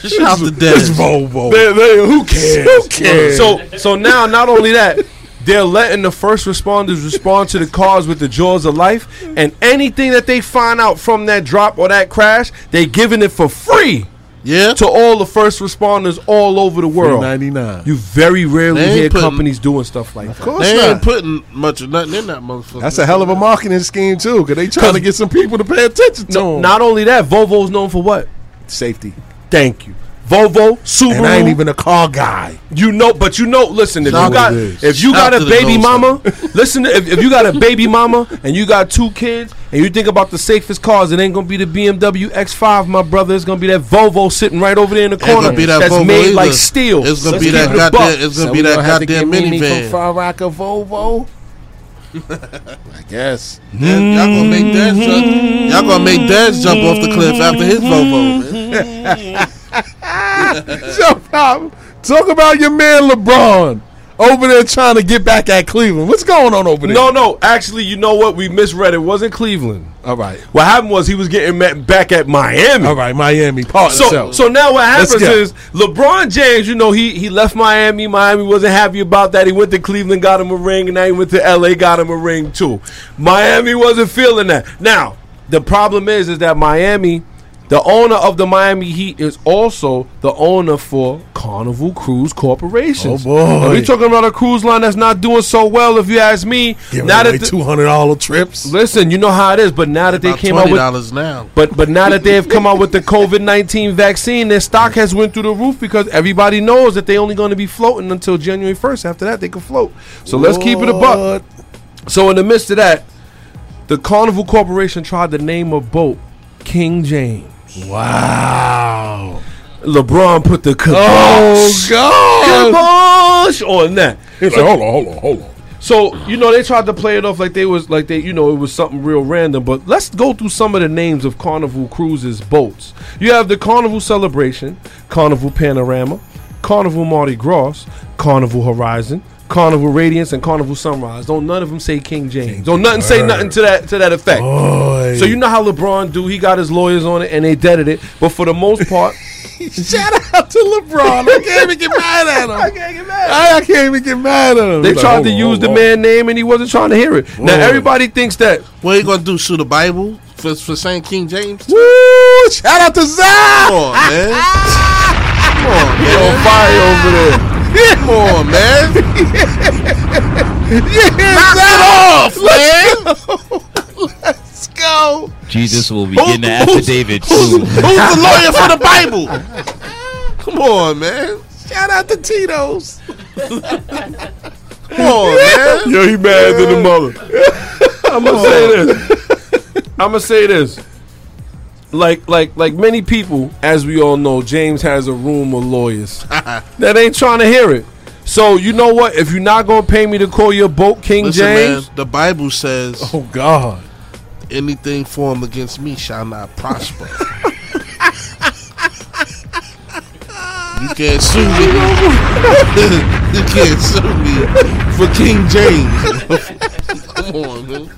Shout out to It's Dez. Volvo. They- they- who cares? Who cares? So so now not only that, they're letting the first responders respond to the cars with the jaws of life, and anything that they find out from that drop or that crash, they giving it for free Yeah. to all the first responders all over the world. ninety nine. You very rarely hear putting- companies doing stuff like that. Of that. course They not. ain't putting much of nothing in that motherfucker. That's a hell of a marketing scheme too, because they trying to get some people to pay attention to No, them. not only that, Volvo's known for what? safety. Thank you. Volvo, Subaru. And I ain't even a car guy. You know, but you know. Listen, if Shout you got if you Shout got a baby mama, listen. To, if, if you got a baby mama and you got two kids and you think about the safest cars, it ain't gonna be the BMW X5, my brother. It's gonna be that Volvo sitting right over there in the corner be that that's Volvo made like steel. It's gonna Let's be that it a buck. goddamn. It's gonna be that goddamn minivan. Far Rock a Volvo. I guess. Yeah, y'all gonna make Dez jump. Mm-hmm. Y'all gonna make Dez jump off the cliff after his Volvo, man. Talk about your man LeBron over there trying to get back at Cleveland. What's going on over there? No, no. Actually, you know what? We misread. It wasn't Cleveland. All right. What happened was he was getting met back at Miami. All right, Miami. Part So, so now what happens is LeBron James, you know, he he left Miami. Miami wasn't happy about that. He went to Cleveland, got him a ring, and now he went to LA, got him a ring too. Miami wasn't feeling that. Now, the problem is, is that Miami, the owner of the Miami Heat, is also the owner for Carnival Cruise Corporation. Oh, boy. we talking about a cruise line that's not doing so well. If you ask me, Giving now away that two hundred dollar trips. Listen, you know how it is, but now that they About came out with $20 now. but but now that they have come out with the COVID nineteen vaccine, their stock has went through the roof because everybody knows that they only going to be floating until January first. After that, they can float. So let's keep it a buck. So in the midst of that, the Carnival Corporation tried to name a boat King James. Wow. LeBron put the oh, kibosh, Oh God. kibosh on that. He was like, hold on, hold on, hold on. So you know they tried to play it off like they was like they you know it was something real random. But let's go through some of the names of Carnival Cruises boats. You have the Carnival Celebration, Carnival Panorama, Carnival Mardi Gras, Carnival Horizon, Carnival Radiance, and Carnival Sunrise. Don't none of them say King James. Don't nothing say nothing to that to that effect. Boy. So you know how LeBron do? He got his lawyers on it and they deaded it. But for the most part, Shout out to LeBron. I can't even get mad at him. I can't get mad. I, I can't even get mad at him. they He's tried hold to on, use hold the on. man name and he wasn't trying to hear it. Now everybody thinks that What are you gonna do? Sue the Bible for for saying King James? Woo! Shout out to Zion. Come on, man. Come on, he man. on fire over there. Come on, man. Knock it off, man. Let's go. Jesus will be Who- getting an who's- affidavit Who's soon. the lawyer for the Bible? Come on, man. Shout out to Tito's. Come on, man. Yo, he mad than the mother. I'm gonna say this. I'm gonna say this. Like, like, like many people, as we all know, James has a room of lawyers that ain't trying to hear it. So you know what? If you're not gonna pay me to call your boat King Listen, James, man, the Bible says, Oh God. anything formed against me shall not prosper. you can't sue me. you can't sue me for King James. Come on, man.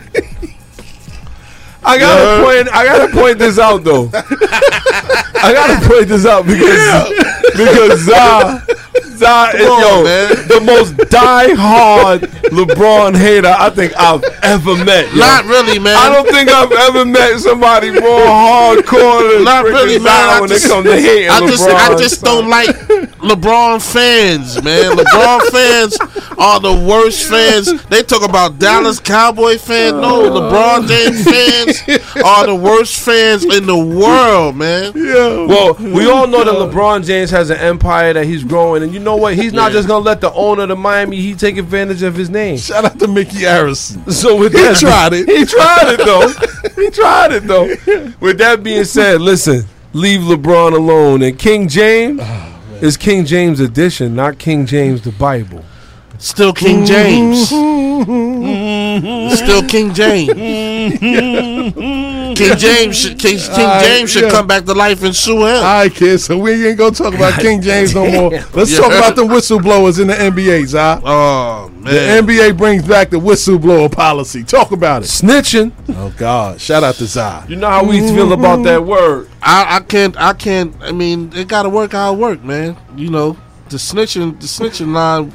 I gotta point. I gotta point this out though. I gotta point this out because because Za Za is Come on, yo man. the most die-hard LeBron hater I think I've ever met. yo. Not really, man. I don't think I've ever met somebody more hardcore than Not really, man. I when just, it comes to hating I LeBron. just, I just don't like LeBron fans, man. LeBron fans are the worst fans. They talk about Dallas Cowboy fans. No, uh. LeBron James fans are the worst fans in the world, man. Yeah. Well, we all know that LeBron James has an empire that he's growing, and you know what? He's not just gonna let the owner of the Miami Heat take advantage of his name. Shout out to Micky Arison. So with He that, tried it. He tried it though. he tried it though. With that being said, listen, leave LeBron alone. And King James ah, is King James edition, not King James the Bible. Still King James. Mm-hmm. Still King James. Mm-hmm. King James should King, King Alright, James should yeah. come back to life and sue him. All right, kids. So we ain't gonna talk about King James no more. Let's Yeah. talk about the whistleblowers in the NBA, Zah. Oh man, The. NBA brings back the whistleblower policy. Talk about it. Snitching. Oh God! Shout out to Zah. You know how we feel about that word. I, I can't I can't I mean it gotta work how it work, man. You know, the snitching the snitching line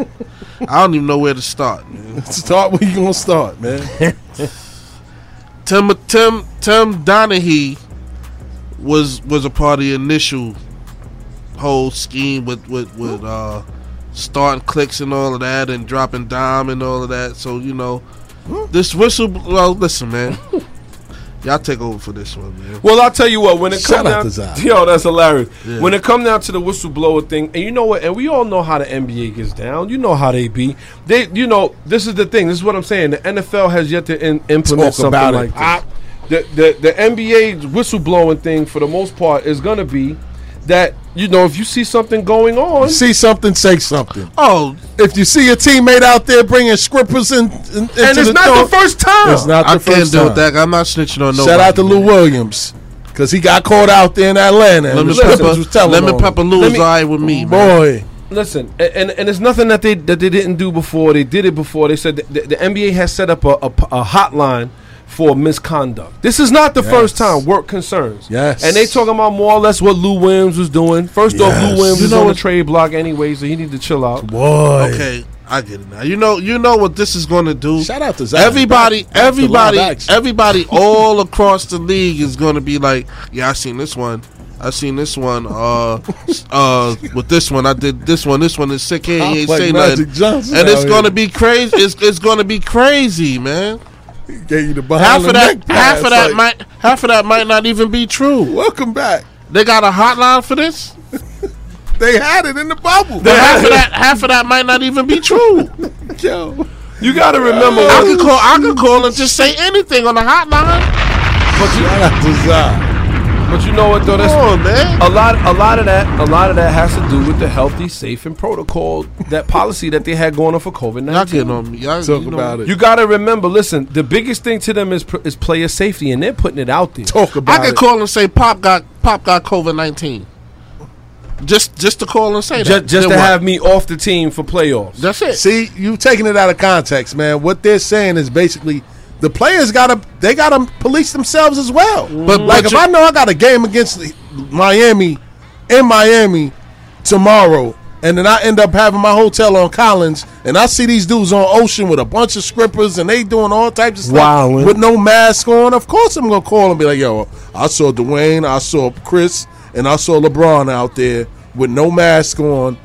I don't even know where to start. Man. Start where you gonna start, man. Tim Tim Tim Donaghy was was a part of the initial whole scheme with with with uh starting clicks and all of that and dropping dime and all of that. So you know this whistle. Well, listen, man. Y'all take over for this one, man. Well, I'll tell you what. When it Shout comes down, to Zion. yo, that's hilarious. Yeah. When it come down to the whistleblower thing, and you know what, and we all know how the NBA gets down. You know how they be. They, you know, this is the thing. This is what I'm saying. The NFL has yet to in, implement Talk something about it. like this. The, the the NBA whistleblowing thing, for the most part, is gonna be that you know if you see something going on, See something, say something. Oh, If you see a teammate out there bringing scrippers in, in into and it's the not joint, the first time. It's not the I can't first deal time. with that. I'm not snitching on nobody. Shout out to Lou. Williams because he got caught out there in Atlanta. and Lemon the Clippers pepper, was telling lemon on pepper him. Lou is alright with me, oh, man. Boy, Listen, and and it's nothing that they that they didn't do before. They did it before. They said the, the, the NBA has set up a, a, a hotline for misconduct. This is not the Yes. first time work concerns. Yes. And they talking about more or less what Lou Williams was doing. First off, Yes. Lou Williams You is know on the trade block anyway, so he need to chill out. Boy. Okay, I get it now. You know, you know what this is going to do. Shout out to Zach. everybody, Back- back everybody, everybody all across the league is going to be like, "Yeah, I seen this one. I seen this one. Uh, uh, with this one, I did this one. This one is sick. He ain't like say Magic nothing." Johnson and it's out going to be crazy. It's it's going to be crazy, man. Gave you the behind Half the of that, neck half of that like, might, half of that might not even be true. Welcome back. They got a hotline for this. They had it in the bubble. But half of that, half of that might not even be true. Yo, You got to remember. I what- could call. I could call and just say anything on the hotline. but you, shout out to Zach. But you know what though? That's Come on, man. a lot. A lot of that. A lot of that has to do with the healthy, safe, and protocol that policy that they had going on for COVID Y'all nineteen. on me. Y'all, Talk you know, about it. You got to remember. Listen, the biggest thing to them is pr- is player safety, and they're putting it out there. Talk about I could it. call and say Pop got Pop got COVID nineteen. Just just to call and say that. Just, just Then to what? have me off the team for playoffs. That's it. See, you taking it out of context, man. What they're saying is basically the players gotta they gotta police themselves as well. Mm-hmm. But- like but if I know I got a game against Miami in Miami tomorrow, and then I end up having my hotel on Collins, and I see these dudes on Ocean with a bunch of strippers, and they doing all types of stuff Wildin'. with no mask on. Of course, I'm gonna call and be like, "Yo, I saw Dwayne, I saw Chris, and I saw LeBron out there with no mask on,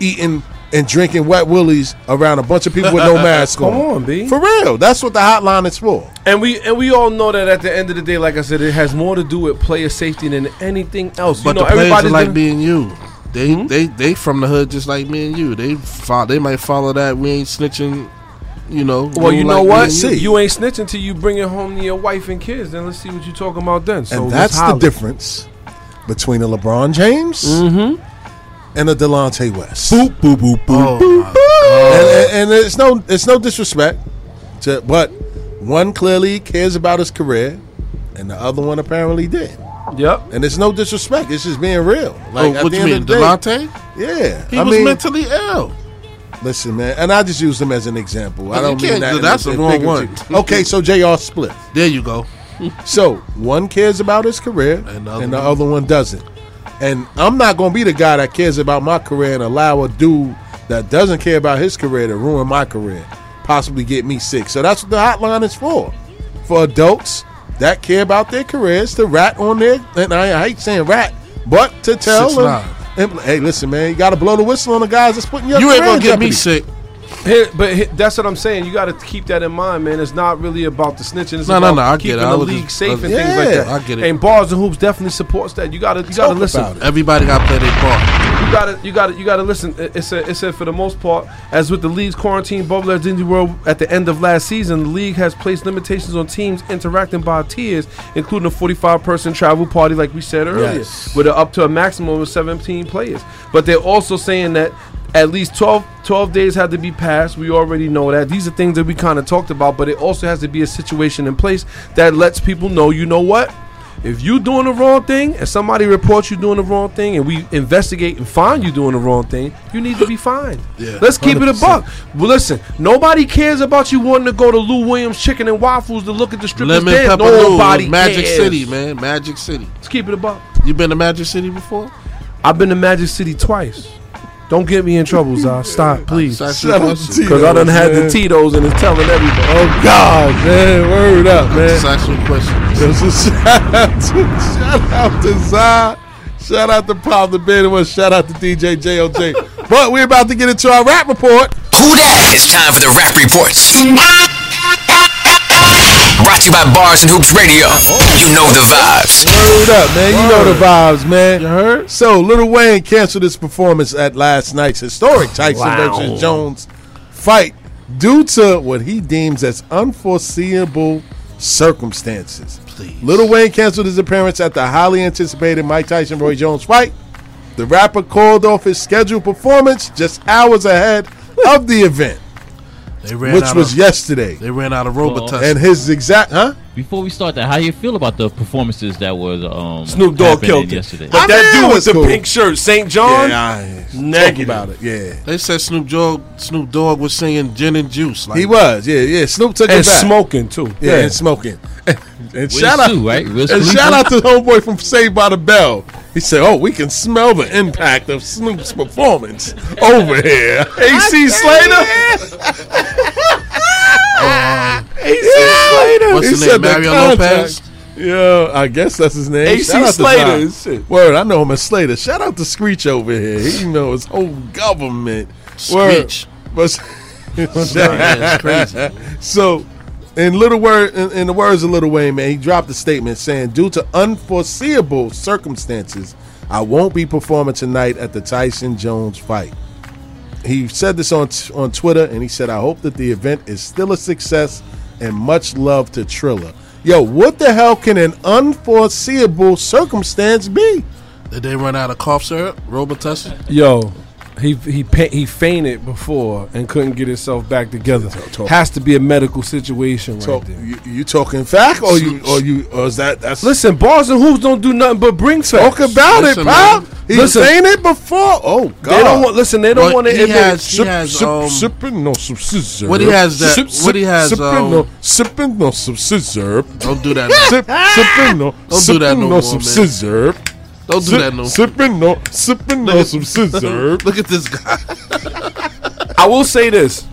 eating." And drinking wet willies around a bunch of people with no mask on. Come on. on, B. For real, that's what the hotline is for. And we and we all know that at the end of the day, like I said, it has more to do with player safety than anything else. But you know, the players are everybody's like gonna- me you. They Hmm? they they from the hood just like me and you. They fo- they might follow that. We ain't snitching. You know. Well, you know like what? and You, you. you ain't snitching till you bring it home to your wife and kids. Then let's see what you're talking about then. So and that's the difference between a LeBron James Mm-hmm. And a Delonte West. Boop boop boop boop. Oh, my God. And, and, and it's no it's no disrespect, to, but one clearly cares about his career, and the other one apparently did. Yep. And it's no disrespect; it's just being real. Oh, Like at what the you end mean, of the day- Delonte? Yeah, He I was mean, mentally ill. listen, man, and I just use him as an example. I don't mean can't- that. that's the wrong one. Okay, so Jr. split. There you go. So one cares about his career, and the the, other other, one- one doesn't. And I'm not going to be the guy that cares about my career and allow a dude that doesn't care about his career to ruin my career, possibly get me sick. So that's what the hotline is for, for adults that care about their careers to rat on their. And I, I hate saying rat, but to tell Six them, nine. and- hey, listen, man, you got to blow the whistle on the guys that's putting your You ain't gonna get me sick. Here, but here, that's what I'm saying. You got to keep that in mind, man. It's not really about the snitching. It's No, no, about no, I get it. The was league just- safe I- and things like that. I get it. And bars and hoops definitely supports that. You got to you got to listen. Everybody got to play their part. You got to you got to you got to listen. It, it said it said for the most part, as with the league's quarantine bubble at Disney World at the end of last season, the league has placed limitations on teams interacting by tiers, including a 45 person travel party, like we said earlier, Yes. with a, up to a maximum of 17 players. But they're also saying that. At least 12, 12 days had to be passed. We already know that. These are things that we kind of talked about, but it also has to be a situation in place that lets people know, you know what? If you doing the wrong thing and somebody reports you doing the wrong thing and we investigate and find you doing the wrong thing, you need to be fined. Yeah, Let's keep it a buck. Well, listen, nobody cares about you wanting to go to Lou Williams Chicken and Waffles to look at the strippers Lemon dance. pepper Nobody noodles, Magic cares. City, man. Magic City. Let's keep it a buck. You been to Magic City before? I've been to Magic City twice. Don't get me in trouble, Zah. Stop, please. That's Shout out Because I done had the man. Tito's and it's telling everybody. Oh God, man, word up, man. Just ask you a question. This is shout out to shout out to Zod. Shout out to Pop the Band and shout out to DJ JOJ. but we're about to get into our rap report. Who that? It's time for the rap reports. Brought to you by Bars and Hoops Radio. You know the vibes. Word up, man. You know the vibes, man. You heard? So Little Wayne canceled his performance at last night's historic Tyson Wow. versus Jones fight due to what he deems as unforeseeable circumstances. Please. Little Wayne canceled his appearance at the highly anticipated Mike Tyson Roy Jones fight. The rapper called off his scheduled performance just hours ahead of the event, They ran which out was of, yesterday. They ran out of Robitussin. And his exact, huh? Before we start that, how do you feel about the performances that was um Snoop Dogg killed it. yesterday? But that mean, dude with the was cool. pink shirt, Saint Jhn, Yeah, negative. about it. Yeah, They said Snoop Dogg, Snoop Dogg was singing gin and juice. Like, he was. Yeah, yeah. Snoop took and it back. smoking too. Yeah, and smoking. and Will shout out, Sue, right? Will and Khalifa? shout out to the homeboy from Saved by the Bell. He said, "Oh, we can smell the impact of Snoop's performance over here." AC Slater. AC Slater. What's He his name? the Mario Lopez. Yeah, I guess that's his name. AC Shout out to Slater shit. Word, I know him as Slater. Shout out to Screech over here. He knows his whole government. Word. Screech. But that's crazy. So, in little word, in, in the words of Little Wayne, man, he dropped a statement saying, "Due to unforeseeable circumstances, I won't be performing tonight at the Tyson Jones fight." He said this on t- on Twitter, and he said, "I hope that the event is still a success, and much love to Triller." Yo, what the hell can an unforeseeable circumstance be? Did they run out of cough syrup? Robitussin? Yo, he he pa- he fainted before and couldn't get himself back together. Has to be a medical situation right there. you, you talking fact, or you, or you, or is that that's Listen, bars and hoops don't do nothing but bring facts. Talk about Listen, it, pal. man. He's Listen. saying it before. Oh God, They don't want. Listen, they don't But want to he admit. has- he has, sip, um, sipping no some scissor. what he has that- Sip, what he has, sipping um, no sipping no some scissor. Don't do that. now. Sip, sipping no Don't do that no no more, some man. scissor. Don't do Sip- that no more. Sipping no sipping no some scissor. Look at this guy. I will say this.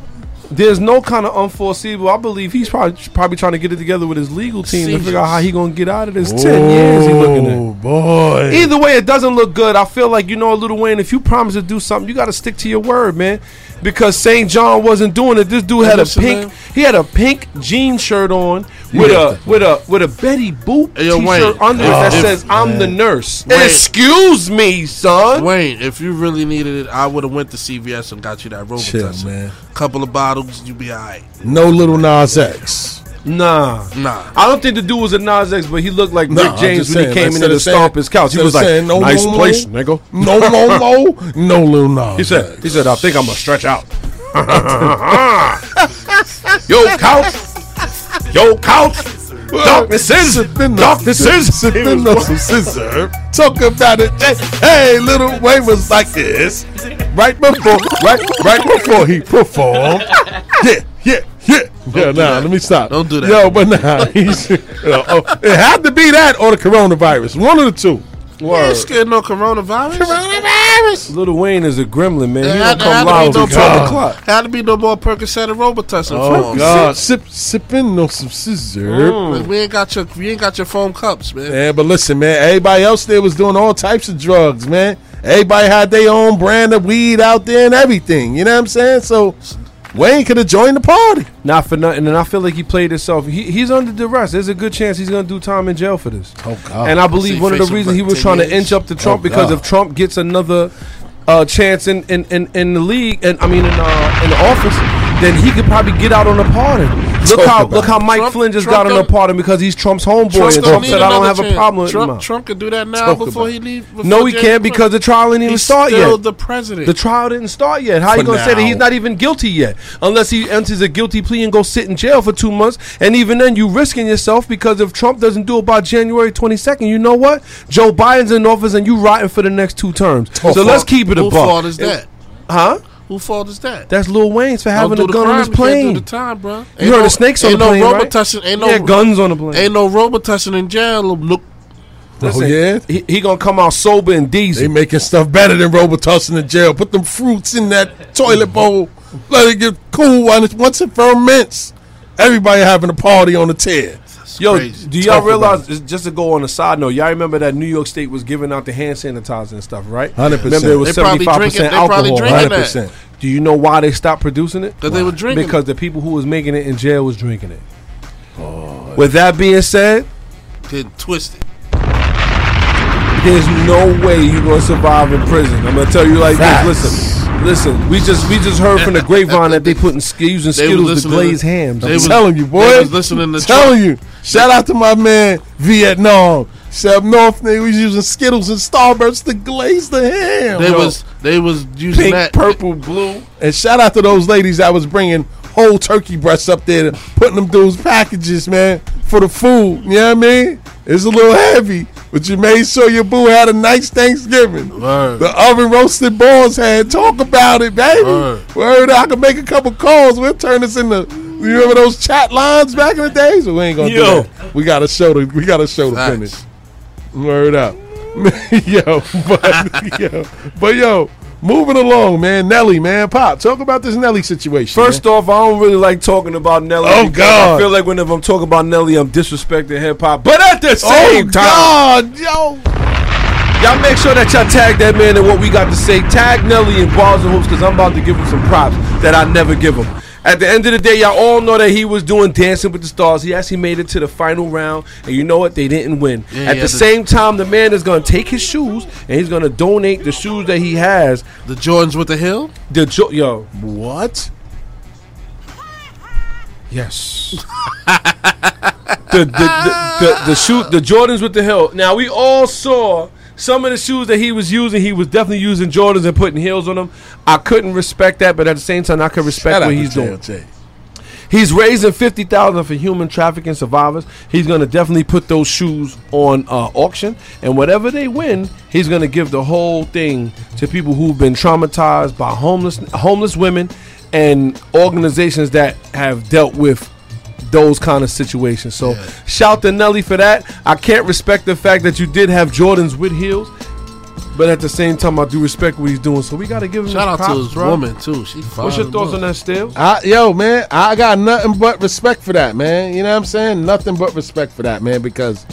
There's no kind of unforeseeable. I believe he's probably probably trying to get it together with his legal team to figure out how he gonna get out of this ten years he looking at. Oh boy. Either way, it doesn't look good. I feel like you know, a Little Wayne. If you promise to do something, you got to stick to your word, man. Because Saint Jhn wasn't doing it. This dude had a pink. He had a pink jean shirt on with a with a with a Betty Boop Hey, yo, t-shirt Wayne, under it if- that if- says "I'm the nurse." Wayne. Excuse me, son. Wayne, if you really needed it, I would have went to CVS and got you that Chill, Robitussin. man. Couple of bottles, you'd be alright. No little Nas X. Nah, Nah. I don't think the dude was a Nas X, but he looked like Rick James when saying, he came in to stomp his couch. He was like, saying, no, "Nice no, place, no. nigga." No, no, no, no little Nas. He said, "He said, I think I'm gonna stretch out." Yo, couch. Yo, couch. Darkness is. Darkness is. sipping no some scissor. Talk about it. Hey, little Wayne was like this right before, right, right before he performed. Yeah, yeah, yeah. Yeah, nah, that. let me stop. Don't do that. Yo, but nah, he's, you know, oh, it had to be that or the coronavirus. One of the two. You ain't scared no coronavirus. Coronavirus. Little Wayne is a gremlin, man. It He had, don't come live to be no 12 more, o'clock. had to be no more Percocet and Robitussin Oh for. God, sip, sipping no some scissor. Like, we ain't got your we ain't got your foam cups, man. Yeah, but listen, man. Everybody else there was doing all types of drugs, man. Everybody had their own brand of weed out there and everything. You know what I'm saying? So Wayne could have joined the party. Not for nothing, and I feel like he played himself. He, he's under duress. There's a good chance he's going to do time in jail for this. Oh God. And I believe he one of the reasons he was 10 trying to inch up to Trump Oh, because God. if Trump gets another uh, chance in, in, in, in the league, and I mean in uh, in the office, then he could probably get out on a pardon. Look Talk how look how. Mike Trump- Flynn just Trump got on a pardon because he's Trump's homeboy, Trump and Trump said I don't another have a chance. problem with Trump, him. Trump could do that now Talk before he leave. No, he January can't because the trial ain't even He's start still yet. the president. The trial didn't start yet. How you gonna say that he's not even guilty yet? Unless he enters a guilty plea and go sit in jail for two months, and even then you risking yourself because if Trump doesn't do it by January twenty second, you know what? Joe Biden's in office and you rotting for the next two terms. so let's keep it a Who buck. fault is that? Huh? Who fault is that? That's Lil Wayne's for having a do the gun on crime, his plane. do the time, bro. You heard the snakes on ain't the plane, Ain't no right? Robitussin, Ain't no Yeah, guns on the plane. Ain't no robot Robitussin in jail. Look, oh, Listen, oh yeah. he, he gonna come out sober and They diesel. making stuff better than Robitussin in jail. Put them fruits in that toilet bowl. Let it get cool once once it ferments. Everybody having a party on the tear. Yo, crazy. do y'all Talk realize? just- to go on a side note, y'all remember that New York State was giving out the hand sanitizer and stuff, right? 100%. Remember there was They seventy probably five percent alcohol. that. 100%. Do you know why they stopped producing it? 'Cause they were drinking Because the people who was making it in jail was drinking it. Oh, With that being said, get twisted. there's no way you're gonna survive in prison. I'm gonna tell you like Facts. this. Listen, listen. We just we just heard from the grapevine that they putting using Skittles to glaze hams. I'm was- telling you, boy. they was listening to telling you. Shout out to my man Vietnam. Up north, nigga, was using Skittles and Starbursts to glaze the ham. They yo. was they was using Pink, that. purple, blue. and shout out to those ladies that was bringing whole turkey breasts up there, putting them through packages, man. for the food. You know what I mean? It's a little heavy, but you made sure your boo had a nice Thanksgiving. The oven roasted balls had. Talk about it, baby. Word. I can make a couple calls. We'll turn this into. You remember those chat lines back in the days? We ain't gonna Yo. do that. We gotta show the. We gotta show the Facts. finish. Word up, yo, but yo, but yo, moving along, man. Nelly, man, pop. Talk about this Nelly situation. First off, I don't really like talking about Nelly. Oh, God. I feel like whenever I'm talking about Nelly, I'm disrespecting hip hop. But at the man. same oh time, God, yo. y'all make sure that y'all tag that man and what we got to say. Tag Nelly and Bars and Hoops because I'm about to give him some props that I never give him. At the end of the day, y'all all know that he was doing Dancing with the Stars. He actually made it to the final round, and you know what? They didn't win. Yeah, At yeah, the the- same time, the man is going to take his shoes and he's going to donate the shoes that he has. The Jordans with the hill. The jo- yo, What? Yes. the, the, the, the, the shoe the Jordans with the hill. Now we all saw some of the shoes that he was using. He was definitely using Jordans and putting heels on them. I couldn't respect that, but at the same time, I could respect Shout what he's doing. JLJ. He's raising fifty thousand for human trafficking survivors. He's gonna definitely put those shoes on uh, auction, and whatever they win, he's gonna give the whole thing to people who've been traumatized by homeless homeless women and organizations that have dealt with those kind of situations. So shout to Nelly for that. I can't respect the fact that you did have Jordans with heels, but at the same time, I do respect what he's doing. So we gotta give him a Shout out his to his bro. woman too. She. What's your thoughts fuck. on that, Stills? I, yo, man, I got nothing but respect for that, man. You know what I'm saying? Nothing but respect for that, man, because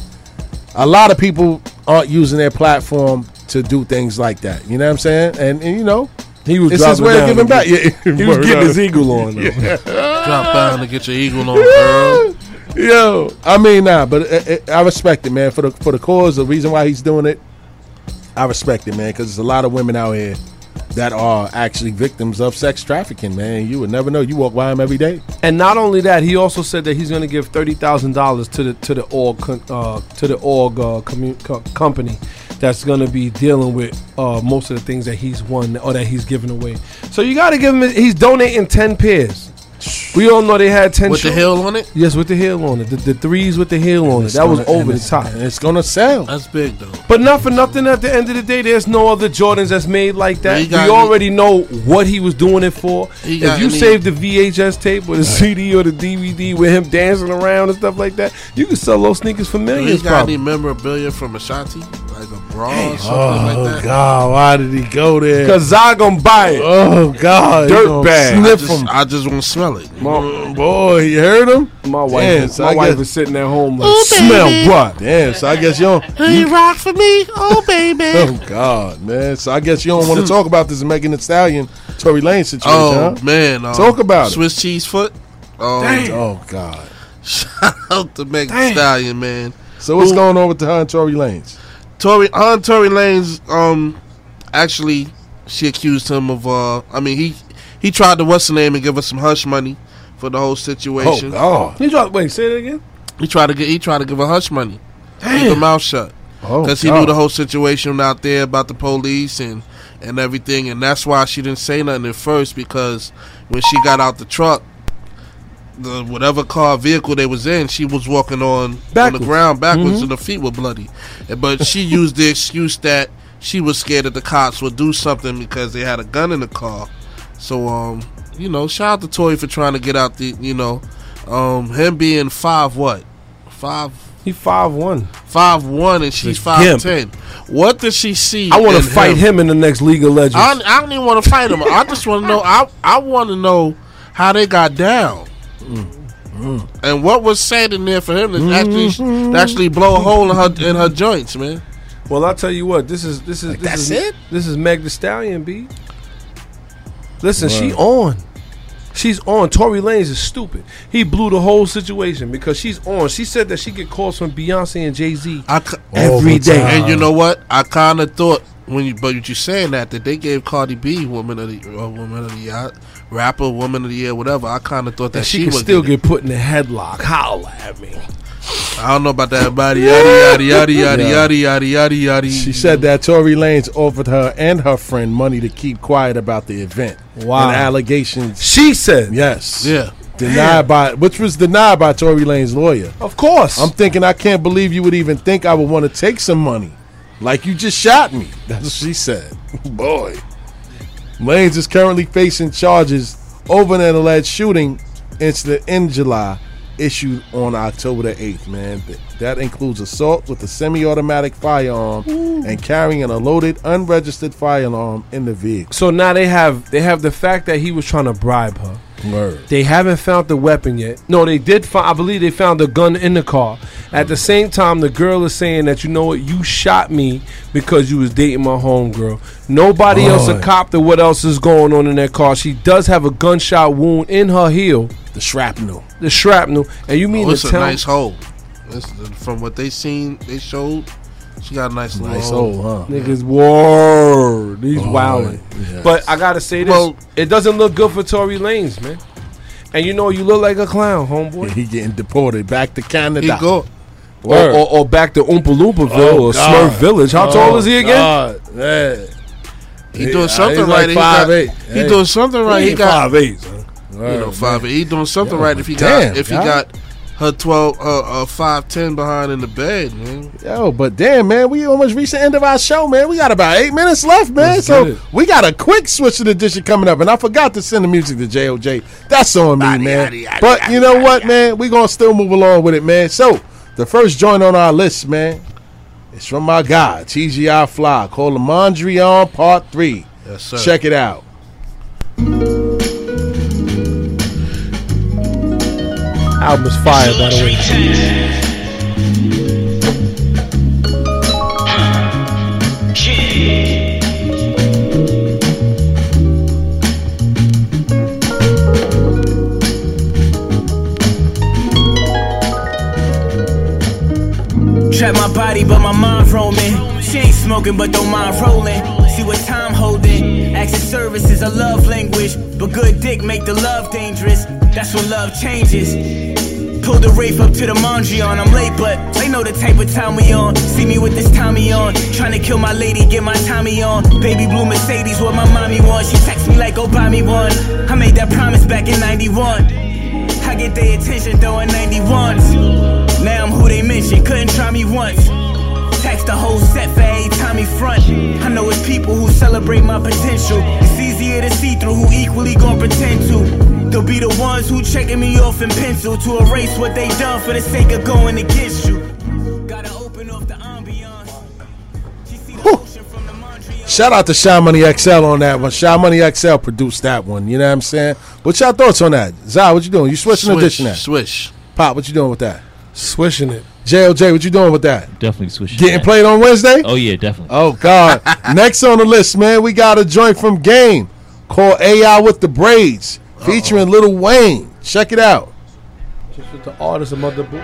a lot of people aren't using their platform to do things like that. You know what I'm saying? And, and you know, He was it's his dropping way of down giving back. Yeah, he was getting his eagle on. Though. Drop down to get your eagle on, girl. Yo, I mean, nah, but uh, uh, I respect it, man. For the for the cause, the reason why he's doing it, I respect it, man. Because there's a lot of women out here that are actually victims of sex trafficking, man. You would never know. You walk by them every day. And not only that, he also said that he's going to give thirty thousand dollars to the to the org uh, to the org uh, commu- co- company that's going to be dealing with uh, most of the things that he's won or that he's given away. So you got to give him. He's donating ten pairs. We all know they had ten With the heel on it? Yes, with the heel on it. The, the threes with the heel on it. That was gonna- over and the it's- top. and it's gonna sell. That's big though. But not for nothing. At the end of the day, there's no other Jordans that's made like that. He We got- already know what he was doing it for. If you and save the VHS tape or the CD or the DVD with him dancing around and stuff like that, you can sell those sneakers for He millions. got Probably. any memorabilia from Ashanti, like a bra or something Oh like that. God, why did he go there? Cause I gonna buy it. Oh God, he Dirt gonna bag. I Sniff just, him. I just want to smell it. My, Boy, you heard him? my wife, Damn, so my I wife guess- is sitting at home like, Ooh, smell baby." what? Damn, so I guess you don't. you rock for me, oh baby. Oh God, man. So I guess you don't want to talk about this Megan Thee Stallion, Tory Lanez situation, Oh huh? man, um, Talk about it. Swiss cheese foot. Um, Oh God. Shout out to Megan Thee Stallion, man. So what's Who- going on with the her and Tory Lanez? Tory, her and Tory Lanez, um, actually, she accused him of, uh, I mean, he he tried to what's the name and give us some hush money for the whole situation. Oh God. You dropped, wait, say it again. He tried to get, he tried to give her hush money, keep her mouth shut, Oh because he God. knew the whole situation out there about the police and and everything, and that's why she didn't say nothing at first because when she got out the truck. The whatever car vehicle they was in, she was walking on on the ground backwards, Mhm. and her feet were bloody. But she used the excuse that she was scared that the cops would do something because they had a gun in the car. So, um, you know, shout out to Tory for trying to get out the, you know, um, him being five what, five, He five one. five one, and she's five gimp. ten. What does she see? I want to fight him in the next League of Legends. I, I don't even want to fight him. I just want to know. I I want to know how they got down. And what was said in there for him to actually to actually blow a hole in her in her joints, man? Well, I'll tell you what. This is this is this that's is, it? This is Meg Thee Stallion, B. Listen, she on. She's on. Tory Lanez is stupid. He blew the whole situation because she's on. She said that she get calls from Beyonce and Jay Z I c- every day. And you know what? I kind of thought when you, but you saying that that they gave Cardi B woman of the uh, woman of the year, rapper, woman of the year, whatever. I kind of thought that and she, she could still get put in a headlock. Holla at me. I don't know about that buddy. Yada yada yada yada yeah. yada yada yada yada. She said that Tory Lanez offered her and her friend money to keep quiet about the event. Wow. And allegations. She said yes. Yeah. Denied Damn. by which was denied by Tory Lanez lawyer. Of course. I'm thinking I can't believe you would even think I would want to take some money. Like you just shot me. That's what she said. Boy. Lanez is currently facing charges over an alleged shooting incident in July issued on October the 8th, man. That includes assault with a semi-automatic firearm and carrying a loaded unregistered firearm in the vehicle. So now they have they have the fact that he was trying to bribe her. Word. They haven't found the weapon yet. No, they did find. I believe they found the gun in the car. At the same time, the girl is saying that you know what, you shot me because you was dating my homegirl. Nobody else a cop to what else is going on in that car. She does have a gunshot wound in her heel. The shrapnel. The shrapnel. And you oh, mean Oh, it's to a tell nice hole. It's, from what they seen, they showed. She got a nice, little Nice hole. hole, huh? Niggas, word. He's Boy, oh, wilding. yes. But I gotta say this: Well- it doesn't look good for Tory Lanez, man. And you know, you look like a clown, homeboy. He getting deported back to Canada. He go. Or, or, or back to Oompa Loopaville Oh, or God. Smurf Village. How oh, tall Oh, is he again? God, man. He He- doing something he's right. like he got, 5'8". He Hey. doing something right. He, ain't got five eight, son. you know five. man. He doing something Yo, right if he damn, got if he y'all. got her twelve uh, uh five ten behind in the bed, man. Yo, but damn, man, we almost reached the end of our show, man. We got about eight minutes left, man. Let's so we got a quick switch of edition coming up, and I forgot to send the music to JOJ. That's on me, man. but you know what, man? We gonna still move along with it, man. So the first joint on our list, man, is from my guy TGI Fly called "The Mondrian Part 3. Yes, sir. Check it out. Album is fire, by the way. Trap my body, but my mind roaming. She ain't smoking, but don't mind rolling. What time holding. Of service is a love language, but good dick make the love dangerous. That's when love changes. Pull the Wraith up to the Mondrian. I'm late, but they know the type of time we on. See me with this Tommy on. Trying to kill my lady, get my Tommy on. Baby blue Mercedes, what my mommy wants. She text me like, go buy me one. I made that promise back in 91. I get their attention throwing 91s. Now I'm who they mention, couldn't try me once. Tax the whole set for every time he front. I know it's people who celebrate my potential. It's easier to see through who equally gon' pretend to. They'll be the ones who checking me off in pencil to erase what they done for the sake of going against you. Gotta open up the ambiance. Shout out to Shy Money XL on that one. Shy Money XL produced that one. You know what I'm saying? What's your thoughts on that? Zai, what you doing? You switching or Swish, dishing that? swish. Pop, what you doing with that? Swishing it. JLJ, what you doing with that? Definitely switch. Getting played on Wednesday? Oh yeah, definitely. Oh God! Next on the list, man, we got a joint from Game called AI with the Braids, featuring Little Wayne. Check it out. Just with the artist of Mother Boo.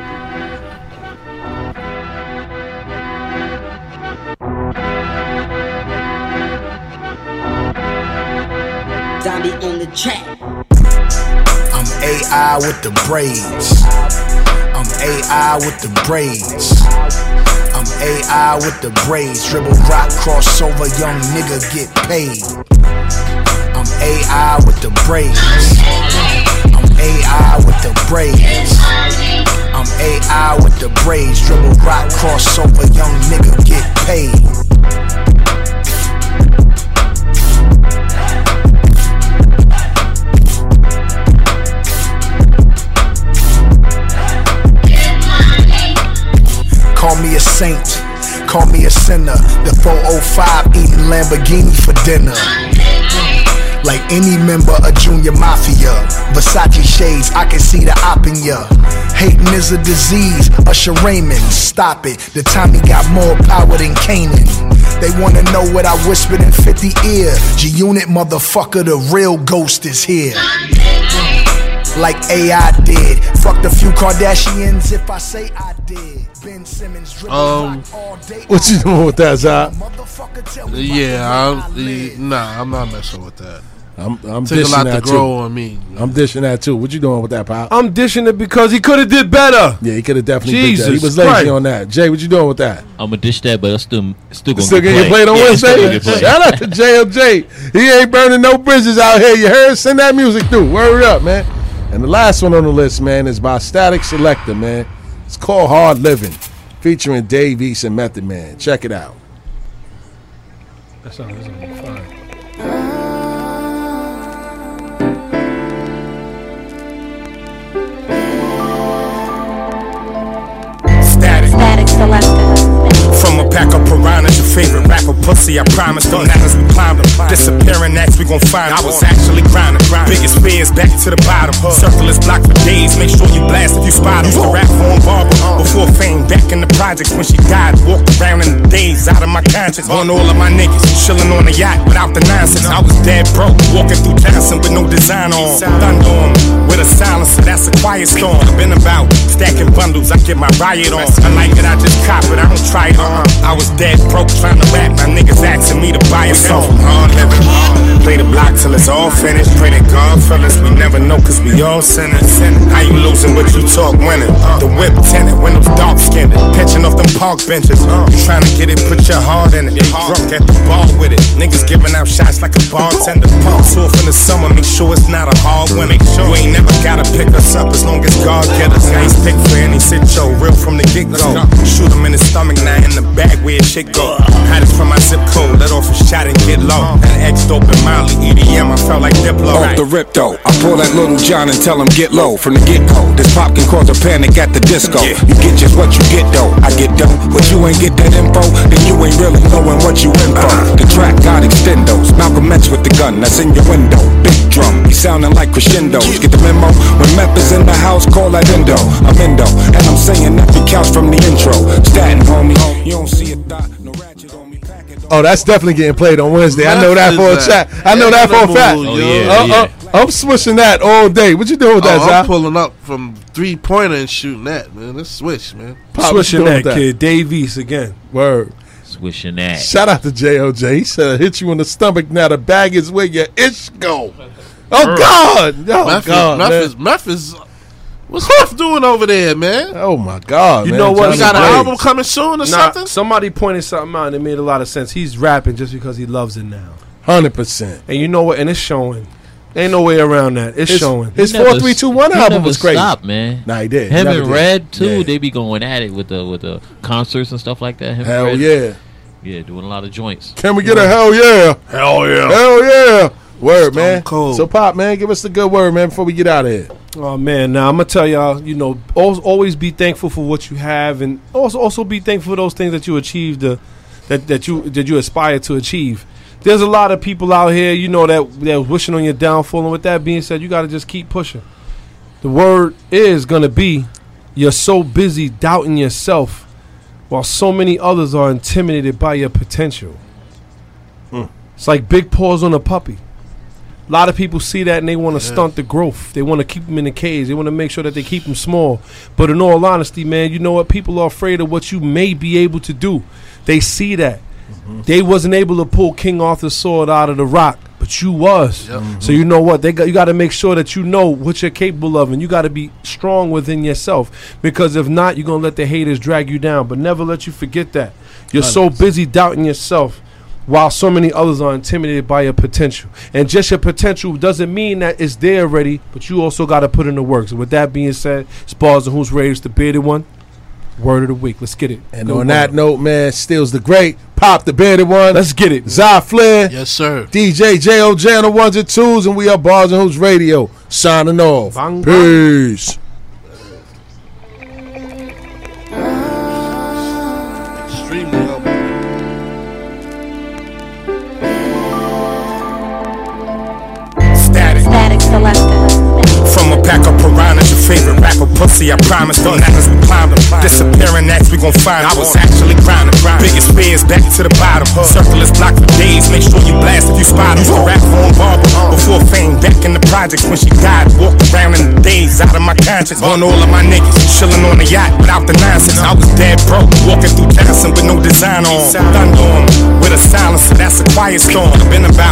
Zombie on the track. I'm AI with the braids. I'm AI with the braids. I'm AI with the braids. Dribble rock crossover, young nigga get paid. I'm AI with the braids. I'm AI with the braids. I'm AI with the braids. Dribble rock crossover, young nigga get paid. Call me a saint, call me a sinner. The 405 eating Lamborghini for dinner. Like any member of Junior Mafia, Versace shades, I can see the op in ya. Hating is a disease, Usher Raymond, stop it. The Tommy got more power than Kanan. They wanna know what I whispered in 50 ear. G Unit motherfucker, the real ghost is here. Like AI did. Fucked a few Kardashians if I say I did. Ben Simmons Um, rock all day. What you doing with that, Zai? Yeah, I'm, nah, I'm not messing with that. I'm, I'm Take a dishing lot to that grow too. on me. I'm dishing that too. What you doing with that, Pop? I'm dishing it because he could have did better. Yeah, he could have definitely did that. He Jesus was lazy Christ. on that. Jay, what you doing with that? I'm gonna dish that, but I'm still still gonna Still get getting played on Yeah, Wednesday. get. Shout out to JLJ. He ain't burning no bridges out here. You heard? Send that music through. Word up, man. And the last one on the list, man, is by Statik Selektah, man. It's called Hard Living, featuring Dave East and Method Man. Check it out. That sounds that's gonna be fine. Statik. Statik From a pack of piranhas, your favorite rapper pussy. I promise, don't us be climbing. Disappearing acts, we gon' find. I was actually grinding. Biggest fears back to the bottom. Circle is blocked for days. Make sure you blast if you spot 'em. Used to rap for Barbara before fame. Back in the projects when she died. Walked around in the days out of my conscience. On all of my niggas chilling on the yacht without the nonsense. I was dead broke, walking through Johnson with no design on. Thunder on with a silencer. That's a quiet storm. I've been about stacking bundles. I get my riot on. I like it, I just cop it. I don't try it on. I was dead broke trying to rap. My niggas asking me to buy a song. Hard living. Play the block till it's all finished. Pray to God, fellas, we never know cause we all sinners. How you losing but you talk winning? The whip tenant, windows dark skinned. Pitching off them park benches. You trying to get it, put your heart in it. Drunk at the bar with it. Niggas giving out shots like a bartender. Pumps off in the summer, make sure it's not a hard winner. You ain't never gotta pick us up as long as God get us. Nice pick for any sit show, real from the get go. Shoot him in the stomach, now in the back where shit go. Hottest from my zip code, let off a shot and get low. An X dope and Molly, EDM, I felt like Diplo. Off the rip though, I pull that little John and tell him get low from the get go. This pop can cause a panic at the disco. You get just what you get though. I get dough, but you ain't get that info, then you ain't really knowing what you in for. Uh-huh. The track got extendos, Malcolm X with the gun that's in your window. Big drum, he sounding like crescendos. Get the memo? When Meth is in the house, call that endo. I'm endo, and I'm saying that the couch from the intro. Statin, homie, you don't see a thought. Oh, that's definitely getting played on Wednesday. I know that for a That's chat. that. I know that for a Animal, fact. yo. Uh, Oh, yeah, uh, I'm swishing that all day. What you doing with that, Oh, I'm Zach? pulling up from three pointer and shooting that, man. Let's switch, man. Pop, Swishing that, that? kid. Dave East again. Word. Swishing that. Shout out to JOJ. He said, hit you in the stomach. Now the bag is where your ish go. Oh, Word. God. Oh, Meth is- God. Meth man. Is, Meth is, what's Meth doing over there, man? Oh, my God. You man. know what? You got an album coming soon or Nah, something? Somebody pointed something out and it made a lot of sense. He's rapping just because he loves it now. 100%. And you know what? And it's showing. Ain't no way around that. It's His- showing. his 4321 album never was crazy. Stopped, man. Nah, he did. He Him never and did. Red too. Yeah. They be going at it with the with the concerts and stuff like that. Him and Hell Red. yeah. Yeah, doing a lot of joints. Can we get a hell yeah? Hell yeah. Hell yeah. Word, man. cold. So, Pop, man, give us the good word, man, before we get out of here. Oh man, now I'm gonna tell y'all, you know, al- always be thankful for what you have, and also also be thankful for those things that you achieved, uh, that that you that you aspire to achieve. There's a lot of people out here, you know, that that wishing on your downfall. And with that being said, you got to just keep pushing. The word is gonna be, you're so busy doubting yourself, while so many others are intimidated by your potential. It's like big paws on a puppy. A lot of people see that and they want to stunt the growth. They want to keep them in the cage. They want to make sure that they keep them small. But in all honesty, man, you know what? People are afraid of what you may be able to do. They see that. Mm-hmm. They wasn't able to pull King Arthur's sword out of the rock, but you was. Mm-hmm. So you know what? They got you got to make sure that you know what you're capable of, and you got to be strong within yourself. Because if not, you're gonna let the haters drag you down. But never let you forget that you're so busy doubting yourself while so many others are intimidated by your potential. And just your potential doesn't mean that it's there already, but you also got to put in the work. So with that being said, Spars and Who's Raised the bearded one. Word of the week. Let's get it. And Good on that note, man, Steals the Great, Pop the Bearded One. Let's get it. Zy Flair. Yes, sir. DJ JOJ on the ones and twos, and we are Bars and Hoops Radio. Signing off. Bang, bang. Peace. Extremely favorite rapper pussy. I promise, don't let we be climbing. Disappearing acts, we gon' find. I was actually grinding. Biggest fears back to the bottom. Circle is blocked for days. Make sure you blast if you spot 'em. Used to rap on Barbara before fame. Back in the projects when she died. Walked around in the days out of my conscience. On all of my niggas, chilling on the yacht without the nonsense. I was dead broke, walking through Johnson with no design on. Thunder on with a silencer. That's a quiet storm. Been about